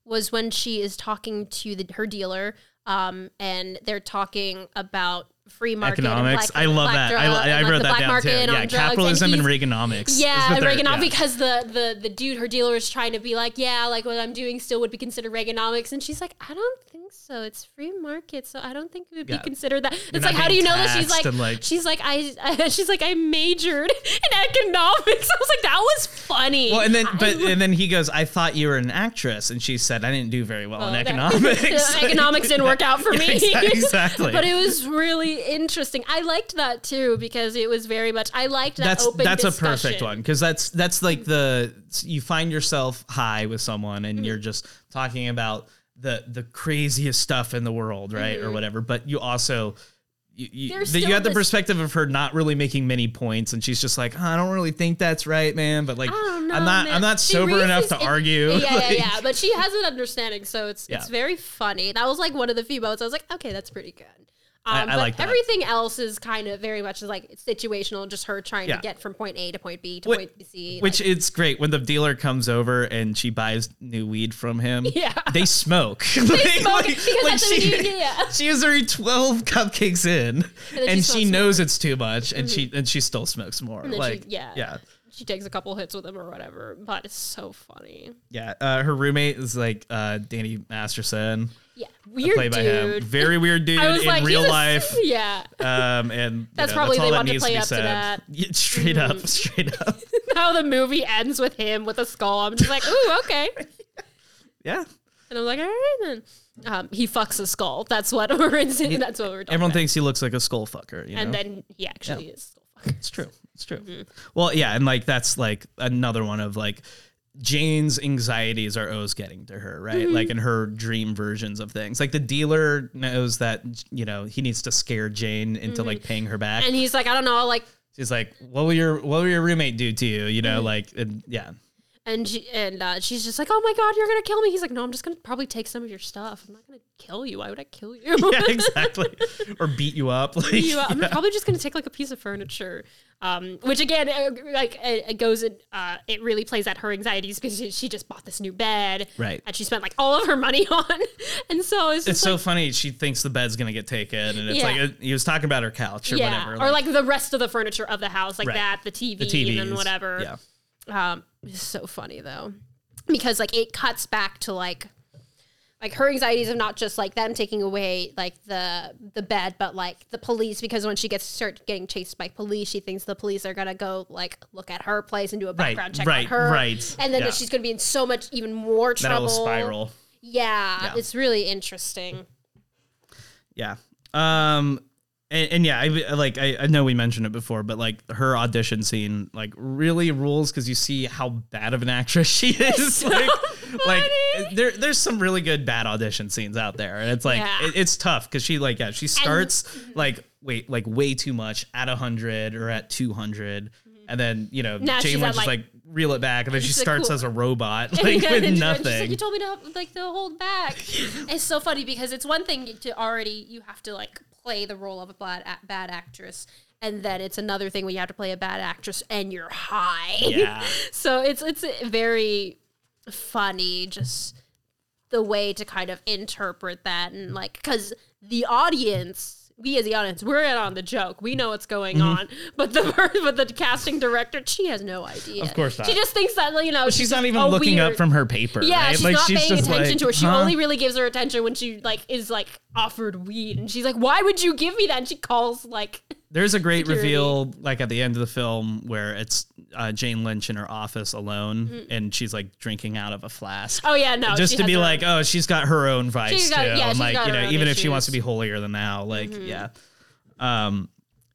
Speaker 2: was when she is talking to the, her dealer, um, and they're talking about free market
Speaker 1: economics
Speaker 2: black-
Speaker 1: i love that i,
Speaker 2: drug-
Speaker 1: I
Speaker 2: like
Speaker 1: wrote that down too yeah capitalism and,
Speaker 2: he's-
Speaker 1: reaganomics
Speaker 2: Yeah, and Reaganomics
Speaker 1: yeah.
Speaker 2: because the, the the dude, her dealer, is trying to be like, yeah, like what I'm doing still would be considered Reaganomics, and she's like, I don't think so. It's free market, so I don't think it would
Speaker 1: Yeah.
Speaker 2: be considered that. It's like, how do you know that? She's like,
Speaker 1: like-
Speaker 2: she's like, I, she's like, I majored in economics. I was like, that was funny.
Speaker 1: well, and then,
Speaker 2: I
Speaker 1: but and then he goes, "I thought you were an actress," and she said, "I didn't do very well in
Speaker 2: that-
Speaker 1: economics."
Speaker 2: economics didn't work out for me.
Speaker 1: exa- exactly.
Speaker 2: but it was really interesting. I liked that too because it was very much. I liked that
Speaker 1: that's that's a perfect one because that's that's like the you find yourself high with someone and
Speaker 2: Mm-hmm.
Speaker 1: you're just talking about the the craziest stuff in the world right or whatever but you also you, you,
Speaker 2: Mm-hmm.
Speaker 1: The- you have the perspective of her not really making many points and she's just like "Oh, I don't really think that's right man but like
Speaker 2: know,
Speaker 1: I'm not
Speaker 2: man.
Speaker 1: I'm not
Speaker 2: She
Speaker 1: sober enough to
Speaker 2: it-
Speaker 1: argue
Speaker 2: Yeah, yeah,
Speaker 1: Like,
Speaker 2: yeah. But she has an understanding, so it's it's very funny. That was like one of the few moments I was like, okay, that's pretty good. Um,
Speaker 1: I- I like that.
Speaker 2: everything else is kind of very much like situational, just her trying
Speaker 1: Yeah.
Speaker 2: to get from point A to point B to point C.
Speaker 1: Which
Speaker 2: like-
Speaker 1: it's great when the dealer comes over and she buys new weed from him.
Speaker 2: Yeah.
Speaker 1: they smoke. They
Speaker 2: smoke because that's what
Speaker 1: she,
Speaker 2: yeah.
Speaker 1: she is already twelve cupcakes in,
Speaker 2: then
Speaker 1: and,
Speaker 2: she
Speaker 1: she, knows it's too much, and she and she still smokes more.
Speaker 2: then she-
Speaker 1: like
Speaker 2: yeah.
Speaker 1: yeah,
Speaker 2: she takes a couple hits with him or whatever, but it's so funny.
Speaker 1: yeah. Uh, her roommate is like uh, Danny Masterson,
Speaker 2: Yeah, weird
Speaker 1: played by him.
Speaker 2: dude.
Speaker 1: Very weird dude
Speaker 2: I was
Speaker 1: in
Speaker 2: like,
Speaker 1: real
Speaker 2: a-
Speaker 1: life.
Speaker 2: yeah.
Speaker 1: Um, and you
Speaker 2: That's
Speaker 1: know,
Speaker 2: probably
Speaker 1: all
Speaker 2: they
Speaker 1: that
Speaker 2: wanted to play
Speaker 1: be
Speaker 2: up to
Speaker 1: said.
Speaker 2: that.
Speaker 1: Yeah, straight up, straight up.
Speaker 2: How the movie ends with him with a skull. I'm just like, ooh, okay.
Speaker 1: Yeah.
Speaker 2: And I'm like, all right then. Um, he fucks a skull. That's what we're in. That's what we're talking
Speaker 1: Everyone
Speaker 2: about.
Speaker 1: thinks he looks like a skull fucker. You know?
Speaker 2: and then he actually is. Skull fucker.
Speaker 1: It's true. It's true.
Speaker 2: Mm-hmm.
Speaker 1: Well, yeah, and like that's like another one of like Jane's anxieties are always getting to her, right?
Speaker 2: Mm-hmm.
Speaker 1: Like in her dream versions of things. Like the dealer knows that you know he needs to scare Jane into like paying her back.
Speaker 2: Mm-hmm. And he's like, I don't know, like,
Speaker 1: She's like, "What will your what will your roommate do to you?" You
Speaker 2: Mm-hmm.
Speaker 1: know, like and, yeah,
Speaker 2: and she, and uh, she's just like, oh my god, you're gonna kill me. He's like, no, I'm just gonna probably take some of your stuff. I'm not gonna kill you. Why would I kill you?
Speaker 1: yeah, exactly, or beat you up. Like,
Speaker 2: you, I'm probably just gonna take like a piece of furniture, um, which again, uh, like it, it goes, in, uh, it really plays at her anxieties because she, just bought this new bed,
Speaker 1: Right.
Speaker 2: And she spent like all of her money on, and so it's
Speaker 1: It's
Speaker 2: like,
Speaker 1: so funny. She thinks the bed's gonna get taken, and it's
Speaker 2: Yeah.
Speaker 1: like uh, he was talking about her couch or whatever.
Speaker 2: or like the rest of the furniture of the house, like
Speaker 1: Right.
Speaker 2: that, the TV,
Speaker 1: the TV
Speaker 2: and then whatever.
Speaker 1: Yeah,
Speaker 2: Um, it's so funny though, because like it cuts back to like like her anxieties of not just like them taking away like the the bed, but like the police because when she gets start getting chased by police, she thinks the police are gonna go like look at her place and do a
Speaker 1: Right,
Speaker 2: background check
Speaker 1: right,
Speaker 2: on her,
Speaker 1: right.
Speaker 2: And then
Speaker 1: Yeah.
Speaker 2: she's gonna be in so much even more trouble.
Speaker 1: spiral.
Speaker 2: Yeah,
Speaker 1: Yeah.
Speaker 2: it's really interesting.
Speaker 1: Yeah. Um and, and yeah, I like I, I know we mentioned it before, but like her audition scene like really rules because you see how bad of an actress she is. like, like eh, there there's some really good bad audition scenes out there, and it's like
Speaker 2: Yeah.
Speaker 1: it, it's tough because she like yeah she starts like wait like way too much at hundred or at two mm-hmm. and then you know
Speaker 2: Now
Speaker 1: Jane Lynch just
Speaker 2: like-
Speaker 1: like reel it back, and then she starts
Speaker 2: cool.
Speaker 1: as a robot like
Speaker 2: then
Speaker 1: with
Speaker 2: she's like,
Speaker 1: nothing.
Speaker 2: you told me to like to hold back. it's so funny because it's one thing to already you have to like play the role of a bad bad actress, and then it's another thing when you have to play a bad actress and you're high.
Speaker 1: Yeah.
Speaker 2: so it's it's very funny just the way to kind of interpret that and like because the audience we as the audience we're in on the joke we know what's going
Speaker 1: Mm-hmm.
Speaker 2: on but the but the casting director she has no idea
Speaker 1: Of course not.
Speaker 2: she just thinks that you know
Speaker 1: She's not even looking up from her paper.
Speaker 2: yeah,
Speaker 1: right?
Speaker 2: she's
Speaker 1: like,
Speaker 2: not
Speaker 1: she's
Speaker 2: paying attention
Speaker 1: like,
Speaker 2: to her. She
Speaker 1: huh?
Speaker 2: only really gives her attention when she like is like offered weed, and she's like, "Why would you give me that?" And she calls like,
Speaker 1: There's a great
Speaker 2: security.
Speaker 1: reveal, like at the end of the film, where it's uh, Jane Lynch in her office alone, and she's like drinking out of a flask.
Speaker 2: "Oh yeah, no,"
Speaker 1: just to be like, oh, she's got her own vice
Speaker 2: She's
Speaker 1: too.
Speaker 2: got- yeah,
Speaker 1: and like,
Speaker 2: got
Speaker 1: you know,
Speaker 2: own
Speaker 1: even if she wants to be holier than thou, like,
Speaker 2: Mm-hmm.
Speaker 1: yeah. Um,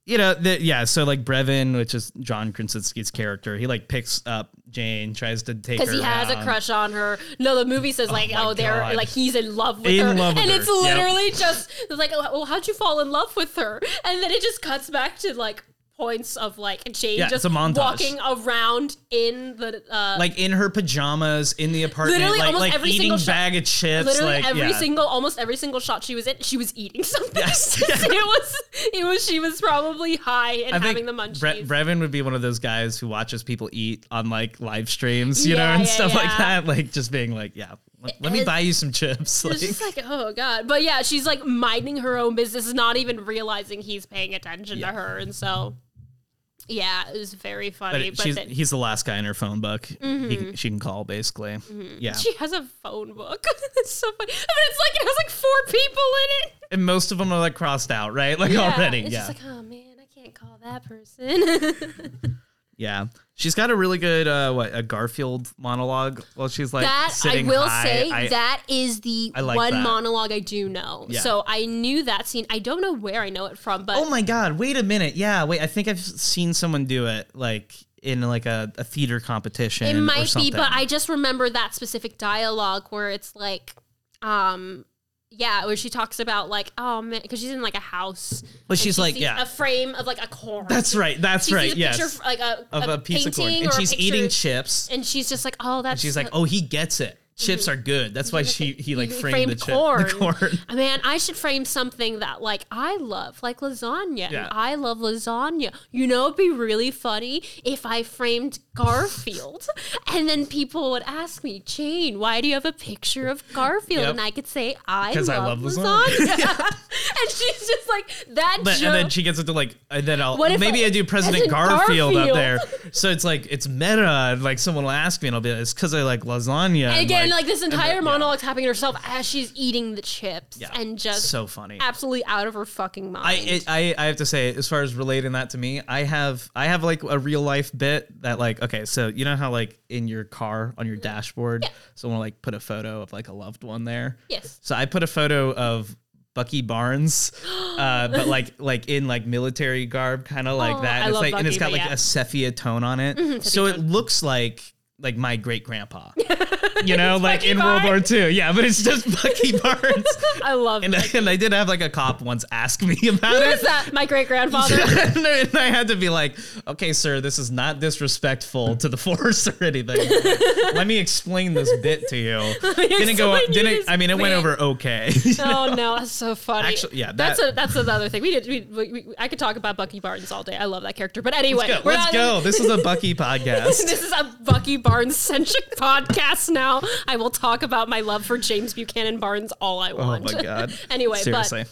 Speaker 1: you know, the, yeah. So like Brevin, which is John Krasinski's character, he like picks up Jane, tries to take her
Speaker 2: because he has a crush on her. No, the movie says oh like,
Speaker 1: my
Speaker 2: "Oh, they're like he's in love with
Speaker 1: In
Speaker 2: her,"
Speaker 1: love with
Speaker 2: and
Speaker 1: her.
Speaker 2: it's
Speaker 1: Yep.
Speaker 2: literally just it's like, "Oh, "Well, how'd you fall in love with her?" And then it just cuts back to like points of like Jane
Speaker 1: Yeah,
Speaker 2: just walking around in the uh,
Speaker 1: like in her pajamas in the apartment,
Speaker 2: Literally
Speaker 1: like
Speaker 2: almost
Speaker 1: like
Speaker 2: every
Speaker 1: eating
Speaker 2: single shot-
Speaker 1: bag of chips.
Speaker 2: literally
Speaker 1: like,
Speaker 2: every
Speaker 1: yeah.
Speaker 2: single almost every single shot she was in she was eating something
Speaker 1: Yes.
Speaker 2: it was it was she was probably high and
Speaker 1: I
Speaker 2: having the munchies
Speaker 1: Bre- Brevin would be one of those guys who watches people eat on like live streams, you know, and
Speaker 2: yeah,
Speaker 1: stuff like that. Like just being like, yeah, let, let me buy you some chips. Like,
Speaker 2: it's like oh god but yeah she's like minding her own business not even realizing he's paying attention
Speaker 1: Yeah.
Speaker 2: to her and so yeah it was very funny but,
Speaker 1: she's,
Speaker 2: then
Speaker 1: he's the last guy in her phone book. He mm-hmm. she can call basically. Mm-hmm. Yeah,
Speaker 2: she has a phone book it's so funny but it's like it has like four people in it
Speaker 1: and most of them are like crossed out, right? Like
Speaker 2: yeah,
Speaker 1: already. Yeah,
Speaker 2: like oh man I can't call that person
Speaker 1: yeah. She's got a really good uh, what a Garfield monologue Well, she's like
Speaker 2: that I will
Speaker 1: high.
Speaker 2: say
Speaker 1: I-
Speaker 2: that is the
Speaker 1: like
Speaker 2: one
Speaker 1: that.
Speaker 2: monologue I do know.
Speaker 1: Yeah.
Speaker 2: So I knew that scene. I don't know where I know it from, but
Speaker 1: Oh my god! Wait a minute. Yeah, wait. I think I've seen someone do it like in like a, a theater competition.
Speaker 2: it might be. But I just remember that specific dialogue where it's like, um, yeah, where she talks about like, oh man, because she's in like a house.
Speaker 1: But she's
Speaker 2: she
Speaker 1: like, yeah.
Speaker 2: a frame of like a corn.
Speaker 1: That's right. That's
Speaker 2: She
Speaker 1: right.
Speaker 2: a
Speaker 1: Yes.
Speaker 2: picture like a,
Speaker 1: of a, piece of corn, and she's eating chips.
Speaker 2: and she's just like, oh, that's.
Speaker 1: She's like, oh, he gets it. Chips are good. That's why she he like
Speaker 2: You
Speaker 1: framed, the, chip,
Speaker 2: corn.
Speaker 1: the corn.
Speaker 2: Man, I should frame something that like I love, like lasagna.
Speaker 1: Yeah.
Speaker 2: I love lasagna. You know, it'd be really funny if I framed Garfield, and then people would ask me, Jane, why do you have a picture of Garfield?
Speaker 1: Yep.
Speaker 2: And I could say, I love,
Speaker 1: I love
Speaker 2: lasagna.
Speaker 1: lasagna.
Speaker 2: and she's just like that
Speaker 1: But,
Speaker 2: joke.
Speaker 1: and then she gets into like, and then I'll
Speaker 2: What
Speaker 1: maybe
Speaker 2: I-
Speaker 1: I, do President Garfield,
Speaker 2: Garfield?
Speaker 1: up there. So it's like it's meta. And like someone will ask me, and I'll be like, it's because I like lasagna.
Speaker 2: and again, like, this entire
Speaker 1: then- yeah.
Speaker 2: happening to herself as she's eating the chips
Speaker 1: Yeah.
Speaker 2: and just
Speaker 1: so funny.
Speaker 2: absolutely out of her fucking mind.
Speaker 1: I, it, I I have to say, as far as relating that to me, I have I have like a real life bit that like okay, so you know how like in your car on your dashboard, someone will, like put a photo of like a loved one there.
Speaker 2: yes.
Speaker 1: So I put a photo of Bucky Barnes, uh, but like like in like military garb, kind of like
Speaker 2: Oh,
Speaker 1: that.
Speaker 2: I
Speaker 1: And it's
Speaker 2: love
Speaker 1: like and it's got like
Speaker 2: yeah.
Speaker 1: a sepia tone on it, so it looks like like my great grandpa. You know, like
Speaker 2: Bucky
Speaker 1: in World War. II. Yeah, but it's just Bucky Barnes.
Speaker 2: I love
Speaker 1: And,
Speaker 2: it.
Speaker 1: and I did have like a cop once ask me about
Speaker 2: Who
Speaker 1: it.
Speaker 2: is that? My great grandfather.
Speaker 1: and I had to be like, okay, sir, this is not disrespectful to the force or anything. Let me explain this bit to you. Didn't go. Didn't. I mean, it went over okay.
Speaker 2: oh no, that's so funny.
Speaker 1: Actually, yeah,
Speaker 2: that's a, that's another thing. We did. We, we, we- I could talk about Bucky Barnes all day. I love that character. But anyway,
Speaker 1: Let's go. Let's go. This is a Bucky podcast.
Speaker 2: this is a Bucky Barnes centric podcast. Now I will talk about my love for James Buchanan Barnes all I want.
Speaker 1: Oh my god.
Speaker 2: anyway,
Speaker 1: Seriously.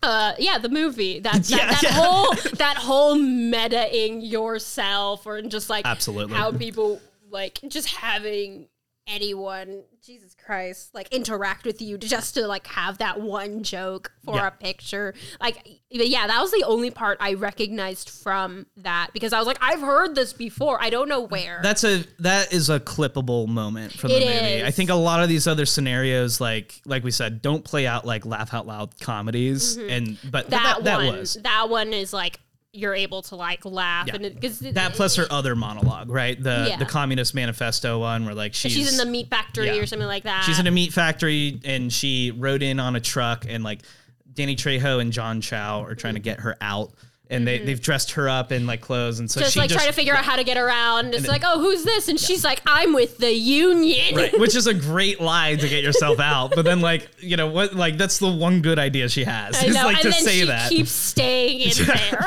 Speaker 2: but uh, yeah, the movie that that,
Speaker 1: Yeah,
Speaker 2: that
Speaker 1: yeah.
Speaker 2: whole that whole metaing yourself or just like
Speaker 1: Absolutely.
Speaker 2: how people like just having anyone, Jesus Christ, like interact with you just to like have that one joke for
Speaker 1: Yeah.
Speaker 2: a picture. Like, but yeah, that was the only part I recognized from that because I was like, I've heard this before. I don't know where.
Speaker 1: That's a that is a clippable moment from the
Speaker 2: It
Speaker 1: movie. I think a lot of these other scenarios, like like we said, don't play out like laugh out loud comedies. And but but
Speaker 2: Mm-hmm. that,
Speaker 1: that that,
Speaker 2: one,
Speaker 1: was
Speaker 2: that one is like you're able to like laugh
Speaker 1: Yeah.
Speaker 2: and because
Speaker 1: that plus her other monologue, right? The
Speaker 2: Yeah.
Speaker 1: the Communist Manifesto one, where like she's
Speaker 2: she's in the meat factory
Speaker 1: yeah.
Speaker 2: or something like that.
Speaker 1: she's in a meat factory and she rode in on a truck and like Danny Trejo and John Cho are trying to get her out. And they, they've dressed her up in like clothes, and so
Speaker 2: Mm-hmm. just
Speaker 1: she
Speaker 2: like
Speaker 1: just
Speaker 2: trying to figure out how to get around. It's like, oh, who's this? And she's like, I'm with the union.
Speaker 1: right which is a great lie to get yourself out but then like you know what like that's the one good idea she has
Speaker 2: I know.
Speaker 1: like
Speaker 2: and
Speaker 1: to
Speaker 2: then
Speaker 1: say
Speaker 2: she
Speaker 1: that
Speaker 2: keeps staying in there.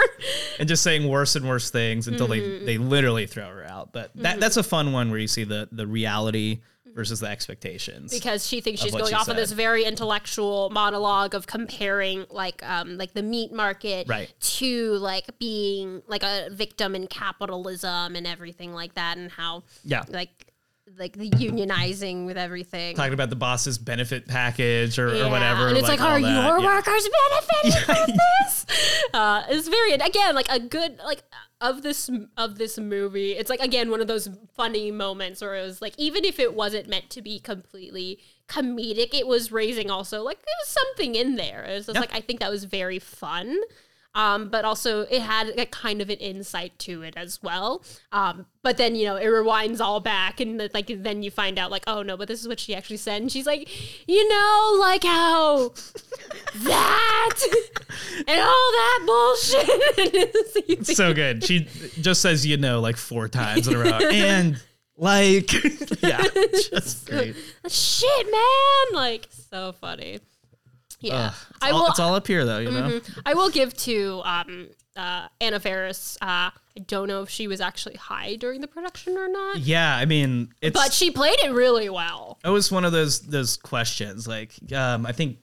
Speaker 1: and just saying worse and worse things until
Speaker 2: Mm-hmm.
Speaker 1: they they literally throw her out but that that's a fun one where you see the the reality versus the expectations
Speaker 2: because she thinks she's going
Speaker 1: she
Speaker 2: off on this very intellectual monologue of comparing like um like the meat market
Speaker 1: Right.
Speaker 2: to like being like a victim in capitalism and everything like that and how
Speaker 1: Yeah.
Speaker 2: like like the unionizing with everything.
Speaker 1: talking about the boss's benefit package or,
Speaker 2: Yeah,
Speaker 1: or whatever
Speaker 2: And it's like,
Speaker 1: all
Speaker 2: are
Speaker 1: that.
Speaker 2: your
Speaker 1: Yeah.
Speaker 2: workers benefiting from this? Uh, it's very again like a good like of this of this movie. It's like again one of those funny moments where it was like even if it wasn't meant to be completely comedic, it was raising also like there was something in there. It was just
Speaker 1: Yeah.
Speaker 2: like I think that was very fun. Um, but also it had a kind of an insight to it as well. Um, but then you know it rewinds all back, and the, like then you find out like, oh no, but this is what she actually said, and she's like, you know, like how that and all that bullshit.
Speaker 1: so good she just says you know like four times in a row and like yeah just great
Speaker 2: Shit, man! Like so funny. Yeah,
Speaker 1: Ugh,
Speaker 2: I
Speaker 1: all,
Speaker 2: will.
Speaker 1: it's all up here though you know
Speaker 2: I will give to um, uh, Anna Faris. Uh, I don't know if she was actually high during the production or not,
Speaker 1: yeah i mean it's
Speaker 2: but she played it really well.
Speaker 1: It was one of those those questions. Like um, I think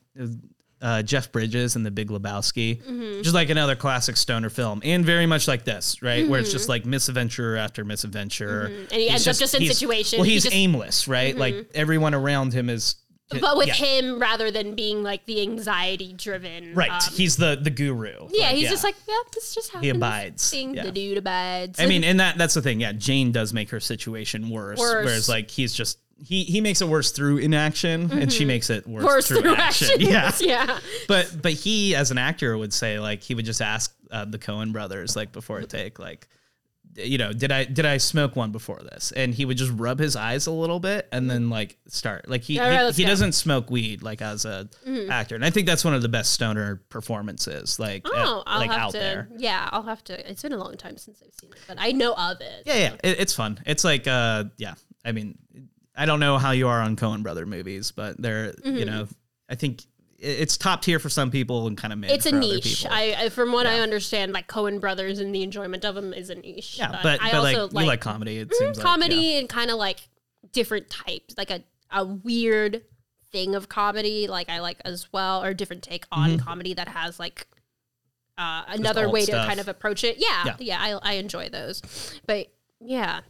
Speaker 1: uh, Jeff Bridges in The Big Lebowski,
Speaker 2: Mm-hmm.
Speaker 1: just like another classic stoner film, and very much like this, right? Where it's just like misadventure after misadventure,
Speaker 2: Mm-hmm. And he
Speaker 1: He's
Speaker 2: ends up just in
Speaker 1: he's-
Speaker 2: situation.
Speaker 1: Well,
Speaker 2: He
Speaker 1: he's
Speaker 2: just- Mm-hmm.
Speaker 1: aimless, right? Like everyone around him is.
Speaker 2: But with
Speaker 1: yeah,
Speaker 2: him, rather than being like the anxiety driven,
Speaker 1: right?
Speaker 2: um,
Speaker 1: he's the the guru.
Speaker 2: yeah,
Speaker 1: Like,
Speaker 2: he's just like, yeah, this just happens.
Speaker 1: He abides,
Speaker 2: Thing.
Speaker 1: yeah.
Speaker 2: The dude abides.
Speaker 1: I mean, and that that's the thing. Yeah, Jane does make her situation worse,
Speaker 2: Worse.
Speaker 1: whereas like he's just. He, he makes it worse through inaction, and she makes it worse,
Speaker 2: Mm-hmm. worse
Speaker 1: through,
Speaker 2: through
Speaker 1: action. Yeah,
Speaker 2: yeah.
Speaker 1: but but he as an actor would say like he would just ask uh, the Coen brothers like before a take like you know did I did I smoke one before this and he would just rub his eyes a little bit and then like start like he
Speaker 2: All right,
Speaker 1: he,
Speaker 2: let's
Speaker 1: he
Speaker 2: go. Mm-hmm.
Speaker 1: doesn't smoke weed like as a actor and I think that's one of the best stoner performances like uh,
Speaker 2: Oh, I'll
Speaker 1: like
Speaker 2: have
Speaker 1: out
Speaker 2: to.
Speaker 1: there
Speaker 2: Yeah, I'll have to. It's been a long time since I've seen it, but I know of it.
Speaker 1: yeah yeah it, it's fun it's like uh yeah I mean I don't know how you are on Coen brother movies but they're you know I think it's top tier for some people and kind of mid
Speaker 2: Mm-hmm. It's a niche. I, I from what I understand, like Coen Brothers and the enjoyment of them is a niche.
Speaker 1: Yeah, but,
Speaker 2: I
Speaker 1: but
Speaker 2: also
Speaker 1: like, you like comedy. It seems like,
Speaker 2: comedy
Speaker 1: yeah.
Speaker 2: and kind of like different types, like a a weird thing of comedy. Like I like as well, or different take on comedy that has like. Uh, another way
Speaker 1: stuff.
Speaker 2: to kind of approach it. Yeah,
Speaker 1: Yeah.
Speaker 2: yeah, I, I enjoy those, but yeah,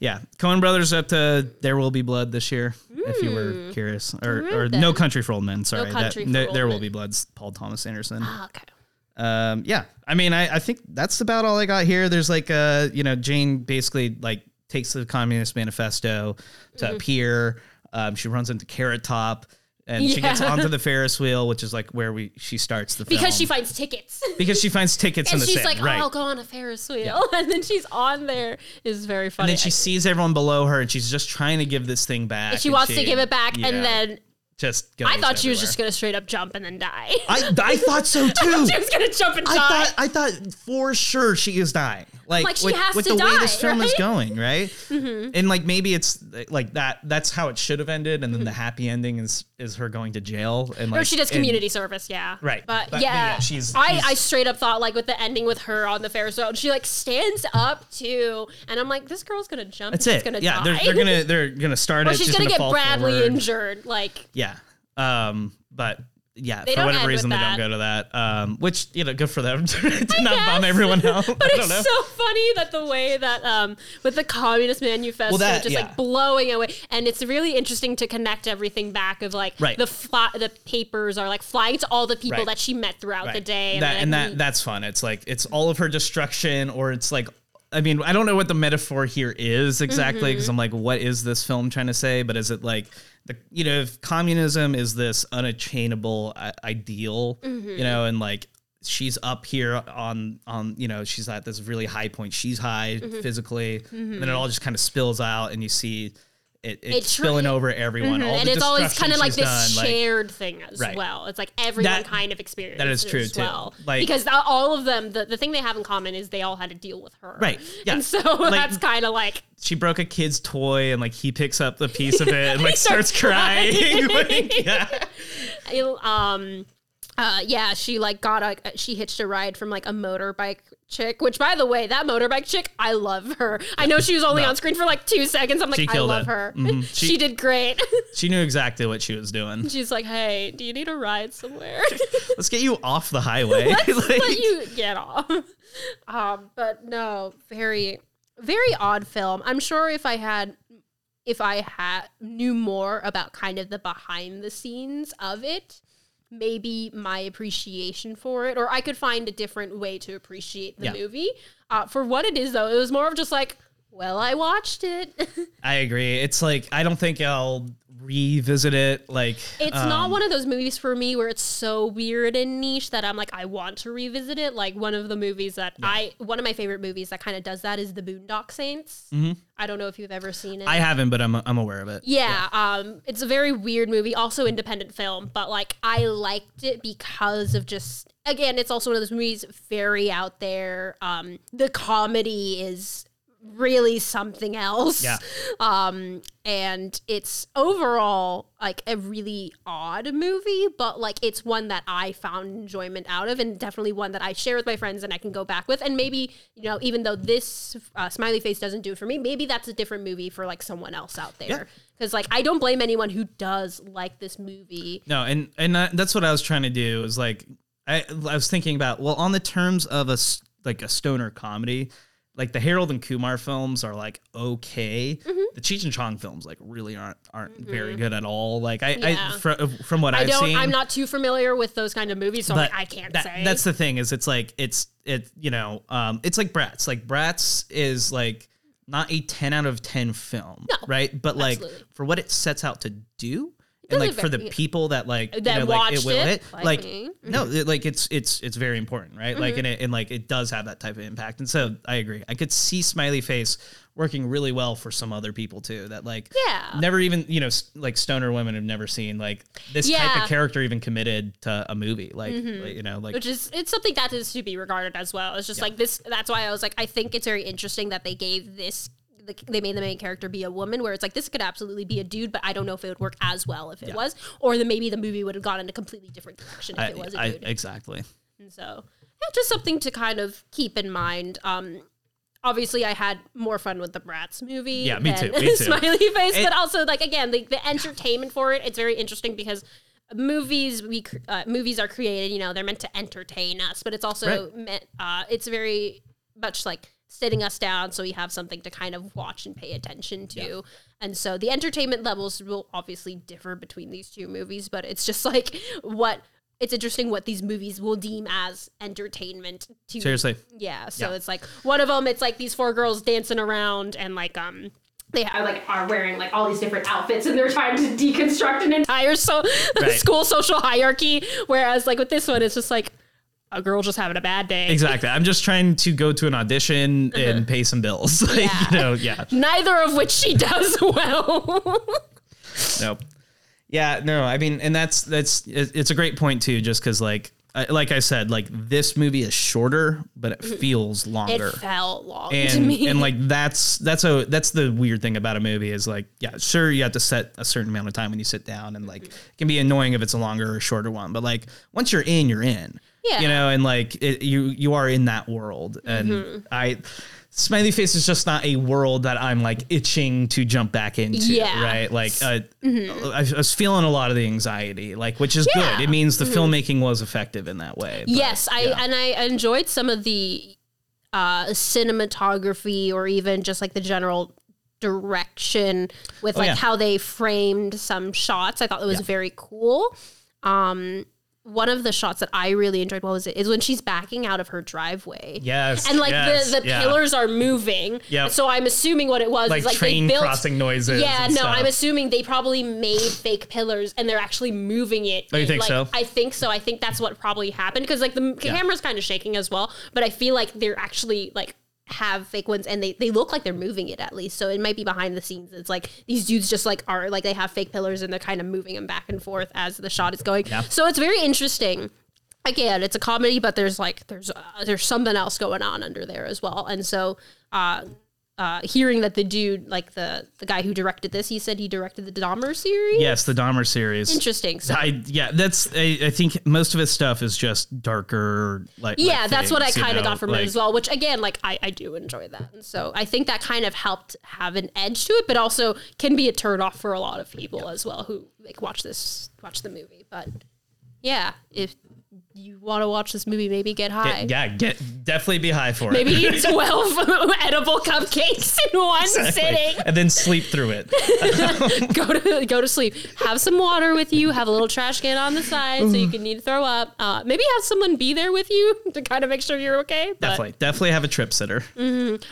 Speaker 1: Yeah, Coen Brothers up to There Will Be Blood this year. If you were curious, or or. No Country for Old Men. Sorry, that-
Speaker 2: for
Speaker 1: No-
Speaker 2: Old
Speaker 1: There Will Be Blood's Paul Thomas Anderson.
Speaker 2: Ah, okay.
Speaker 1: Um, yeah, I mean, I, I think that's about all I got here. There's like, uh, you know, Jane basically like takes the Communist Manifesto to
Speaker 2: Mm-hmm.
Speaker 1: appear. Um, she runs into Carrot Top, and she gets onto the Ferris wheel, which is like where we she starts the film
Speaker 2: Because she finds tickets.
Speaker 1: because she finds tickets in
Speaker 2: and
Speaker 1: the
Speaker 2: she's
Speaker 1: same
Speaker 2: like, oh,
Speaker 1: right.
Speaker 2: I'll go on a Ferris wheel. And then she's on there. Is very funny.
Speaker 1: and then she sees everyone below her, and she's just trying to give this thing back.
Speaker 2: she
Speaker 1: and
Speaker 2: wants to give it back.
Speaker 1: yeah,
Speaker 2: And then
Speaker 1: just
Speaker 2: I thought she was just going to straight up jump and then die.
Speaker 1: I, I thought so too.
Speaker 2: she was going to jump and die.
Speaker 1: I thought I thought for sure she is dying. Like,
Speaker 2: Like, she
Speaker 1: with,
Speaker 2: has
Speaker 1: with
Speaker 2: to
Speaker 1: the way this film is
Speaker 2: right?
Speaker 1: going, right? And like maybe it's like that. That's how it should have ended, and then the happy ending is is her going to jail and like
Speaker 2: or she does
Speaker 1: and-
Speaker 2: community service, yeah.
Speaker 1: Right.
Speaker 2: But,
Speaker 1: But,
Speaker 2: yeah,
Speaker 1: yeah, she's-
Speaker 2: I,
Speaker 1: she's-
Speaker 2: I straight up thought like with the ending with her on the Ferris wheel, she like stands up too, and I'm like, this girl's gonna jump.
Speaker 1: That's
Speaker 2: and
Speaker 1: it.
Speaker 2: gonna
Speaker 1: yeah,
Speaker 2: die.
Speaker 1: they're, they're gonna they're gonna start
Speaker 2: or
Speaker 1: it.
Speaker 2: she's, gonna, get
Speaker 1: fall
Speaker 2: Bradley
Speaker 1: forward.
Speaker 2: injured. Like
Speaker 1: Yeah. Um. But yeah,
Speaker 2: They
Speaker 1: for whatever reason they don't go to that. Um, which you know, good for them to not bomb
Speaker 2: guess.
Speaker 1: everyone out.
Speaker 2: But
Speaker 1: I don't
Speaker 2: it's
Speaker 1: know.
Speaker 2: so funny that the way that um with the Communist Manifesto
Speaker 1: Well, that-
Speaker 2: just
Speaker 1: yeah.
Speaker 2: like blowing away, and it's really interesting to connect everything back of like
Speaker 1: Right.
Speaker 2: the fly, the papers are like flying to all the people
Speaker 1: Right.
Speaker 2: that she met throughout the
Speaker 1: Right.
Speaker 2: day,
Speaker 1: That, and that that's fun. It's like it's all of her destruction, or it's like. I mean, I don't know what the metaphor here is exactly because
Speaker 2: Mm-hmm.
Speaker 1: I'm like, what is this film trying to say? But is it like the you know, if communism is this unattainable ideal,
Speaker 2: Mm-hmm.
Speaker 1: you know, and like she's up here on on you know she's at this really high point. She's high
Speaker 2: Mm-hmm.
Speaker 1: physically, and then it all just kind of spills out, and you see it, it,
Speaker 2: It tr-
Speaker 1: spilling over everyone. All
Speaker 2: Mhm, and it's always kind of like this
Speaker 1: done, like-
Speaker 2: shared thing as
Speaker 1: Right.
Speaker 2: well. It's like everyone
Speaker 1: That-
Speaker 2: kind of experiences
Speaker 1: that is true,
Speaker 2: as
Speaker 1: too.
Speaker 2: well.
Speaker 1: Like-
Speaker 2: because all of them, the, the thing they have in common is they all had to deal with her.
Speaker 1: Right, yeah.
Speaker 2: And so that's kind of like
Speaker 1: she broke a kid's toy and like he picks up the piece of it and like
Speaker 2: starts
Speaker 1: starts crying.
Speaker 2: crying.
Speaker 1: like, yeah.
Speaker 2: um uh yeah she like got a she hitched a ride from like a motorbike chick which by the way that motorbike chick i love her i know she was only
Speaker 1: No.
Speaker 2: on screen for like two seconds i'm like i love
Speaker 1: it.
Speaker 2: her
Speaker 1: Mhm.
Speaker 2: she,
Speaker 1: She-
Speaker 2: did great
Speaker 1: She knew exactly what she was doing.
Speaker 2: she's like hey do you need a ride somewhere
Speaker 1: Let's get you off the highway. Like,
Speaker 2: let you get off um but no very very odd film i'm sure if i had if i had knew more about kind of the behind the scenes of it maybe my appreciation for it or i could find a different way to appreciate the
Speaker 1: Yeah.
Speaker 2: movie uh, for what it is though it was more of just like well i watched it
Speaker 1: I agree. It's like I don't think I'll revisit it. Like
Speaker 2: It's not
Speaker 1: um,
Speaker 2: one of those movies for me where it's so weird and niche that I'm like, I want to revisit it. Like one of the movies that I, one of my favorite movies that kind of does that is The Boondock Saints. I don't know if you've ever seen it.
Speaker 1: Mm-hmm. I haven't, but I'm I'm aware of it.
Speaker 2: yeah, um, it's a very weird movie, also independent film, but like I liked it because of just again, it's also one of those movies very out there. Um, the comedy is really something else.
Speaker 1: Yeah.
Speaker 2: Um, and it's overall like a really odd movie, but like it's one that I found enjoyment out of, and definitely one that I share with my friends and I can go back with. And maybe you know, even though this uh, Smiley Face doesn't do it for me, maybe that's a different movie for like someone else out
Speaker 1: Yeah.
Speaker 2: there. Because like I don't blame anyone who does like this movie.
Speaker 1: No, and and that- that's what I was trying to do. Is like I I was thinking about well, on the terms of a like a stoner comedy, like the Harold and Kumar films are like okay.
Speaker 2: Mm-hmm.
Speaker 1: The Cheech and Chong films like really aren't aren't very good at all. Like I,
Speaker 2: Yeah.
Speaker 1: I fr- from what
Speaker 2: I
Speaker 1: have
Speaker 2: don't.
Speaker 1: seen,
Speaker 2: I'm not too familiar with those kind of movies, so like, I can't
Speaker 1: that-
Speaker 2: say.
Speaker 1: That's the thing is it's like it's it you know um it's like Bratz. Like Bratz is like not a 10 out of 10 film,
Speaker 2: No,
Speaker 1: right? But like
Speaker 2: absolutely.
Speaker 1: for what it sets out to do and like for the people that like you
Speaker 2: That
Speaker 1: know, like
Speaker 2: watched
Speaker 1: will
Speaker 2: it,
Speaker 1: hit,
Speaker 2: like
Speaker 1: like
Speaker 2: me.
Speaker 1: no it, like it's it's it's very important right like
Speaker 2: Mm-hmm.
Speaker 1: and it and like it does have that type of impact and so i agree i could see smiley face working really well for some other people too that like
Speaker 2: Yeah.
Speaker 1: never even you know like stoner women have never seen like this type
Speaker 2: Yeah. Mm-hmm.
Speaker 1: of character even committed to a movie like, like, you know like
Speaker 2: which is it's something that is to be regarded as well. It's just like this. That's why I was like, I think it's very interesting that they gave this. The- They made the main character be a woman, where it's like this could absolutely be a dude, but I don't know if it would work as well if it was, or then maybe the movie would have gone in a completely different direction if
Speaker 1: I,
Speaker 2: it was a
Speaker 1: I-
Speaker 2: dude.
Speaker 1: exactly
Speaker 2: And so, yeah, just something to kind of keep in mind. Um, obviously, I had more fun with the Bratz movie.
Speaker 1: Yeah, me
Speaker 2: than
Speaker 1: too, me too.
Speaker 2: Smiley Face,
Speaker 1: It-
Speaker 2: but also like again, the, the entertainment for it. It's very interesting because movies we uh, movies are created. You know, they're meant to entertain us, but it's also
Speaker 1: Right.
Speaker 2: meant. Uh, it's very much like sitting us down so we have something to kind of watch and pay attention to. And so the entertainment levels will obviously differ between these two movies, but it's just like what it's interesting what these movies will deem as entertainment to
Speaker 1: seriously
Speaker 2: yeah, so
Speaker 1: Yeah.
Speaker 2: it's like one of them. It's like these four girls dancing around and like um. They are like are wearing like all these different outfits and they're trying to deconstruct an entire so
Speaker 1: Right.
Speaker 2: school social hierarchy. Whereas like with this one, it's just like a girl just having a bad day.
Speaker 1: exactly i'm just trying to go to an audition and pay some bills like
Speaker 2: Uh-huh. Yeah.
Speaker 1: you know yeah
Speaker 2: Neither of which she does well.
Speaker 1: Nope. Yeah, no, I mean, and that's that's it's a great point too, just because like like I said, like this movie is shorter, but it feels longer.
Speaker 2: it felt long to me.
Speaker 1: and like that's that's a that's the weird thing about a movie is like yeah sure you have to set a certain amount of time when you sit down and like it can be annoying if it's a longer or shorter one but like once you're in you're in
Speaker 2: Yeah.
Speaker 1: you know, and like it, you you are in that world, and
Speaker 2: Mm-hmm.
Speaker 1: I. Smiley Face is just not a world that I'm like itching to jump back into,
Speaker 2: Yeah. Mm-hmm.
Speaker 1: right? Like, uh, I, I was feeling a lot of the anxiety, like, which is
Speaker 2: Yeah. Mm-hmm.
Speaker 1: good. It means the filmmaking was effective in that way. but,
Speaker 2: yes, I
Speaker 1: yeah.
Speaker 2: and I enjoyed some of the uh, cinematography or even just like the general direction with
Speaker 1: Oh,
Speaker 2: like how they framed some shots. I thought it was very cool. Um, one of the shots that I really enjoyed, what was it? Is when she's backing out of her driveway.
Speaker 1: Yes,
Speaker 2: And like
Speaker 1: yes,
Speaker 2: the, the
Speaker 1: yeah.
Speaker 2: pillars are moving.
Speaker 1: Yeah.
Speaker 2: So I'm assuming what it was
Speaker 1: like,
Speaker 2: is like
Speaker 1: train
Speaker 2: they built
Speaker 1: crossing noises.
Speaker 2: yeah, no,
Speaker 1: stuff.
Speaker 2: I'm assuming they probably made fake pillars and they're actually moving it.
Speaker 1: Oh, you think
Speaker 2: like,
Speaker 1: so?
Speaker 2: I think so. I think that's what probably happened because like the
Speaker 1: Yeah.
Speaker 2: camera's kind of shaking as well, but I feel like they're actually like have fake ones and they, they look like they're moving it at least. So it might be behind the scenes. It's like these dudes just like are like they have fake pillars and they're kind of moving them back and forth as the shot is going.
Speaker 1: Yeah.
Speaker 2: So it's very interesting. Again, it's a comedy, but there's like there's uh, there's something else going on under there as well. And so uh uh, hearing that the dude, like the the guy who directed this, he said he directed the Dahmer series.
Speaker 1: Yes, the Dahmer series.
Speaker 2: Interesting. So
Speaker 1: I yeah, that's I, I think most of his stuff is just darker. Like
Speaker 2: yeah,
Speaker 1: like
Speaker 2: that's what I kind of got from
Speaker 1: like-
Speaker 2: it as well. Which again, like I, I do enjoy that, and so I think that kind of helped have an edge to it, but also can be a turn off for a lot of people as well who like watch this watch the movie. But yeah, if you want to watch this movie, maybe get high.
Speaker 1: Get, yeah, get definitely be high for it.
Speaker 2: Maybe
Speaker 1: it.
Speaker 2: eat 12 edible cupcakes in one sitting.
Speaker 1: and then sleep through it.
Speaker 2: go to go to sleep. Have some water with you. Have a little trash can on the side so you can need to throw up. Uh, maybe have someone be there with you to kind of make sure you're okay. But,
Speaker 1: Definitely, definitely have a trip sitter.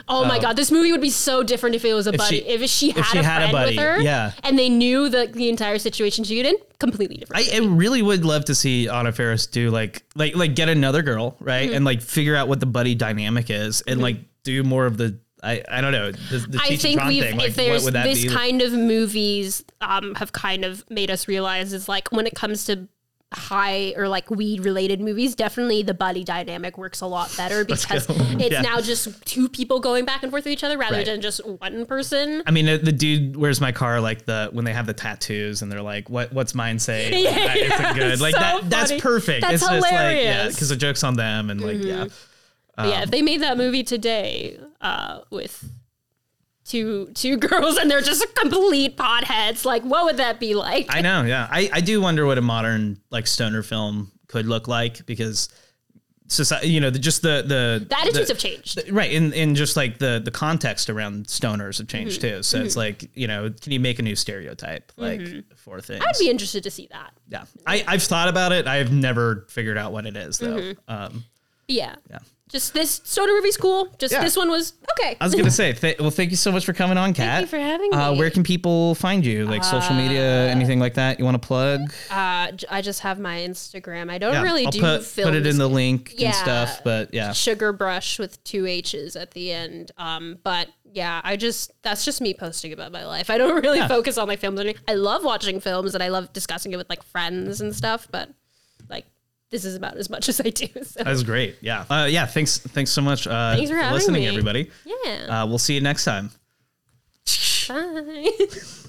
Speaker 2: Oh my god, this movie would be so different if it was a buddy.
Speaker 1: she-
Speaker 2: if she had,
Speaker 1: she
Speaker 2: a,
Speaker 1: had a
Speaker 2: friend
Speaker 1: buddy,
Speaker 2: with her,
Speaker 1: yeah.
Speaker 2: and they knew the the entire situation she was in. Completely different.
Speaker 1: I, I really would love to see Anna Faris do like like like get another girl right
Speaker 2: Mm-hmm.
Speaker 1: and like figure out what the buddy dynamic is and like do more of the I, I don't know the, the
Speaker 2: I think we've
Speaker 1: thing. Like,
Speaker 2: there's
Speaker 1: what would that
Speaker 2: this
Speaker 1: be?
Speaker 2: kind of movies um, have kind of made us realize is like when it comes to high or like weed related movies, definitely the buddy dynamic works a lot better because it's
Speaker 1: Yeah.
Speaker 2: now just two people going back and forth with each other rather
Speaker 1: Right.
Speaker 2: than just one person.
Speaker 1: I mean, the, the dude, where's my car? Like the when they have the tattoos and they're like, "What? What's mine say?" Like,
Speaker 2: Yeah,
Speaker 1: that isn't good. Like
Speaker 2: so
Speaker 1: that. That's perfect.
Speaker 2: That's
Speaker 1: it's just like yeah,
Speaker 2: hilarious. Mm-hmm.
Speaker 1: because the jokes on them and like yeah.
Speaker 2: But yeah, if they made that movie today uh, with two two girls and they're just complete potheads, like what would that be like?
Speaker 1: I know. Yeah, I I do wonder what a modern like stoner film could look like because society, you know, the, just the the
Speaker 2: the attitudes
Speaker 1: the-
Speaker 2: have changed.
Speaker 1: Right, and, and just like the the context around stoners have changed
Speaker 2: Mm-hmm.
Speaker 1: too. So it's like you know, can you make a new stereotype like for things?
Speaker 2: I'd be interested to see that.
Speaker 1: yeah, I I've thought about it. I've never figured out what it is though.
Speaker 2: Mm-hmm.
Speaker 1: Um,
Speaker 2: Yeah.
Speaker 1: yeah.
Speaker 2: Just this Soda movie's cool. Just
Speaker 1: Yeah.
Speaker 2: this one was okay.
Speaker 1: I was gonna say, th- well, thank you so much for coming on, Kat.
Speaker 2: Thank you for having
Speaker 1: Uh,
Speaker 2: me.
Speaker 1: where can people find you? Like social media, anything like that? You want to plug?
Speaker 2: Uh, j- I just have my Instagram. I don't
Speaker 1: Yeah,
Speaker 2: really
Speaker 1: I'll
Speaker 2: do
Speaker 1: put
Speaker 2: films.
Speaker 1: put it in the link
Speaker 2: Yeah.
Speaker 1: and stuff. But yeah,
Speaker 2: Sugar brush with two H's at the end. Um, but yeah, I just that's just me posting about my life. I don't really
Speaker 1: Yeah.
Speaker 2: focus on my films. I mean, I love watching films and I love discussing it with like friends and stuff. But like, this is about as much as I do. So
Speaker 1: that was great. Yeah, uh, yeah. Thanks, thanks so much. Uh,
Speaker 2: Thanks for having
Speaker 1: listening,
Speaker 2: me.
Speaker 1: everybody.
Speaker 2: yeah.
Speaker 1: Uh, we'll see you next time.
Speaker 2: Bye.